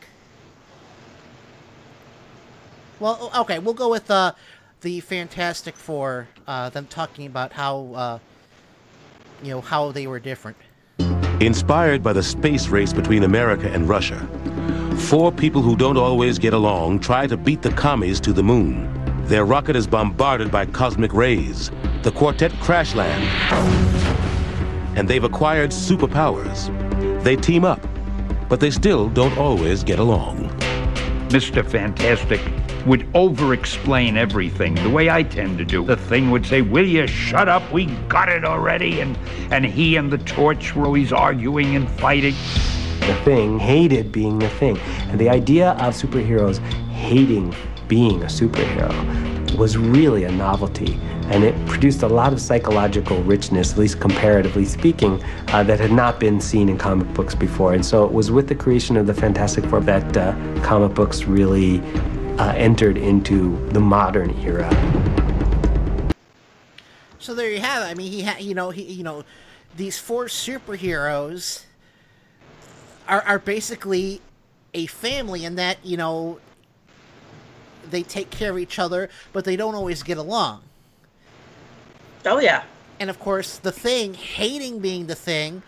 Well, okay, we'll go with uh, the Fantastic Four. Uh, them talking about how uh, you know how they were different. Inspired by the space race between America and Russia, four people who don't always get along try to beat the commies to the moon. Their rocket is bombarded by cosmic rays. The quartet crash land, and they've acquired superpowers. They team up, but they still don't always get along. Mr. Fantastic would over explain everything the way I tend to do. The thing would say, Will you shut up? We got it already. And, and he and the torch were always arguing and fighting. The thing hated being the thing. And the idea of superheroes hating being a superhero was really a novelty. And it produced a lot of psychological richness, at least comparatively speaking, uh, that had not been seen in comic books before. And so it was with the creation of the Fantastic Four that uh, comic books really uh, entered into the modern era. So there you have it. I mean, he had, you know, he, you know, these four superheroes are are basically a family in that you know they take care of each other, but they don't always get along. Oh yeah. And of course, the thing hating being the thing,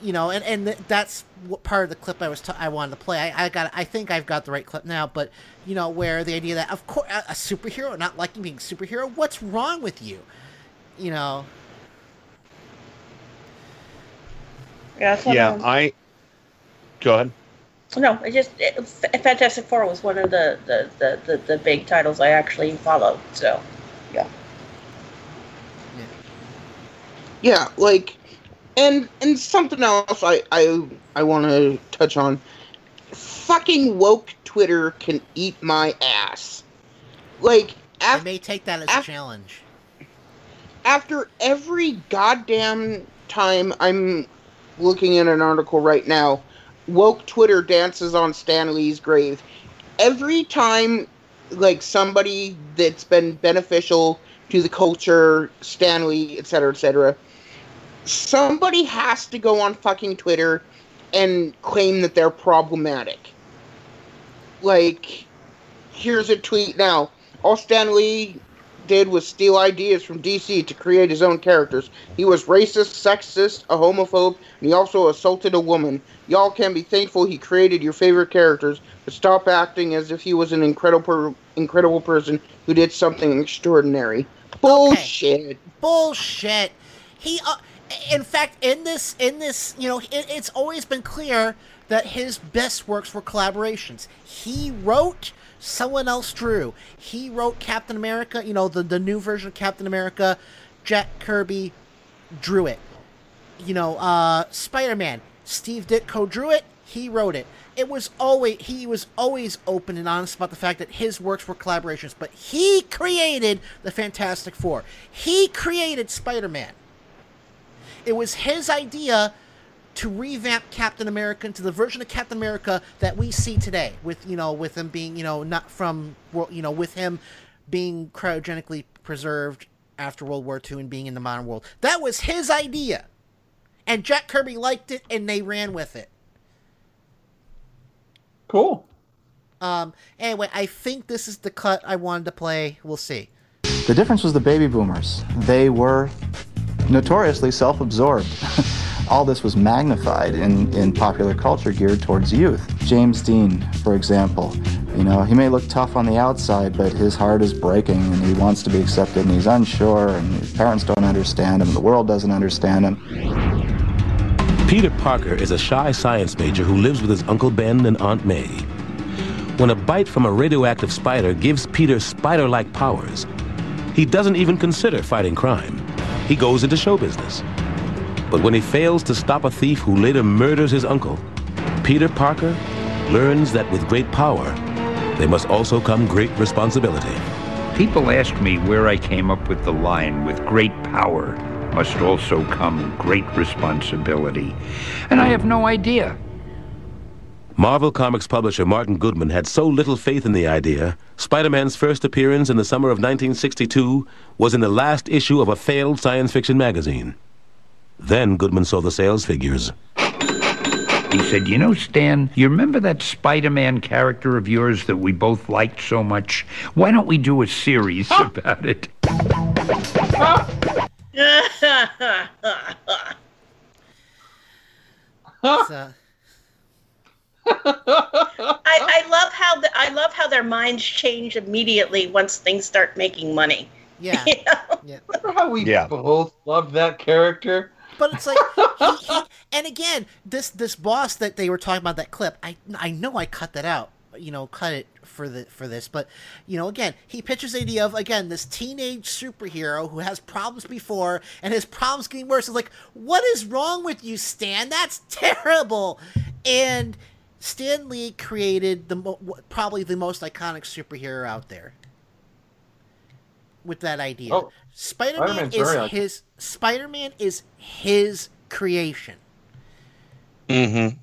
you know, and and th- that's what part of the clip I was ta- I wanted to play. I, I got I think I've got the right clip now, but you know, where the idea that of course a, a superhero not liking being a superhero, what's wrong with you? You know. Yeah. That's what, Yeah, I go ahead. No, it just it, Fantastic Four was one of the the, the, the the big titles I actually followed. So, yeah. Yeah, like, and and something else I I I want to touch on. Fucking woke Twitter can eat my ass. Like, I may take that as a challenge. after every goddamn time I'm looking at an article right now, woke Twitter dances on Stan Lee's grave. Every time, like somebody that's been beneficial to the culture, Stan Lee, etc., etc., somebody has to go on fucking Twitter and claim that they're problematic. Like, here's a tweet now. All Stan Lee did was steal ideas from DC to create his own characters. He was racist, sexist, a homophobe, and he also assaulted a woman. Y'all can be thankful he created your favorite characters, but stop acting as if he was an incredible, incredible person who did something extraordinary. Bullshit. Bullshit. He, uh, in fact, in this, in this, you know, it, it's always been clear that his best works were collaborations. He wrote, someone else drew. He wrote Captain America, you know, the the new version of Captain America. Jack Kirby drew it. You know, uh, Spider Man. Steve Ditko drew it. He wrote it. It was always he was always open and honest about the fact that his works were collaborations, but he created the Fantastic Four. He created Spider Man. It was his idea to revamp Captain America into the version of Captain America that we see today, with you know, with him being you know not from world, you know, with him being cryogenically preserved after World War II and being in the modern world. That was his idea, and Jack Kirby liked it, and they ran with it. Cool. Um. Anyway, I think this is the cut I wanted to play. We'll see. The difference was the baby boomers. They were notoriously self absorbed. All this was magnified in, in popular culture geared towards youth. James Dean, for example, you know, he may look tough on the outside, but his heart is breaking and he wants to be accepted and he's unsure and his parents don't understand him, the world doesn't understand him. Peter Parker is a shy science major who lives with his Uncle Ben and Aunt May. When a bite from a radioactive spider gives Peter spider like powers, he doesn't even consider fighting crime. He goes into show business. But when he fails to stop a thief who later murders his uncle, Peter Parker learns that with great power, there must also come great responsibility. People ask me where I came up with the line, with great power must also come great responsibility. And I have no idea. Marvel Comics publisher Martin Goodman had so little faith in the idea, Spider-Man's first appearance in the summer of 1962 was in the last issue of a failed science fiction magazine. Then Goodman saw the sales figures. He said, You know, Stan, you remember that Spider Man character of yours that we both liked so much? Why don't we do a series about it? So, I, I love how the, I love how their minds change immediately once things start making money. Yeah. You know? yeah. Remember how we Yeah. both loved that character? But it's like, he, he, and again, this this boss that they were talking about that clip, I I know I cut that out, you know, cut it for the for this, but you know, again, he pitches the idea of again this teenage superhero who has problems before and his problems getting worse. It's like, what is wrong with you, Stan? That's terrible. And Stan Lee created the mo- probably the most iconic superhero out there with that idea. Oh, Spider-Man Spider-Man's is very iconic. his Spider-Man is his creation. Mm-hmm.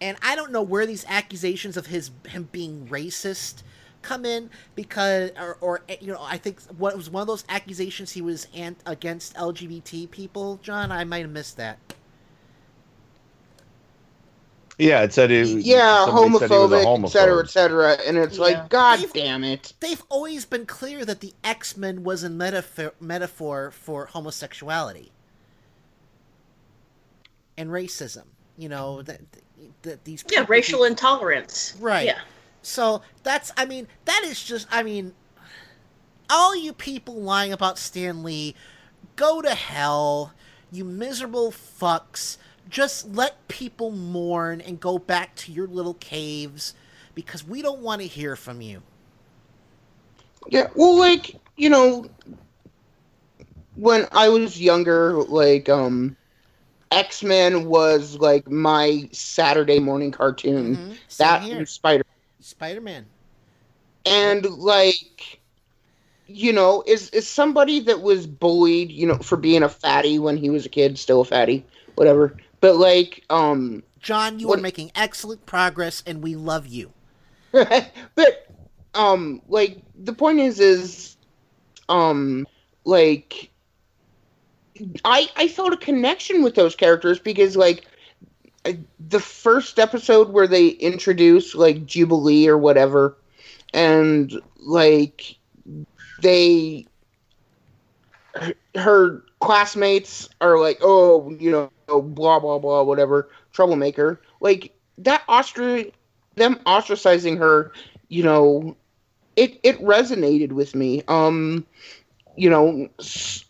And I don't know where these accusations of his him being racist come in because or, or you know I think what was one of those accusations he was ant, against LGBT people, John. I might have missed that. Yeah, it said it. Yeah, somebody said he was a homophobic, et cetera, et cetera. And it's Yeah. like, God They've- damn it. They've always been clear that the X Men was a metaphor metaphor for homosexuality and racism. You know that that these Yeah, people- racial intolerance. Right. Yeah. So that's, I mean, that is just, I mean, all you people lying about Stan Lee, go to hell, you miserable fucks. Just let people mourn and go back to your little caves because we don't want to hear from you. Yeah, well, like you know, when I was younger, like um, X Men was like my Saturday morning cartoon. That here. and Spider, Spider Man. and like, you know, is is somebody that was bullied, you know, for being a fatty when he was a kid, still a fatty, whatever. But like, um, John, you are making excellent progress and we love you. but um like the point is is um like i i felt a connection with those characters because like I- the first episode where they introduce like jubilee or whatever and like they her, classmates are like oh you know blah blah blah whatever troublemaker. Like that ostra them ostracizing her you know it it resonated with me. Um you know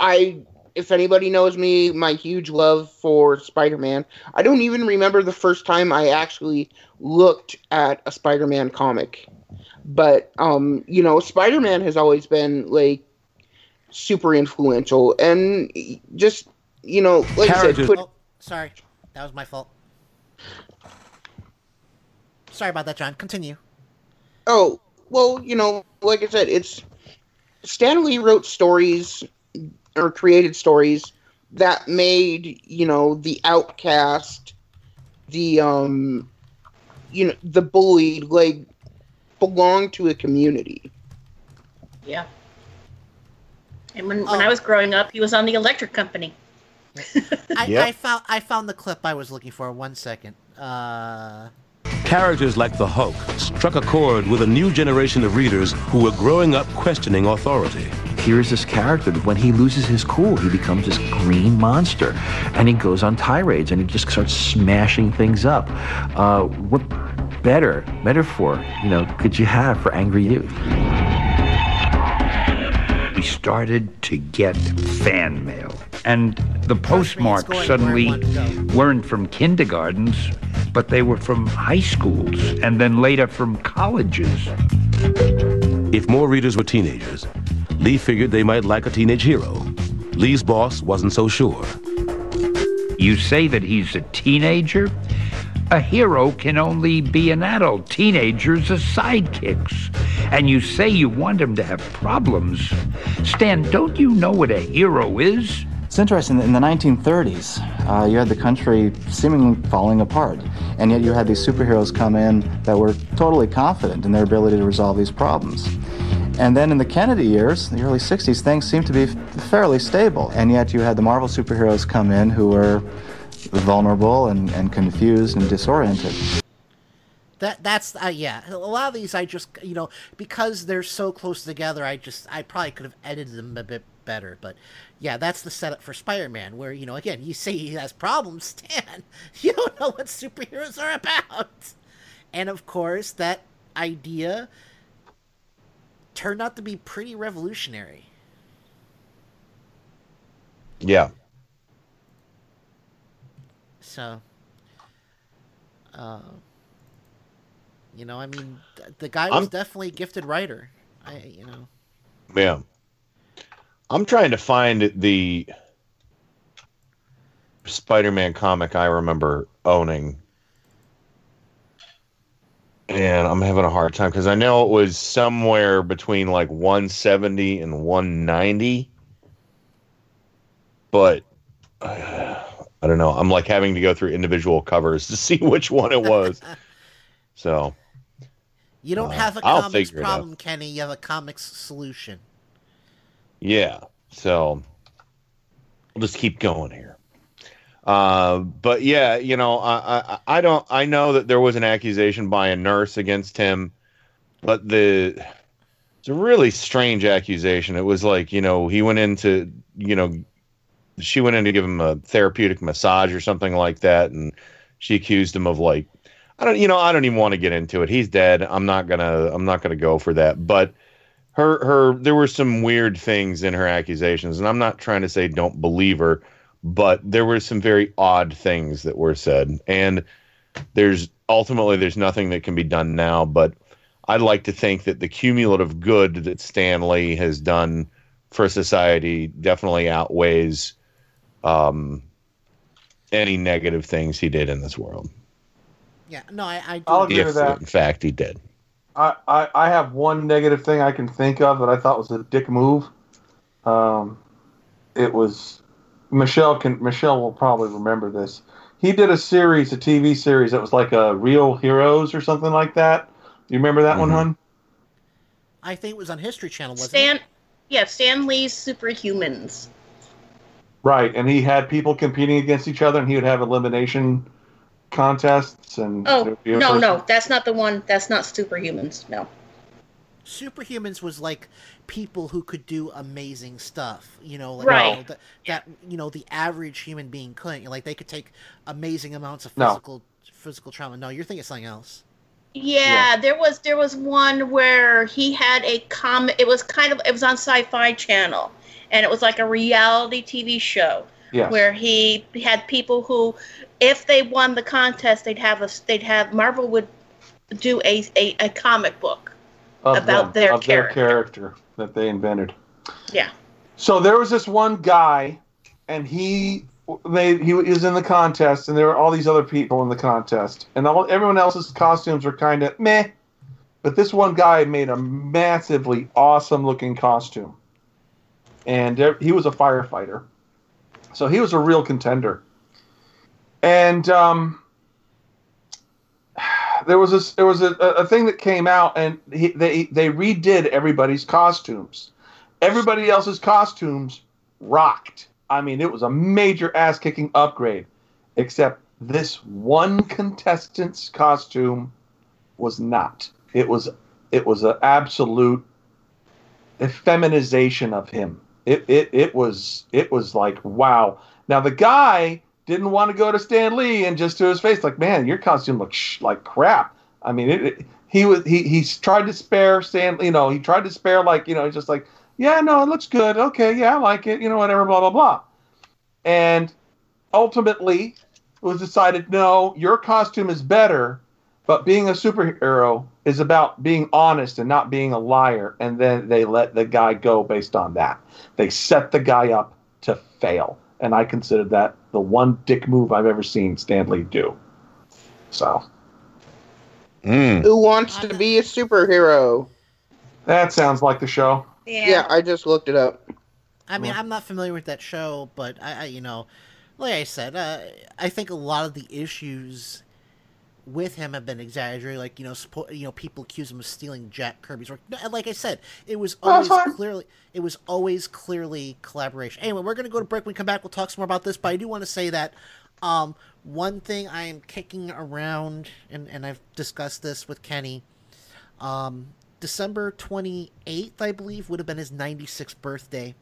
I if anybody knows me my huge love for spider-man. I don't even remember the first time i actually looked at a spider-man comic. But um you know spider-man has always been like super influential and just you know like i said put Oh, sorry. That was my fault. Sorry about that, John. Continue. Oh, well, you know, like I said, it's Stan Lee wrote stories or created stories that made, you know, the outcast the um, you know, the bullied like belong to a community. Yeah. And when, when I was growing up, he was on the electric company. I, Yep. I found I found the clip I was looking for. One second. Uh, Characters like the Hulk struck a chord with a new generation of readers who were growing up questioning authority. Here's this character that when he loses his cool, he becomes this green monster, and he goes on tirades and he just starts smashing things up. Uh, what better metaphor, you know, could you have for angry youth? We started to get fan mail. And the postmarks going suddenly where I want to weren't from kindergartens, but they were from high schools and then later from colleges. If more readers were teenagers, Lee figured they might like a teenage hero. Lee's boss wasn't so sure. You say that he's a teenager? A hero can only be an adult. Teenagers are sidekicks. And you say you want him to have problems. Stan, don't you know what a hero is? It's interesting that in the 1930s, uh, you had the country seemingly falling apart, and yet you had these superheroes come in that were totally confident in their ability to resolve these problems. And then in the Kennedy years, the early 60s, things seemed to be fairly stable, and yet you had the Marvel superheroes come in who were vulnerable and, and confused and disoriented. That that's uh, yeah. A lot of these I just you know because they're so close together. I just I probably could have edited them a bit better. But yeah, that's the setup for Spider-Man. Where you know again you say he has problems, Stan. You don't know what superheroes are about. And of course that idea turned out to be pretty revolutionary. Yeah. So, uh, you know, I mean, th- the guy was I'm- definitely a gifted writer. I, you know, Yeah. I'm trying to find the Spider-Man comic I remember owning. And I'm having a hard time because I know it was somewhere between like 170 and 190. But uh, I don't know. I'm like having to go through individual covers to see which one it was. so you don't have a I'll comics figure it out. problem, Kenny. You have a comics solution. Yeah. So we'll just keep going here. Uh, but yeah, you know, I, I I don't I know that there was an accusation by a nurse against him, but the it's a really strange accusation. It was like, you know, he went into, you know, she went in to give him a therapeutic massage or something like that, and she accused him of like I don't you know, I don't even want to get into it. He's dead. I'm not gonna I'm not gonna go for that. But her her there were some weird things in her accusations, and I'm not trying to say don't believe her, but there were some very odd things that were said. And there's ultimately there's nothing that can be done now, but I'd like to think that the cumulative good that Stan Lee has done for society definitely outweighs um, any negative things he did in this world. Yeah, no, I, I do. I'll agree If with that. in fact he did. I, I, I have one negative thing I can think of that I thought was a dick move. Um, it was Michelle can Michelle will probably remember this. He did a series, a TV series that was like a Real Heroes or something like that. You remember that one, hun? I think it was on History Channel, wasn't Stan, it? yeah, Stan Lee's Superhumans. Right, and he had people competing against each other, and he would have elimination contests. And Oh would be a no, person- no, that's not the one. That's not Superhumans. No. Superhumans was like people who could do amazing stuff. You know, like Right. you know, that, that you know the average human being couldn't. Like they could take amazing amounts of No. physical physical trauma. No, you're thinking of something else. Yeah, there was there was one where he had a com. It was kind of it was on Sci-Fi Channel, and it was like a reality TV show Yes. where he had people who, if they won the contest, they'd have a they'd have Marvel would do a a, a comic book of about them, their of character. their character that they invented. Yeah. So there was this one guy, and he they he was in the contest, and there were all these other people in the contest, and all everyone else's costumes were kind of meh, but this one guy made a massively awesome looking costume, and he was a firefighter, so he was a real contender, and um, there was a there was a, a thing that came out, and he, they they redid everybody's costumes. Everybody else's costumes rocked. I mean, it was a major ass kicking upgrade, except this one contestant's costume was not. It was it was an absolute effeminization of him. It it it was it was like wow. Now the guy didn't want to go to Stan Lee and just to his face like, man, your costume looks sh- like crap. I mean, it, it, he was he he's tried to spare Stan. You know, he tried to spare like you know, just like yeah, no, it looks good. Okay, yeah, I like it. You know, whatever, blah blah blah. And ultimately, it was decided no, your costume is better, but being a superhero is about being honest and not being a liar. And then they let the guy go based on that. They set the guy up to fail. And I considered that the one dick move I've ever seen Stan Lee do. So. Who wants to be a superhero? That sounds like the show. Yeah. I just looked it up. I mean, I'm not familiar with that show, but I, I you know, like I said, uh, I think a lot of the issues with him have been exaggerated. Like you know, suppo- you know, people accuse him of stealing Jack Kirby's work. No, Like I said, it was always clearly it was always clearly collaboration. Anyway, we're gonna go to break. When we come back, we'll talk some more about this. But I do want to say that um, one thing I am kicking around, and and I've discussed this with Kenny. Um, December 28th, I believe, would have been his 96th birthday.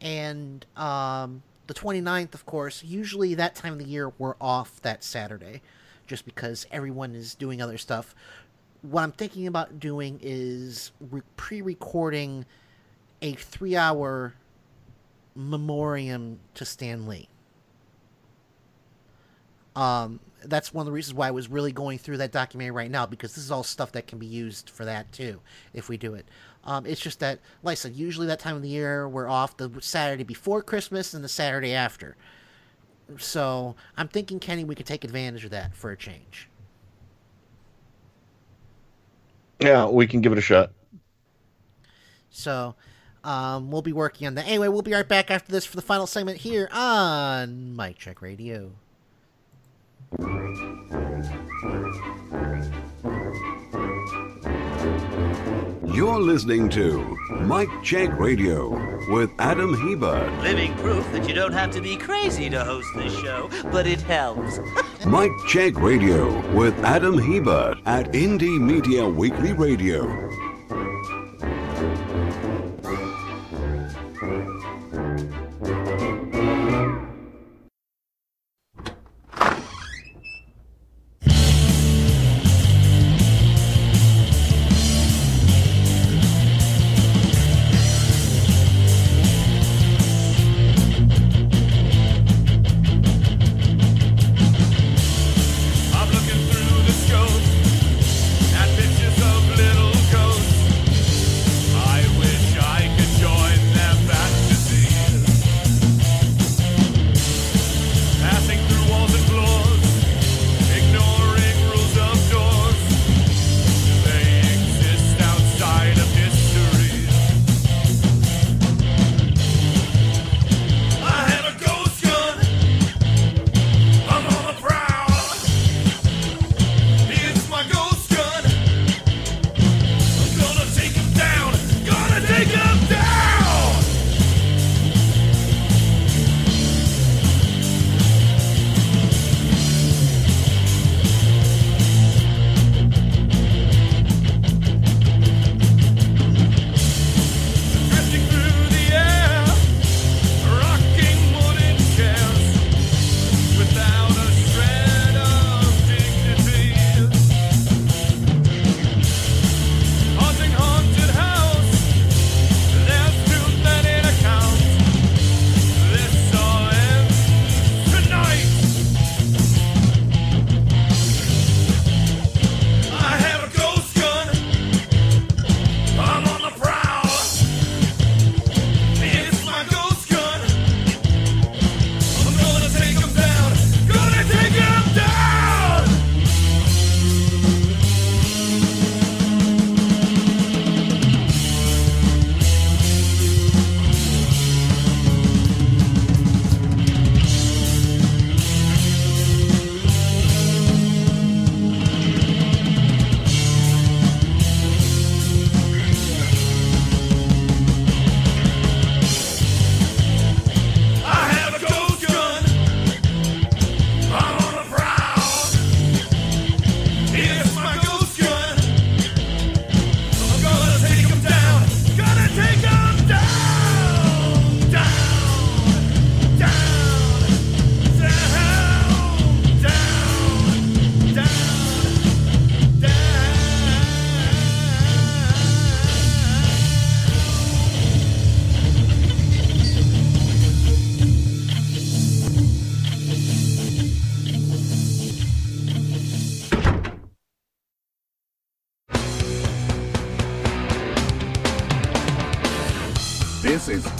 And um, the 29th, of course, usually that time of the year we're off that Saturday just because everyone is doing other stuff. What I'm thinking about doing is re- pre recording a three hour memoriam to Stan Lee. Um, that's one of the reasons why I was really going through that documentary right now because this is all stuff that can be used for that too if we do it. Um, it's just that, like I said, usually that time of the year we're off the Saturday before Christmas and the Saturday after. So I'm thinking, Kenny, we could take advantage of that for a change. Yeah, we can give it a shot. So um, we'll be working on that. Anyway, we'll be right back after this for the final segment here on Mike Check Radio. You're listening to Mike Check Radio with Adam Hebert. Living proof that you don't have to be crazy to host this show, but it helps. Mike Check Radio with Adam Hebert at Indie Media Weekly Radio.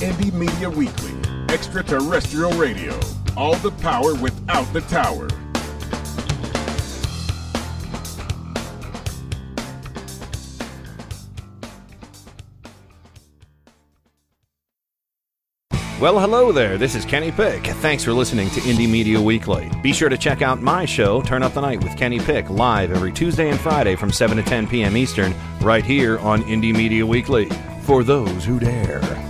Indie Media Weekly, extraterrestrial radio. All the power without the tower. Well, hello there. This is Kenny Pick. Thanks for listening to Indie Media Weekly. Be sure to check out my show, Turn Up the Night with Kenny Pick, live every Tuesday and Friday from 7 to 10 p.m. Eastern, right here on Indie Media Weekly. For those who dare.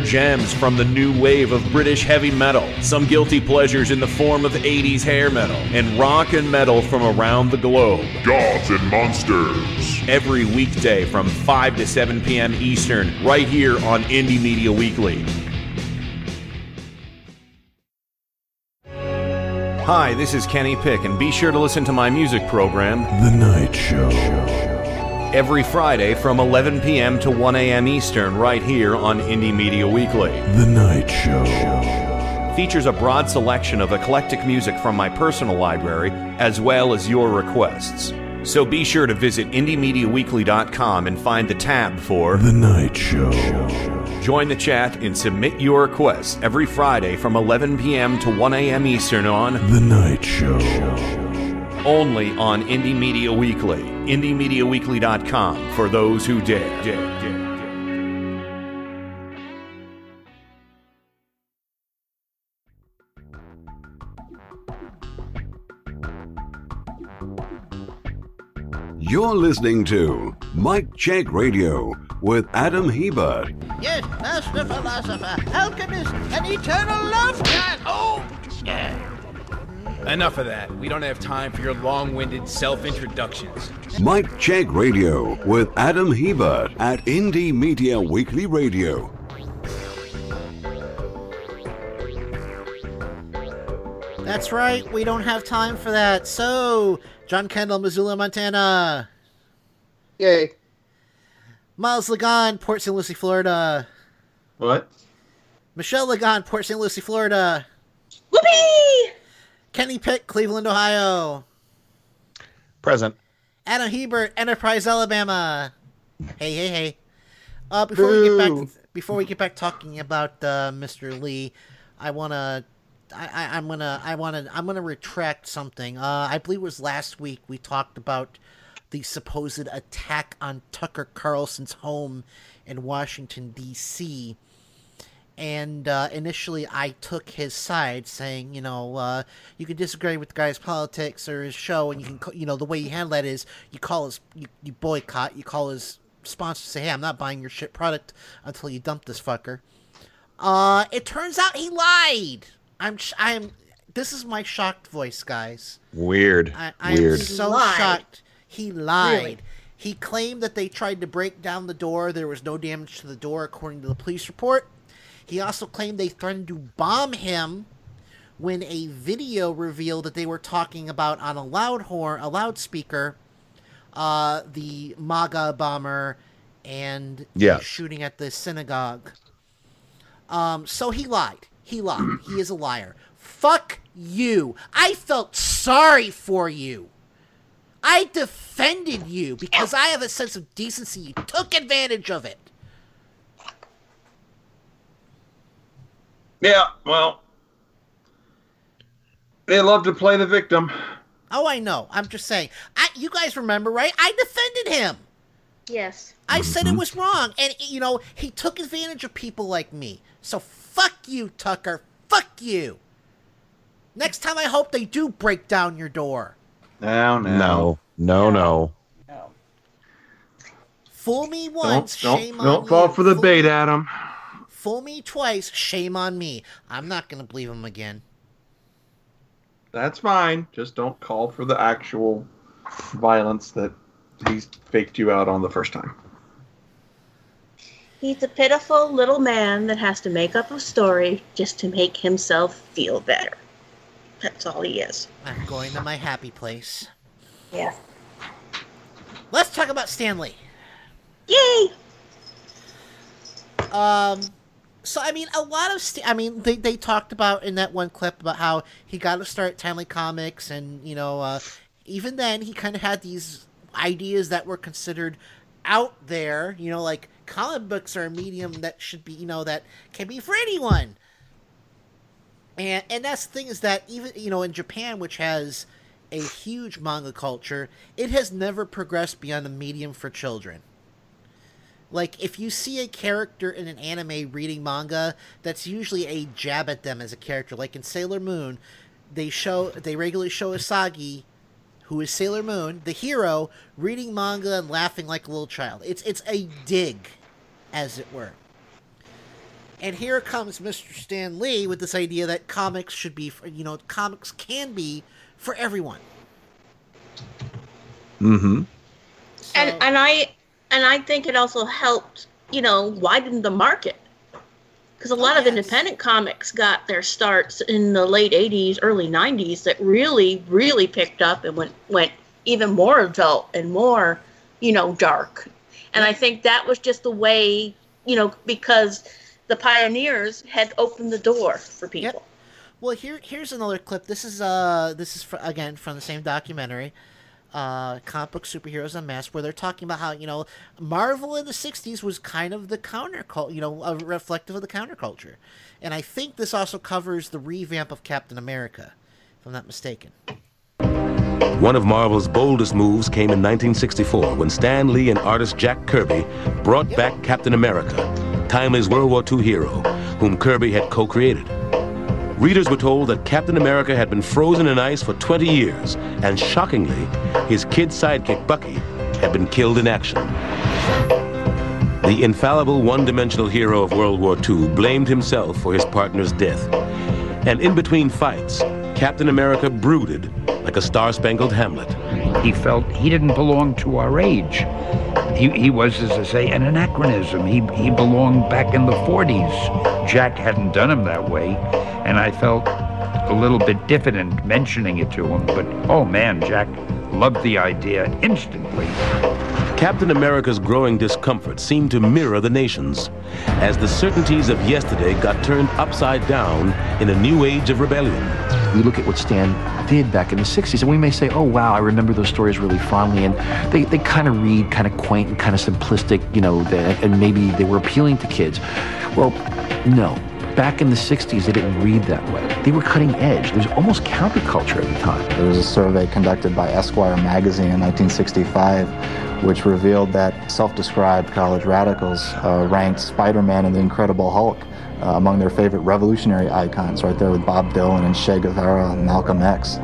gems from the new wave of British heavy metal. Some guilty pleasures in the form of 80s hair metal. And rock and metal from around the globe. Gods and Monsters. Every weekday from 5 to 7 p.m. Eastern, right here on Indie Media Weekly. Hi, this is Kenny Pick, and be sure to listen to my music program, The Night Show. Every Friday from 11 p.m. to 1 a.m. Eastern, right here on Indie Media Weekly. The Night Show. Features a broad selection of eclectic music from my personal library, as well as your requests. So be sure to visit IndieMediaWeekly.com and find the tab for The Night Show. Join the chat and submit your requests every Friday from 11 p.m. to 1 a.m. Eastern on The Night Show. Only on Indie Media Weekly. IndieMediaWeekly.com for those who dare. dare, dare. You're listening to Mike Check Radio with Adam Hebert. Yes, master philosopher, alchemist, and eternal love god. Oh, Enough of that. We don't have time for your long winded self introductions. Mike Check Radio with Adam Hebert at Indie Media Weekly Radio. That's right, we don't have time for that. So, John Kendall, Missoula, Montana. Yay. Miles Lagon, Port St. Lucie, Florida. What? Michelle Lagon, Port St. Lucie, Florida. Whoopee! Kenny Pick, Cleveland, Ohio. Present. Adam Hebert, Enterprise, Alabama. Hey, hey, hey. Uh, before we get Boo. back, before we get back talking about uh, Mr. Lee, I wanna, I, I, I'm gonna, I wanna, I'm gonna retract something. Uh, I believe it was last week we talked about the supposed attack on Tucker Carlson's home in Washington D.C. And uh, initially, I took his side, saying, you know, uh, you can disagree with the guy's politics or his show, and you can, you know, the way you handle that is you call his, you, you boycott, you call his sponsor, say, hey, I'm not buying your shit product until you dump this fucker. Uh, it turns out he lied. I'm, sh- I'm. This is my shocked voice, guys. Weird. I, I Weird. am so Lied. shocked. He lied. Really? He claimed that they tried to break down the door. There was no damage to the door, according to the police report. He also claimed they threatened to bomb him when a video revealed that they were talking about on a loud horn, a loudspeaker, uh, the MAGA bomber and Yeah. shooting at the synagogue. Um, so he lied. He lied. he is a liar. fuck you. I felt sorry for you. I defended you because I have a sense of decency. You took advantage of it. Yeah, well, they love to play the victim. Oh, I know. I'm just saying. I, you guys remember, right? I defended him. Yes. I said it mm-hmm. was wrong, and you know he took advantage of people like me. So fuck you, Tucker. Fuck you. Next time, I hope they do break down your door. No, No, no, no. No. Fool me Don't, once, don't, shame don't on fall you. for the Fool- bait, Adam. Fool me twice, shame on me. I'm not gonna believe him again. That's fine. Just don't call for the actual violence that he's faked you out on the first time. He's a pitiful little man that has to make up a story just to make himself feel better. That's all he is. I'm going to my happy place. Yes. Let's talk about Stan Lee. Yay! Um, so I mean, a lot of St- I mean, they they talked about in that one clip about how he got to start Timely Comics, and you know, uh, even then he kind of had these ideas that were considered out there. You know, like comic books are a medium that should be, you know, that can be for anyone. And and that's the thing is that even you know in Japan, which has a huge manga culture, it has never progressed beyond a medium for children. Like if you see a character in an anime reading manga, that's usually a jab at them as a character. Like in Sailor Moon, they show they regularly show Usagi, who is Sailor Moon, the hero, reading manga and laughing like a little child. It's it's a dig, as it were. And here comes Mr. Stan Lee with this idea that comics should be, for, you know, comics can be for everyone. Mm-hmm. and and I and I think it also helped, you know, widen the market. Because a lot of independent comics got their starts in the late '80s, early '90s that really, really picked up and went went even more adult and more, you know, dark. And I think that was just the way, you know, because the pioneers had opened the door for people. Well, here here's another clip. This is uh this is fr- again from the same documentary, uh, comic book superheroes unmasked, where they're talking about how you know Marvel in the '60s was kind of the counterculture, you know, a reflective of the counterculture, and I think this also covers the revamp of Captain America, if I'm not mistaken. One of Marvel's boldest moves came in 1964 when Stan Lee and artist Jack Kirby brought back Captain America, Timely's World War II hero, whom Kirby had co-created. Readers were told that Captain America had been frozen in ice for 20 years, and shockingly, his kid sidekick Bucky had been killed in action. The infallible one-dimensional hero of World War II blamed himself for his partner's death. And in between fights, Captain America brooded like a star-spangled Hamlet. He felt he didn't belong to our age. He, he was, as I say, an anachronism. He, he belonged back in the 40s. Jack hadn't done him that way, and I felt a little bit diffident mentioning it to him. But oh man, Jack loved the idea instantly. Captain America's growing discomfort seemed to mirror the nation's, as the certainties of yesterday got turned upside down in a new age of rebellion. We look at what Stan did back in the 60s, and we may say, oh, wow, I remember those stories really fondly. And they, they kind of read kind of quaint and kind of simplistic, you know, and maybe they were appealing to kids. Well, no. Back in the 60s, they didn't read that way. They were cutting edge. There was almost counterculture at the time. There was a survey conducted by Esquire magazine in 1965 which revealed that self-described college radicals uh, ranked Spider-Man and the Incredible Hulk uh, among their favorite revolutionary icons, right there with Bob Dylan and Che Guevara and Malcolm X.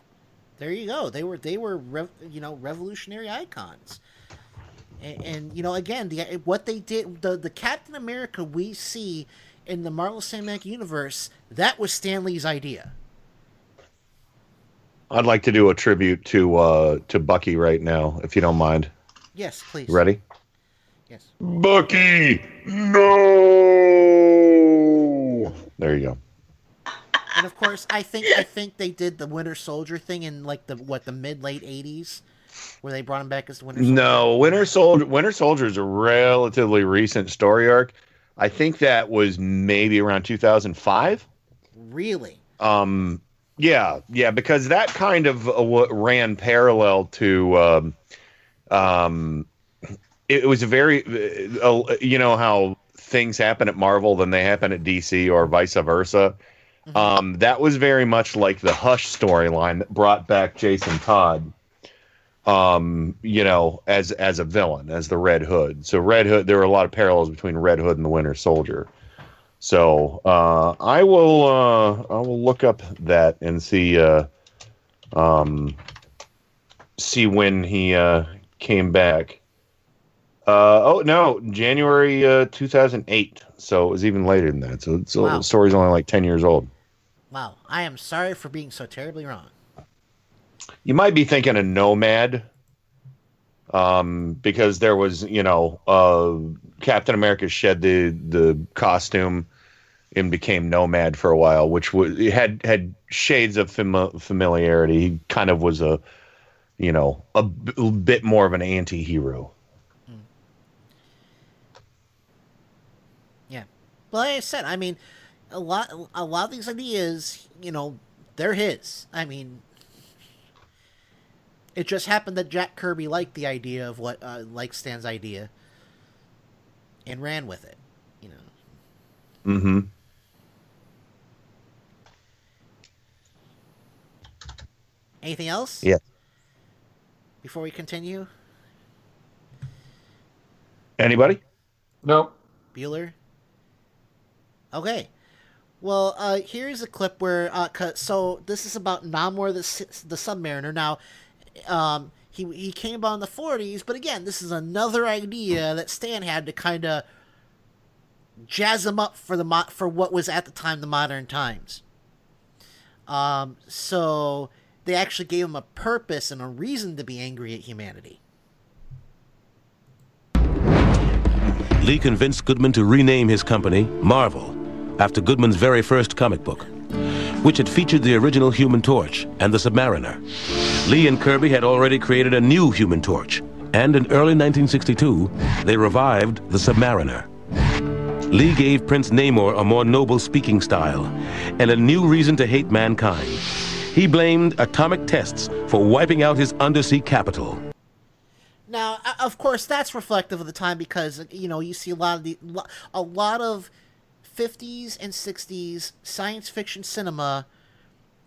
There you go. They were they were rev, you know revolutionary icons. And, and you know again the what they did the the Captain America we see in the Marvel Cinematic Universe that was Stan Lee's idea. I'd like to do a tribute to uh, to Bucky right now, if you don't mind. Yes, please. Ready? Yes. Bucky, no. There you go. And of course, I think I think they did the Winter Soldier thing in like the what the mid late '80s, where they brought him back as the Winter Soldier. No, Winter Soldier. Winter Soldier is a relatively recent story arc. I think that was maybe around 2005. Really? Um, Yeah, yeah, because that kind of uh, ran parallel to, um, um, it, was a very, uh, uh, you know how things happen at Marvel than they happen at DC or vice versa. Um, that was very much like the Hush storyline that brought back Jason Todd, um, you know, as as a villain, as the Red Hood. So Red Hood, there were a lot of parallels between Red Hood and the Winter Soldier. So uh, I will uh, I will look up that and see uh, um, see when he uh, came back. Uh, oh no, January uh, 2008. So it was even later than that. So, so Wow. the story's only like 10 years old. Wow, I am sorry for being so terribly wrong. You might be thinking of Nomad, um, because there was, you know, uh, Captain America shed the the costume and became Nomad for a while, which was it had had shades of fam- familiarity. He kind of was a, you know, a b- bit more of an anti-hero. Yeah. Well, like I said, I mean, a lot, a lot of these ideas, you know, they're his. I mean, it just happened that Jack Kirby liked the idea of what, uh, like Stan's idea, and ran with it. You know. Mm-hmm. Anything else? Yeah. Before we continue, Anybody? Nope. Bueller. Okay. Well, uh, here's a clip where, uh, so this is about Namor the the Submariner. Now, um, he he came about in the 40s, but again, this is another idea that Stan had to kind of jazz him up for the mo- for what was at the time the modern times. Um, so they actually gave him a purpose and a reason to be angry at humanity. Lee convinced Goodman to rename his company Marvel after Goodman's very first comic book, which had featured the original Human Torch and the Submariner. Lee and Kirby had already created a new Human Torch, and in early 1962, they revived the Submariner. Lee gave Prince Namor a more noble speaking style and a new reason to hate mankind. He blamed atomic tests for wiping out his undersea capital. Now, of course, that's reflective of the time because you know you see a lot of the a lot of 50s and 60s science fiction cinema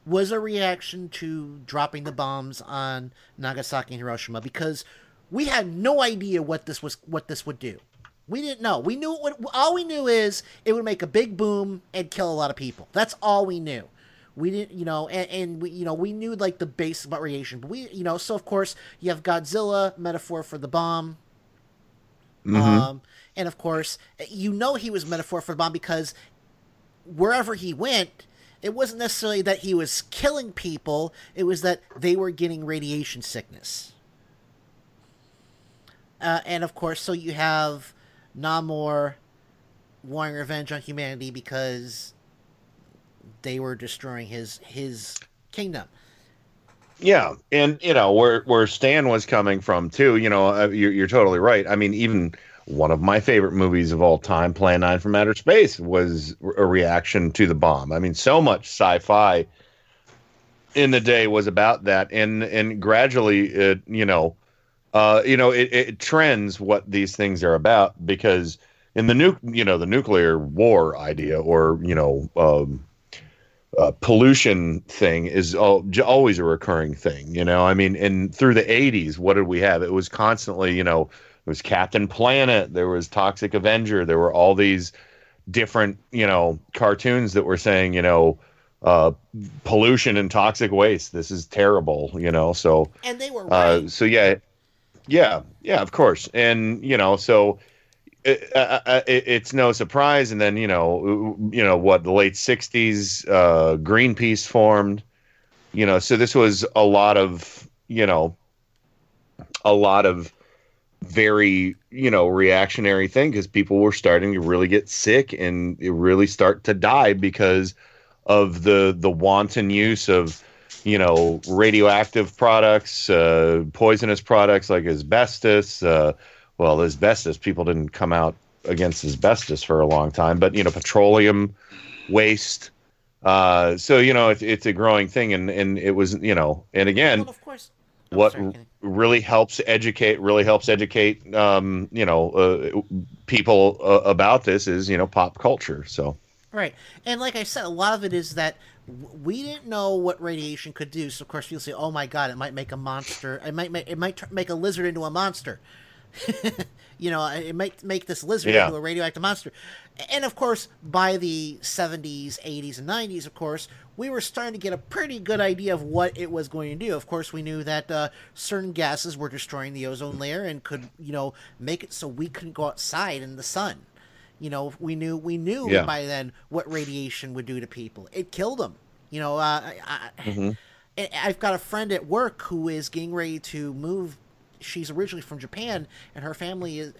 was a reaction to dropping the bombs on Nagasaki and Hiroshima because we had no idea what this was what this would do. We didn't know. We knew what all we knew is it would make a big boom and kill a lot of people. That's all we knew. We didn't, you know, and, and we, you know, we knew like the base about radiation, but we, you know, so of course you have Godzilla, metaphor for the bomb, Mhm. um, and of course you know he was metaphor for the bomb because wherever he went, it wasn't necessarily that he was killing people; it was that they were getting radiation sickness. Uh, and of course, so you have Namor wanting revenge on humanity because they were destroying his his kingdom. Yeah, and you know where where Stan was coming from too. You know, uh, you're, you're totally right. I mean, even one of my favorite movies of all time, Plan Nine from Outer Space, was a reaction to the bomb. I mean, so much sci-fi in the day was about that, and and gradually, it you know, uh, you know, it, it trends what these things are about because in the nu- you know, the nuclear war idea, or you know. Um, uh, pollution thing is al- j- always a recurring thing. You know, I mean, and through the 80s, what did we have? It was constantly, you know, it was Captain Planet, there was Toxic Avenger, there were all these different, you know, cartoons that were saying, you know, uh, pollution and toxic waste. This is terrible, you know. So, And they were uh, so yeah, yeah, yeah, of course, and you know, so it, uh, uh, it, it's no surprise. And then you know, you know what the late '60s, uh, Greenpeace formed. You know, so this was a lot of you know, a lot of very you know reactionary thing because people were starting to really get sick and really start to die because of the the wanton use of you know radioactive products uh, poisonous products like asbestos uh, well asbestos people didn't come out against asbestos for a long time but you know petroleum waste Uh, so you know, it's it's a growing thing, and and it was you know, and again, of course. what really helps educate really helps educate um, you know uh, people uh, about this is you know pop culture. So Right. And like I said, a lot of it is that we didn't know what radiation could do. So of course people say, "Oh my god, it might make a monster. It might make it might tr- make a lizard into a monster." you know, it might make this lizard Yeah. into a radioactive monster. And of course, by the 70s, 80s, and 90s, of course, we were starting to get a pretty good idea of what it was going to do. Of course, we knew that uh, certain gases were destroying the ozone layer and could, you know, make it so we couldn't go outside in the sun. You know, we knew we knew Yeah. by then what radiation would do to people. It killed them. You know, uh, I, I, Mhm. I've got a friend at work who is getting ready to move. She's originally from Japan, and her family is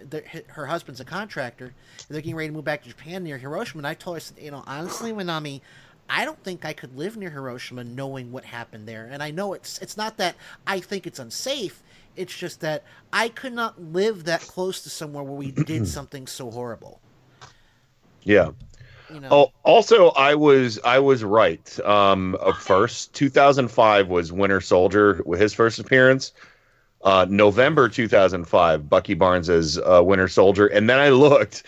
her husband's a contractor. And they're getting ready to move back to Japan near Hiroshima. And I told her, I said, you know, honestly, Manami, I don't think I could live near Hiroshima knowing what happened there. And I know it's it's not that I think it's unsafe. It's just that I could not live that close to somewhere where we did something so horrible. yeah. You know. Oh, also, I was I was right. Um, first, 2005 was Winter Soldier with his first appearance. Uh, November 2005, Bucky Barnes as uh, Winter Soldier, and then I looked,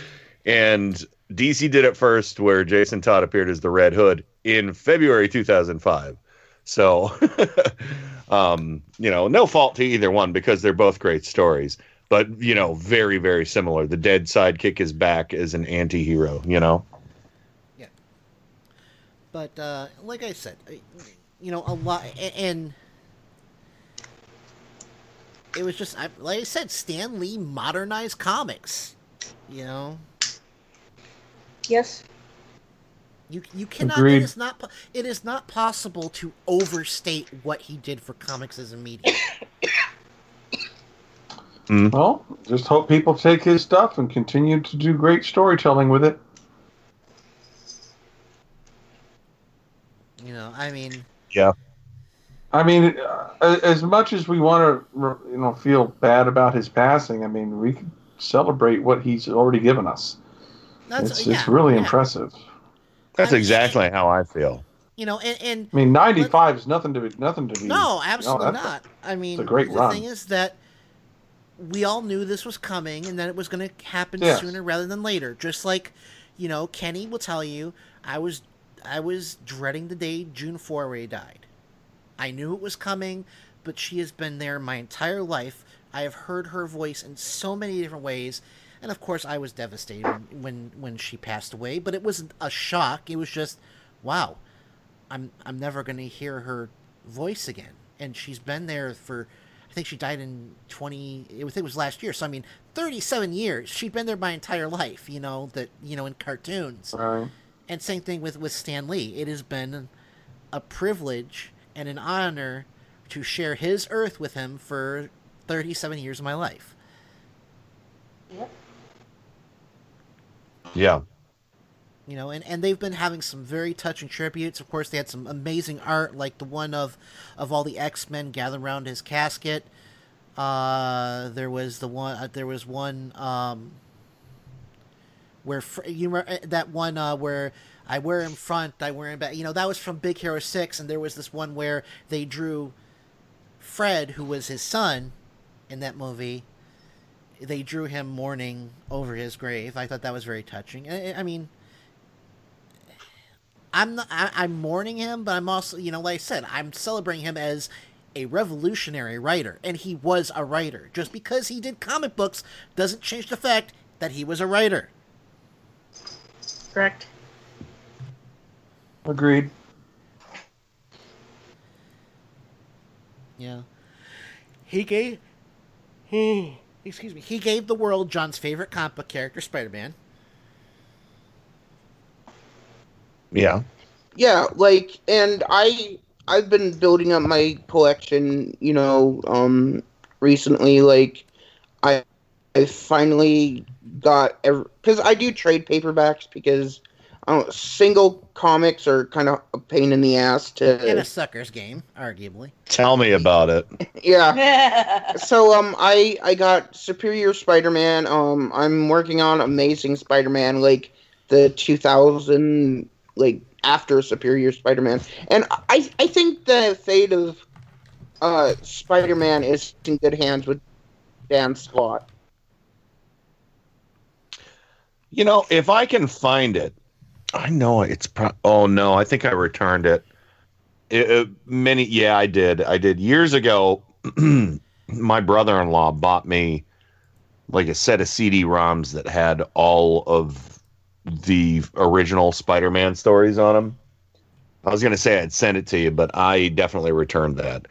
and DC did it first, where Jason Todd appeared as the Red Hood in February 2005. So, um, you know, no fault to either one because they're both great stories, but you know, very very similar. The dead sidekick is back as an anti-hero. You know. Yeah. But uh, like I said, you know, a lot, and it was just I, like I said, Stan Lee modernized comics. You know, Yes. you you cannot. Agreed. It is not. It is not possible to overstate what he did for comics as a medium. Hmm. Well, just hope people take his stuff and continue to do great storytelling with it. You know, I mean, Yeah. I mean, uh, as much as we want to, you know, feel bad about his passing, I mean, we can celebrate what he's already given us. That's- it's, yeah, it's really yeah. impressive. That's exactly how I feel. you know, and and I mean, 95 is nothing to be, nothing to be. No, you know, absolutely not. I mean, it's a great the run. thing is that we all knew this was coming and that it was going to happen Yes. sooner rather than later. Just like, you know, Kenny will tell you, I was I was dreading the day June Foray died. I knew it was coming, but she has been there my entire life. I have heard her voice in so many different ways, and of course, I was devastated when when, when she passed away. But it wasn't a shock. It was just, wow, I'm I'm never going to hear her voice again. And she's been there for I think she died in 20 I think it was last year. So I mean, 37 years. She'd been there my entire life, you know, that you know in cartoons. Right. And same thing with with Stan Lee. It has been a privilege and an honor to share his earth with him for 37 years of my life. Yep. Yeah. you know and, and they've been having some very touching tributes of course they had some amazing art like the one of of all the x-men gathered around his casket uh there was the one uh, there was one um where you remember uh, that one uh where i wear in front i wear in back you know that was from big hero 6 and there was this one where they drew fred who was his son in that movie they drew him mourning over his grave. I thought that was very touching. I, I mean, I'm not, I, I'm mourning him, but I'm also, you know, like I said, I'm celebrating him as a revolutionary writer, and he was a writer. Just because he did comic books doesn't change the fact that he was a writer. Correct. Agreed. Yeah. He gave. He, excuse me. He gave the world John's favorite comic book character, Spider-Man. Yeah. yeah like and i i've been building up my collection you know um recently like i i finally got because i do trade paperbacks because I don't, single comics are kind of a pain in the ass to In a sucker's game, arguably. Tell me about it. yeah. so um I I got Superior Spider-Man. Um I'm working on Amazing Spider-Man like the 2000 like after Superior Spider-Man, and I I think the fate of uh, Spider-Man is in good hands with Dan Slott. You know, if I can find it, I know it's. Pro- oh no, I think I returned it. It, it- many, yeah, I did. I did years ago. my brother-in-law bought me like a set of CD-ROMs that had all of the original Spider-Man stories on them. I was gonna say I'd send it to you, but I definitely returned that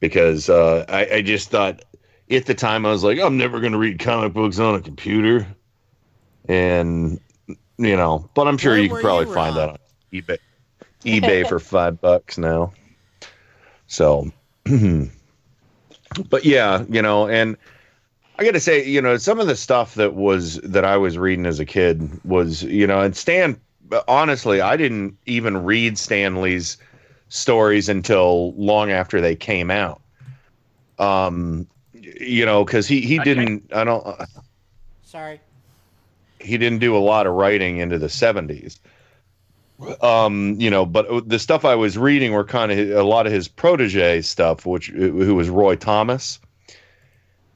because uh, I, I just thought at the time I was like, I'm never gonna read comic books on a computer, and you know, but I'm sure Where you can probably you, find that on eBay, eBay for five bucks now. So, but yeah, you know, and I got to say, you know, some of the stuff that was that I was reading as a kid was, you know, and Stan. Honestly, I didn't even read Stan Lee's stories until long after they came out. Um, you know, because he he didn't. I don't. Sorry. He didn't do a lot of writing into the 70s um you know but the stuff i was reading were kind of a lot of his protege stuff which who was roy thomas.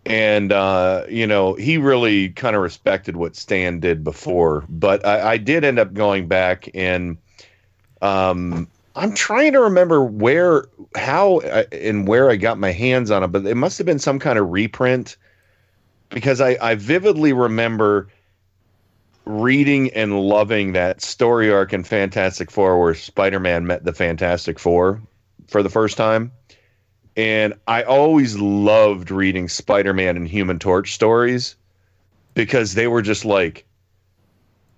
And uh you know he really kind of respected what stan did before but I, I did end up going back and um i'm trying to remember where how uh, and where i got my hands on it but it must have been some kind of reprint because i i vividly remember reading and loving that story arc in Fantastic Four where Spider Man met the Fantastic Four for the first time. And I always loved reading Spider Man and Human Torch stories because they were just like,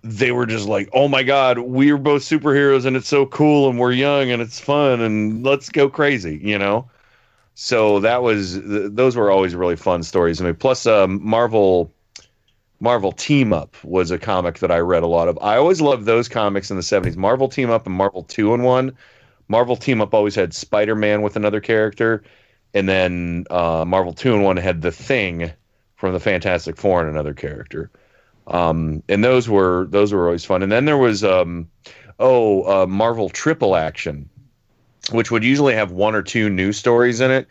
they were just like, oh my God, we're both superheroes and it's so cool and we're young and it's fun and let's go crazy, you know? So that was, th- those were always really fun stories. I mean, plus um, Marvel. Marvel Team Up was a comic that I read a lot of. I always loved those comics in the 70s. Marvel Team Up and Marvel 2 in 1. Marvel Team Up always had Spider Man with another character. And then uh, Marvel 2 in 1 had The Thing from the Fantastic Four and another character. Um, and those were those were always fun. And then there was um, oh uh, Marvel Triple Action, which would usually have one or two new stories in it,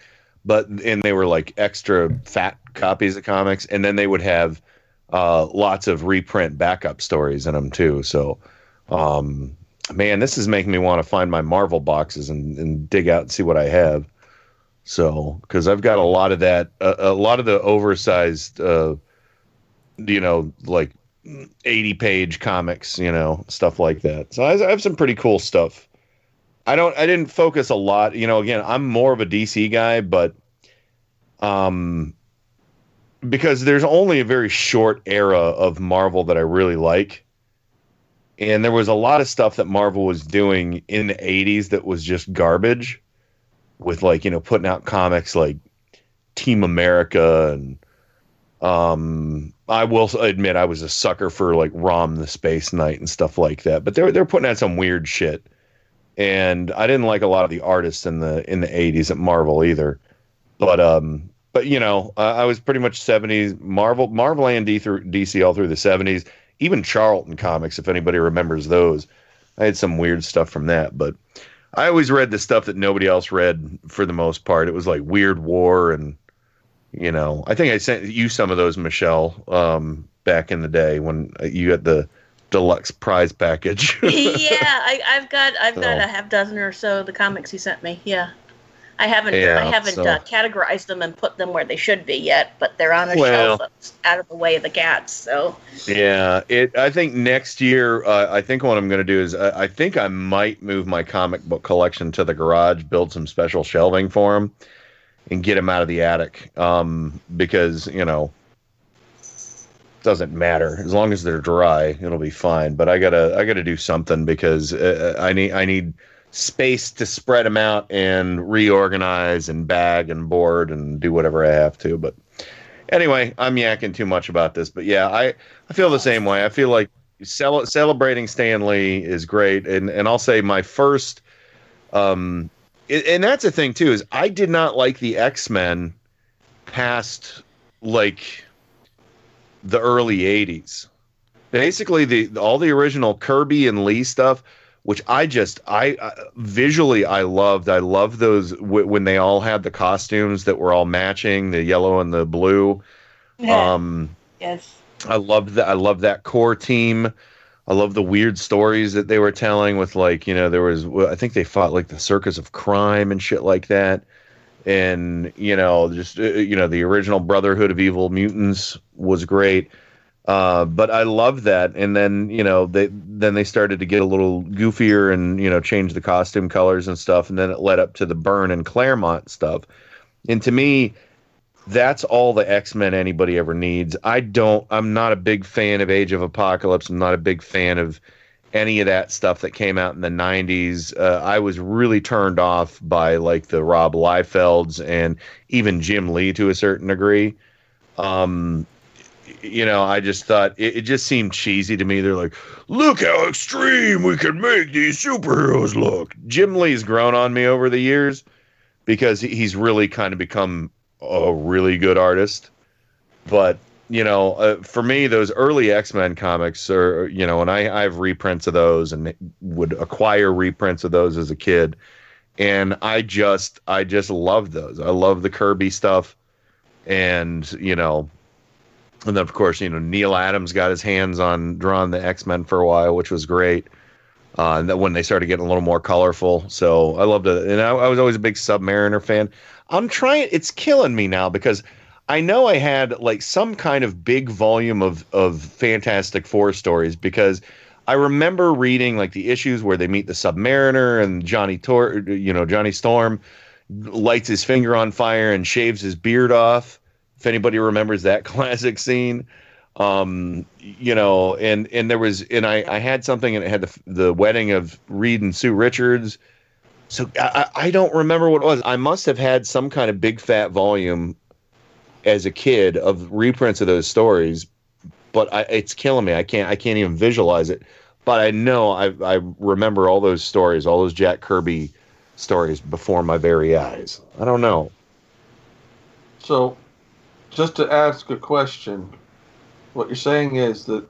but and they were like extra fat copies of comics. And then they would have uh, lots of reprint backup stories in them too. So, um, man, this is making me want to find my Marvel boxes and, and dig out and see what I have. So, because I've got a lot of that, a, a lot of the oversized, uh, you know, like eighty page comics, you know, stuff like that. So I, I have some pretty cool stuff. I don't, I didn't focus a lot, you know. Again, I'm more of a DC guy, but um because there's only a very short era of Marvel that I really like. And there was a lot of stuff that Marvel was doing in the 80s that was just garbage with like, you know, putting out comics like Team America and um I will admit I was a sucker for like Rom the Space Knight and stuff like that. But they're they're putting out some weird shit. And I didn't like a lot of the artists in the in the 80s at Marvel either. But um but you know, uh, I was pretty much 70s Marvel, Marvel and D through DC all through the 70s. Even Charlton comics, if anybody remembers those, I had some weird stuff from that. But I always read the stuff that nobody else read for the most part. It was like Weird War, and you know, I think I sent you some of those, Michelle, um, back in the day when you had the deluxe prize package. yeah, I, I've got I've got a half dozen or so of the comics you sent me. Yeah, I haven't Yeah, I haven't so- uh, categorized them and put them where they should be yet, but they're on a Well- shelf that's out of the way of the cats. So Yeah, it. I think next year, uh, I think what I'm going to do is, I, I think I might move my comic book collection to the garage, build some special shelving for them, and get them out of the attic. Um, because you know, doesn't matter as long as they're dry, it'll be fine. But I gotta, I gotta do something because uh, I need, I need space to spread them out and reorganize and bag and board and do whatever I have to. But anyway, I'm yakking too much about this, but yeah, I, I feel the same way. I feel like cel- celebrating Stan Lee is great, and and I'll say my first, um, and, that's the thing too is I did not like the X Men past like the early '80s. Basically, the all the original Kirby and Lee stuff which I just I uh, visually I loved. I loved those w- when they all had the costumes that were all matching, the yellow and the blue. Yeah. Um, Yes. I loved that. I loved that core team. I love the weird stories that they were telling with like you know there was I think they fought like the circus of crime and shit like that, and you know just uh, you know the original Brotherhood of Evil Mutants was great. Uh, but I love that, and then you know they then they started to get a little goofier and you know change the costume colors and stuff, and then it led up to the Byrne and Claremont stuff. And to me, that's all the X-Men anybody ever needs. I don't I'm not a big fan of Age of Apocalypse. I'm not a big fan of any of that stuff that came out in the 90s. Uh, I was really turned off by like the Rob Liefelds and even Jim Lee to a certain degree. Um you know, I just thought it, it just seemed cheesy to me. They're like, look how extreme we can make these superheroes look. Jim Lee's grown on me over the years because he's really kind of become a really good artist. But you know, uh, for me, those early X Men comics are you know, and I I have reprints of those and would acquire reprints of those as a kid, and I just I just love those. I love the Kirby stuff, and you know. And then, of course, you know Neal Adams got his hands on drawing the X Men for a while, which was great. Uh, and then when they started getting a little more colorful, so I loved it. And I, I was always a big Submariner fan. I'm trying; it's killing me now because I know I had like some kind of big volume of of Fantastic Four stories because I remember reading like the issues where they meet the Submariner and Johnny Tor, you know Johnny Storm lights his finger on fire and shaves his beard off. If anybody remembers that classic scene, um, you know, and and there was and I I had something and it had the the wedding of Reed and Sue Richards. So I, I don't remember what it was. I must have had some kind of big fat volume as a kid of reprints of those stories, but I, it's killing me. I can't I can't even visualize it. But I know I I remember all those stories, all those Jack Kirby stories before my very eyes. I don't know. So, just to ask a question, what you're saying is that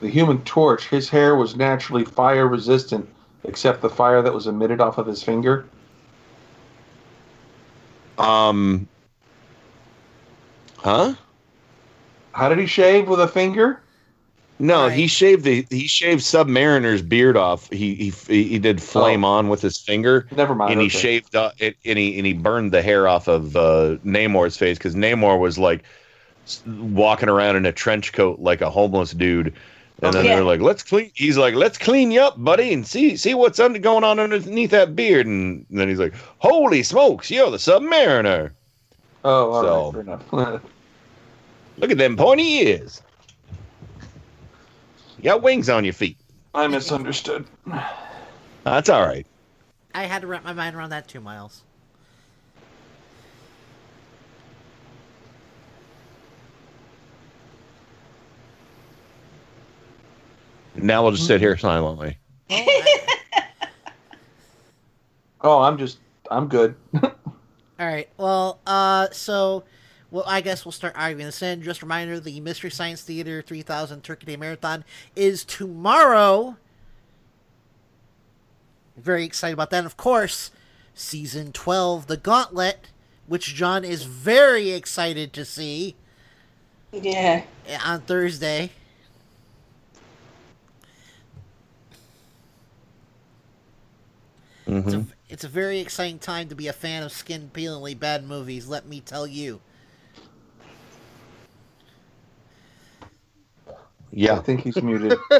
the Human Torch, his hair was naturally fire resistant, except the fire that was emitted off of his finger. Um. Huh? How did he shave with a finger? No, he shaved the he shaved Submariner's beard off. He he he did flame on with his finger. Oh. Never mind, And he okay. shaved uh, it, and he and he burned the hair off of uh, Namor's face because Namor was like walking around in a trench coat like a homeless dude. And then Yeah. they're like, "Let's clean." He's like, "Let's clean you up, buddy, and see see what's under going on underneath that beard." And then he's like, "Holy smokes, you're the Submariner!" Oh, all So- right, fair enough. Look at them pointy ears. You got wings on your feet. I misunderstood. That's all right. I had to wrap my mind around that too, Miles. Now we'll just sit here silently. Oh, I'm just, I'm good. All right. Well, uh, so, well, I guess we'll start arguing this in. Just a reminder: the Mystery Science Theater 3000 Turkey Day Marathon is tomorrow. Very excited about that. And of course, season 12, The Gauntlet, which John is very excited to see Yeah. on Thursday. It's, a, mm-hmm. it's a very exciting time to be a fan of skin peelingly bad movies, let me tell you. Yeah. I think he's muted.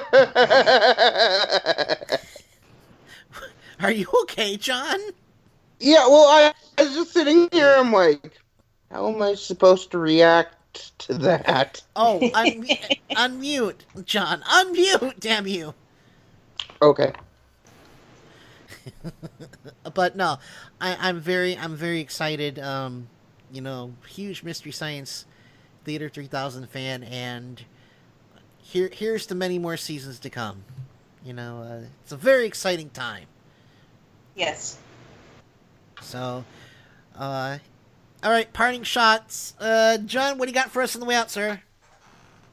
Are you okay, John? Yeah, well, I, I was just sitting here. I'm like, how am I supposed to react to that? Oh, unmute, unmute, John. Unmute, damn you. Okay. but no, I, I'm very, I'm very excited. Um, you know, huge Mystery Science Theater 3000 fan, and here, here's to many more seasons to come. You know, uh, it's a very exciting time. Yes. So, uh, all right, parting shots. Uh, John, what do you got for us on the way out, sir?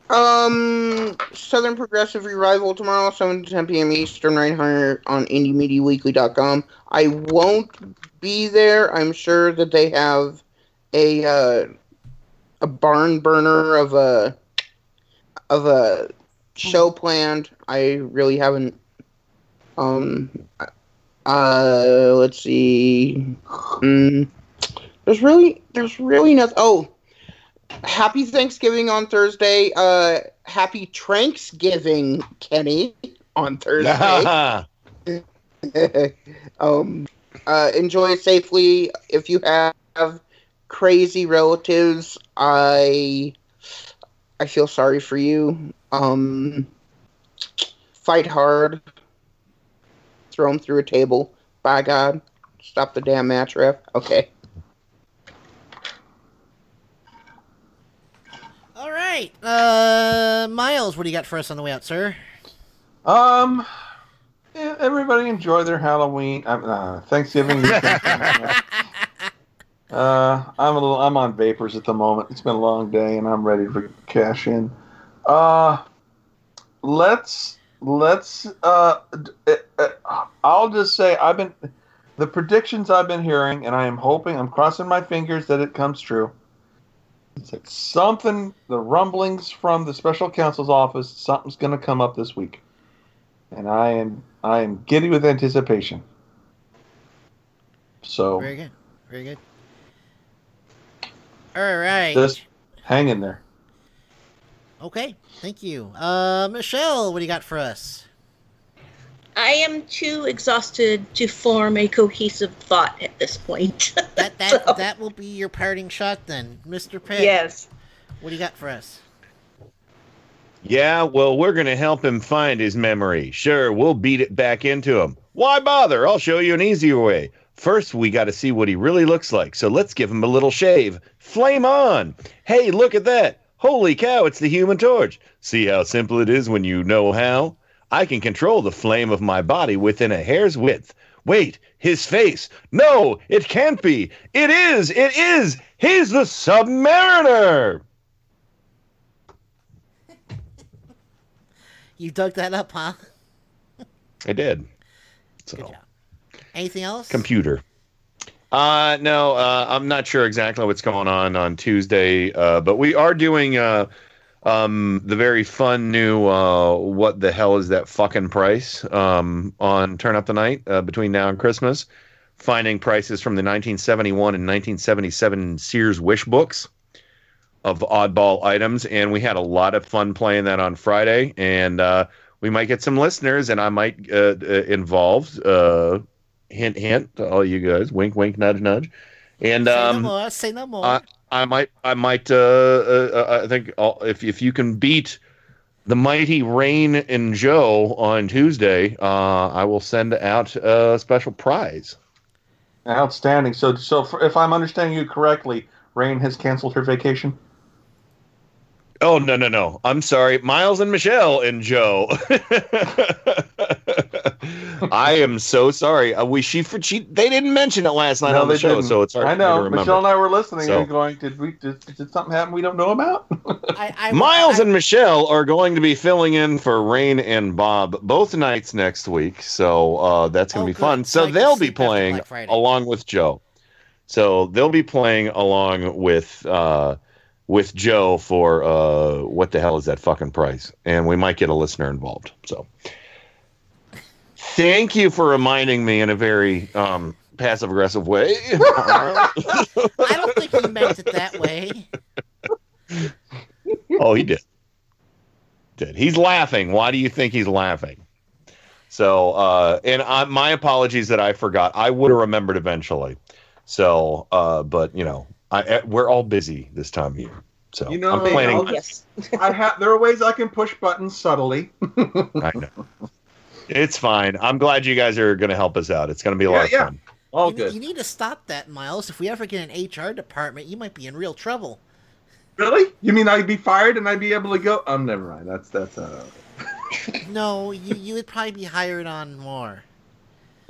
Um, Southern Progressive Revival tomorrow, 7 to 10 p.m. Eastern, right here on IndieMediaWeekly.com. I won't be there. I'm sure that they have a uh, a barn burner of a of a show planned. I really haven't. Um, uh, let's see. Mm, there's really there's really nothing. Oh, happy Thanksgiving on Thursday. Uh, happy Tranksgiving, Kenny, on Thursday. um, uh, enjoy safely. If you have crazy relatives, I I feel sorry for you. Um, fight hard. Throw them through a table. By God, stop the damn match ref. Okay. All right. Uh, Miles, what do you got for us on the way out, sir? Um, yeah, everybody enjoy their Halloween. Uh, Thanksgiving. uh, I'm a little. I'm on vapors at the moment. It's been a long day, and I'm ready to cash in. Uh, let's let's. Uh, uh, uh, I'll just say I've been the predictions I've been hearing, and I am hoping. I'm crossing my fingers that it comes true. It's like something. The rumblings from the special counsel's office. Something's going to come up this week, and I am I am giddy with anticipation. So Very good. Very good. All right. just hang in there. Okay. Thank you. Uh, Michelle, what do you got for us? I am too exhausted to form a cohesive thought at this point. That that that will be your parting shot then, Mr. Pitt. Yes. What do you got for us? Yeah, well, we're going to help him find his memory. Sure, we'll beat it back into him. Why bother? I'll show you an easier way. First, we got to see what he really looks like, so let's give him a little shave. Flame on! Hey, look at that! Holy cow, it's the human torch. See how simple it is when you know how? I can control the flame of my body within a hair's width. Wait, his face. No, it can't be. It is. It is. He's the Submariner. You dug that up, huh? I did. So, Anything else? computer. Uh, no, uh, I'm not sure exactly what's going on on Tuesday, uh, but we are doing uh, um, the very fun new uh, "What the hell is that fucking price?" um, on Turn Up the Night uh, between now and Christmas, finding prices from the 1971 and 1977 Sears Wish books of oddball items, and we had a lot of fun playing that on Friday, and uh, we might get some listeners, and I might uh, uh, involved. Uh, hint, hint to all you guys. Wink, wink, nudge, nudge. And Say um, no more. Say no more. I, I might, I might. Uh, uh, I think I'll, if if you can beat the mighty Rain and Joe on Tuesday, uh, I will send out a special prize. Outstanding. So, so for, if I'm understanding you correctly, Rain has canceled her vacation. Oh no no no! I'm sorry, Miles and Michelle and Joe. I am so sorry. Uh, we she for she they didn't mention it last night No, on the show, didn't. so it's hard I for to know. Michelle and I were listening So- and going, "Did we? Did, did something happen we don't know about?" Miles and Michelle are going to be filling in for Rain and Bob both nights next week, so uh, that's going to be fun. So they'll be playing along with Joe. So they'll be playing along with uh, with Joe for uh, what the hell is that fucking price? And we might get a listener involved. So thank you for reminding me in a very um, passive aggressive way. I don't think he meant it that way. oh, he did. Did he's laughing? Why do you think he's laughing? So, uh, and I, my apologies that I forgot. I would have remembered eventually. So, uh, but you know, I, eh, we're all busy this time of year. So You know, I'm planning. I'll- I have. There are ways I can push buttons subtly. I know. It's fine. I'm glad you guys are going to help us out. It's going to be a lot of fun. All you, You need to stop that, Miles. If we ever get an HR department, you might be in real trouble. Really? You mean I'd be fired and I'd be able to go? Um, never mind. That's that's uh. No, you you would probably be hired on more.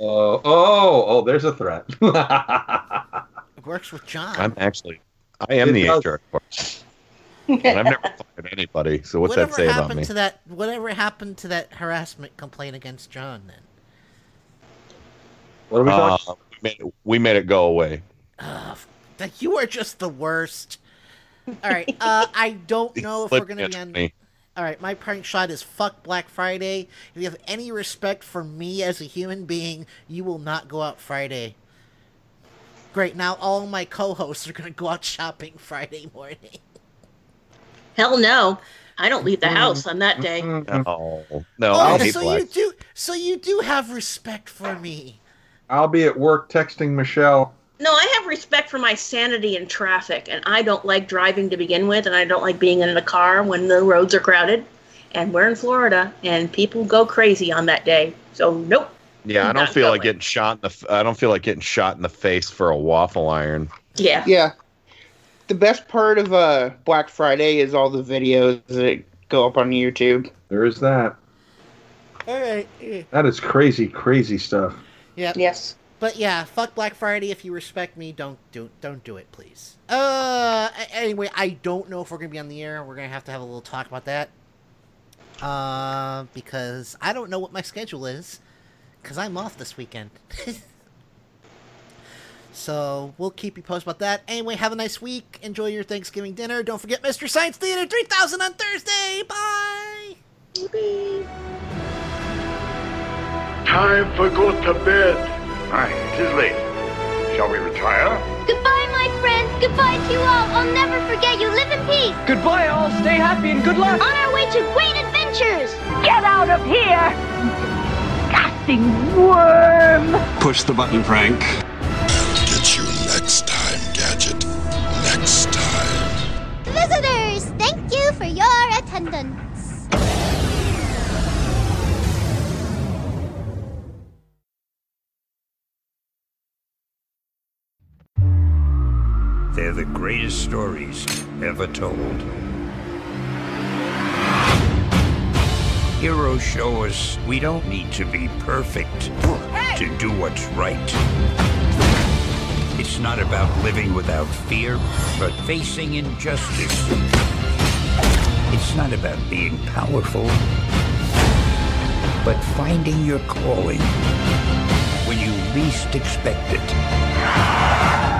Oh oh oh! There's a threat. It works with John. I'm actually, I am It the does. HR. department. And I've never fired anybody. So what's whatever that say about happened me? to that? Whatever happened to that harassment complaint against John? Then What are we Uh, talking? we, made it, we made it go away. Like, you are just the worst. All right, uh, I don't know if we're gonna be on. me. All right, my prank shot is fuck Black Friday. If you have any respect for me as a human being, you will not go out Friday. Great, now all my co-hosts are gonna go out shopping Friday morning. Hell no. I don't leave the house on that day. Mm-hmm. No, no, oh, so black. you do, so you do have respect for me. I'll be at work texting Michelle. No, I have respect for my sanity in traffic, and I don't like driving to begin with, and I don't like being in a car when the roads are crowded. And we're in Florida, and people go crazy on that day. So nope. Yeah, I don't Not feel like getting shot in the. f- I don't feel like getting shot in the face for a waffle iron. Yeah. Yeah. The best part of uh, Black Friday is all the videos that go up on YouTube. There is that. All right. That is crazy, crazy stuff. Yep. Yes. But yeah, fuck Black Friday. If you respect me, don't do don't do it, please. Uh, anyway, I don't know if we're gonna be on the air. We're gonna have to have a little talk about that. Uh, because I don't know what my schedule is, because I'm off this weekend. so we'll keep you posted about that. Anyway, have a nice week. Enjoy your Thanksgiving dinner. Don't forget Mystery Science Theater 3000 on Thursday. Bye. Time for go to bed. Aye, it is late. Shall we retire? Goodbye, my friends. Goodbye to you all. I'll never forget you. Live in peace. Goodbye, all. Stay happy and good luck. On our way to great adventures. Get out of here! Disgusting worm! Push the button, Frank. Thank you for your attendance. They're the greatest stories ever told. Heroes show us we don't need to be perfect to do what's right. It's not about living without fear, but facing injustice. It's not about being powerful, but finding your calling when you least expect it.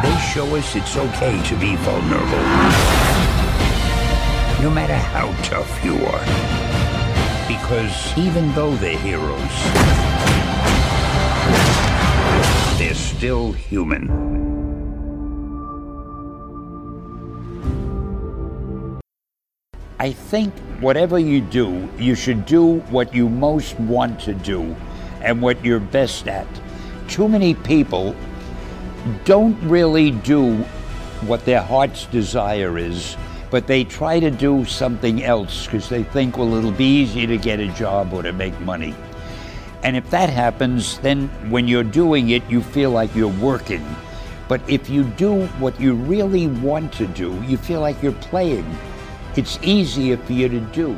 They show us it's okay to be vulnerable. No matter how tough you are. Because even though they're heroes, they're still human. I think whatever you do, you should do what you most want to do and what you're best at. Too many people don't really do what their heart's desire is, but they try to do something else because they think, well, it'll be easy to get a job or to make money. And if that happens, then when you're doing it, you feel like you're working. But if you do what you really want to do, you feel like you're playing. It's easier for you to do.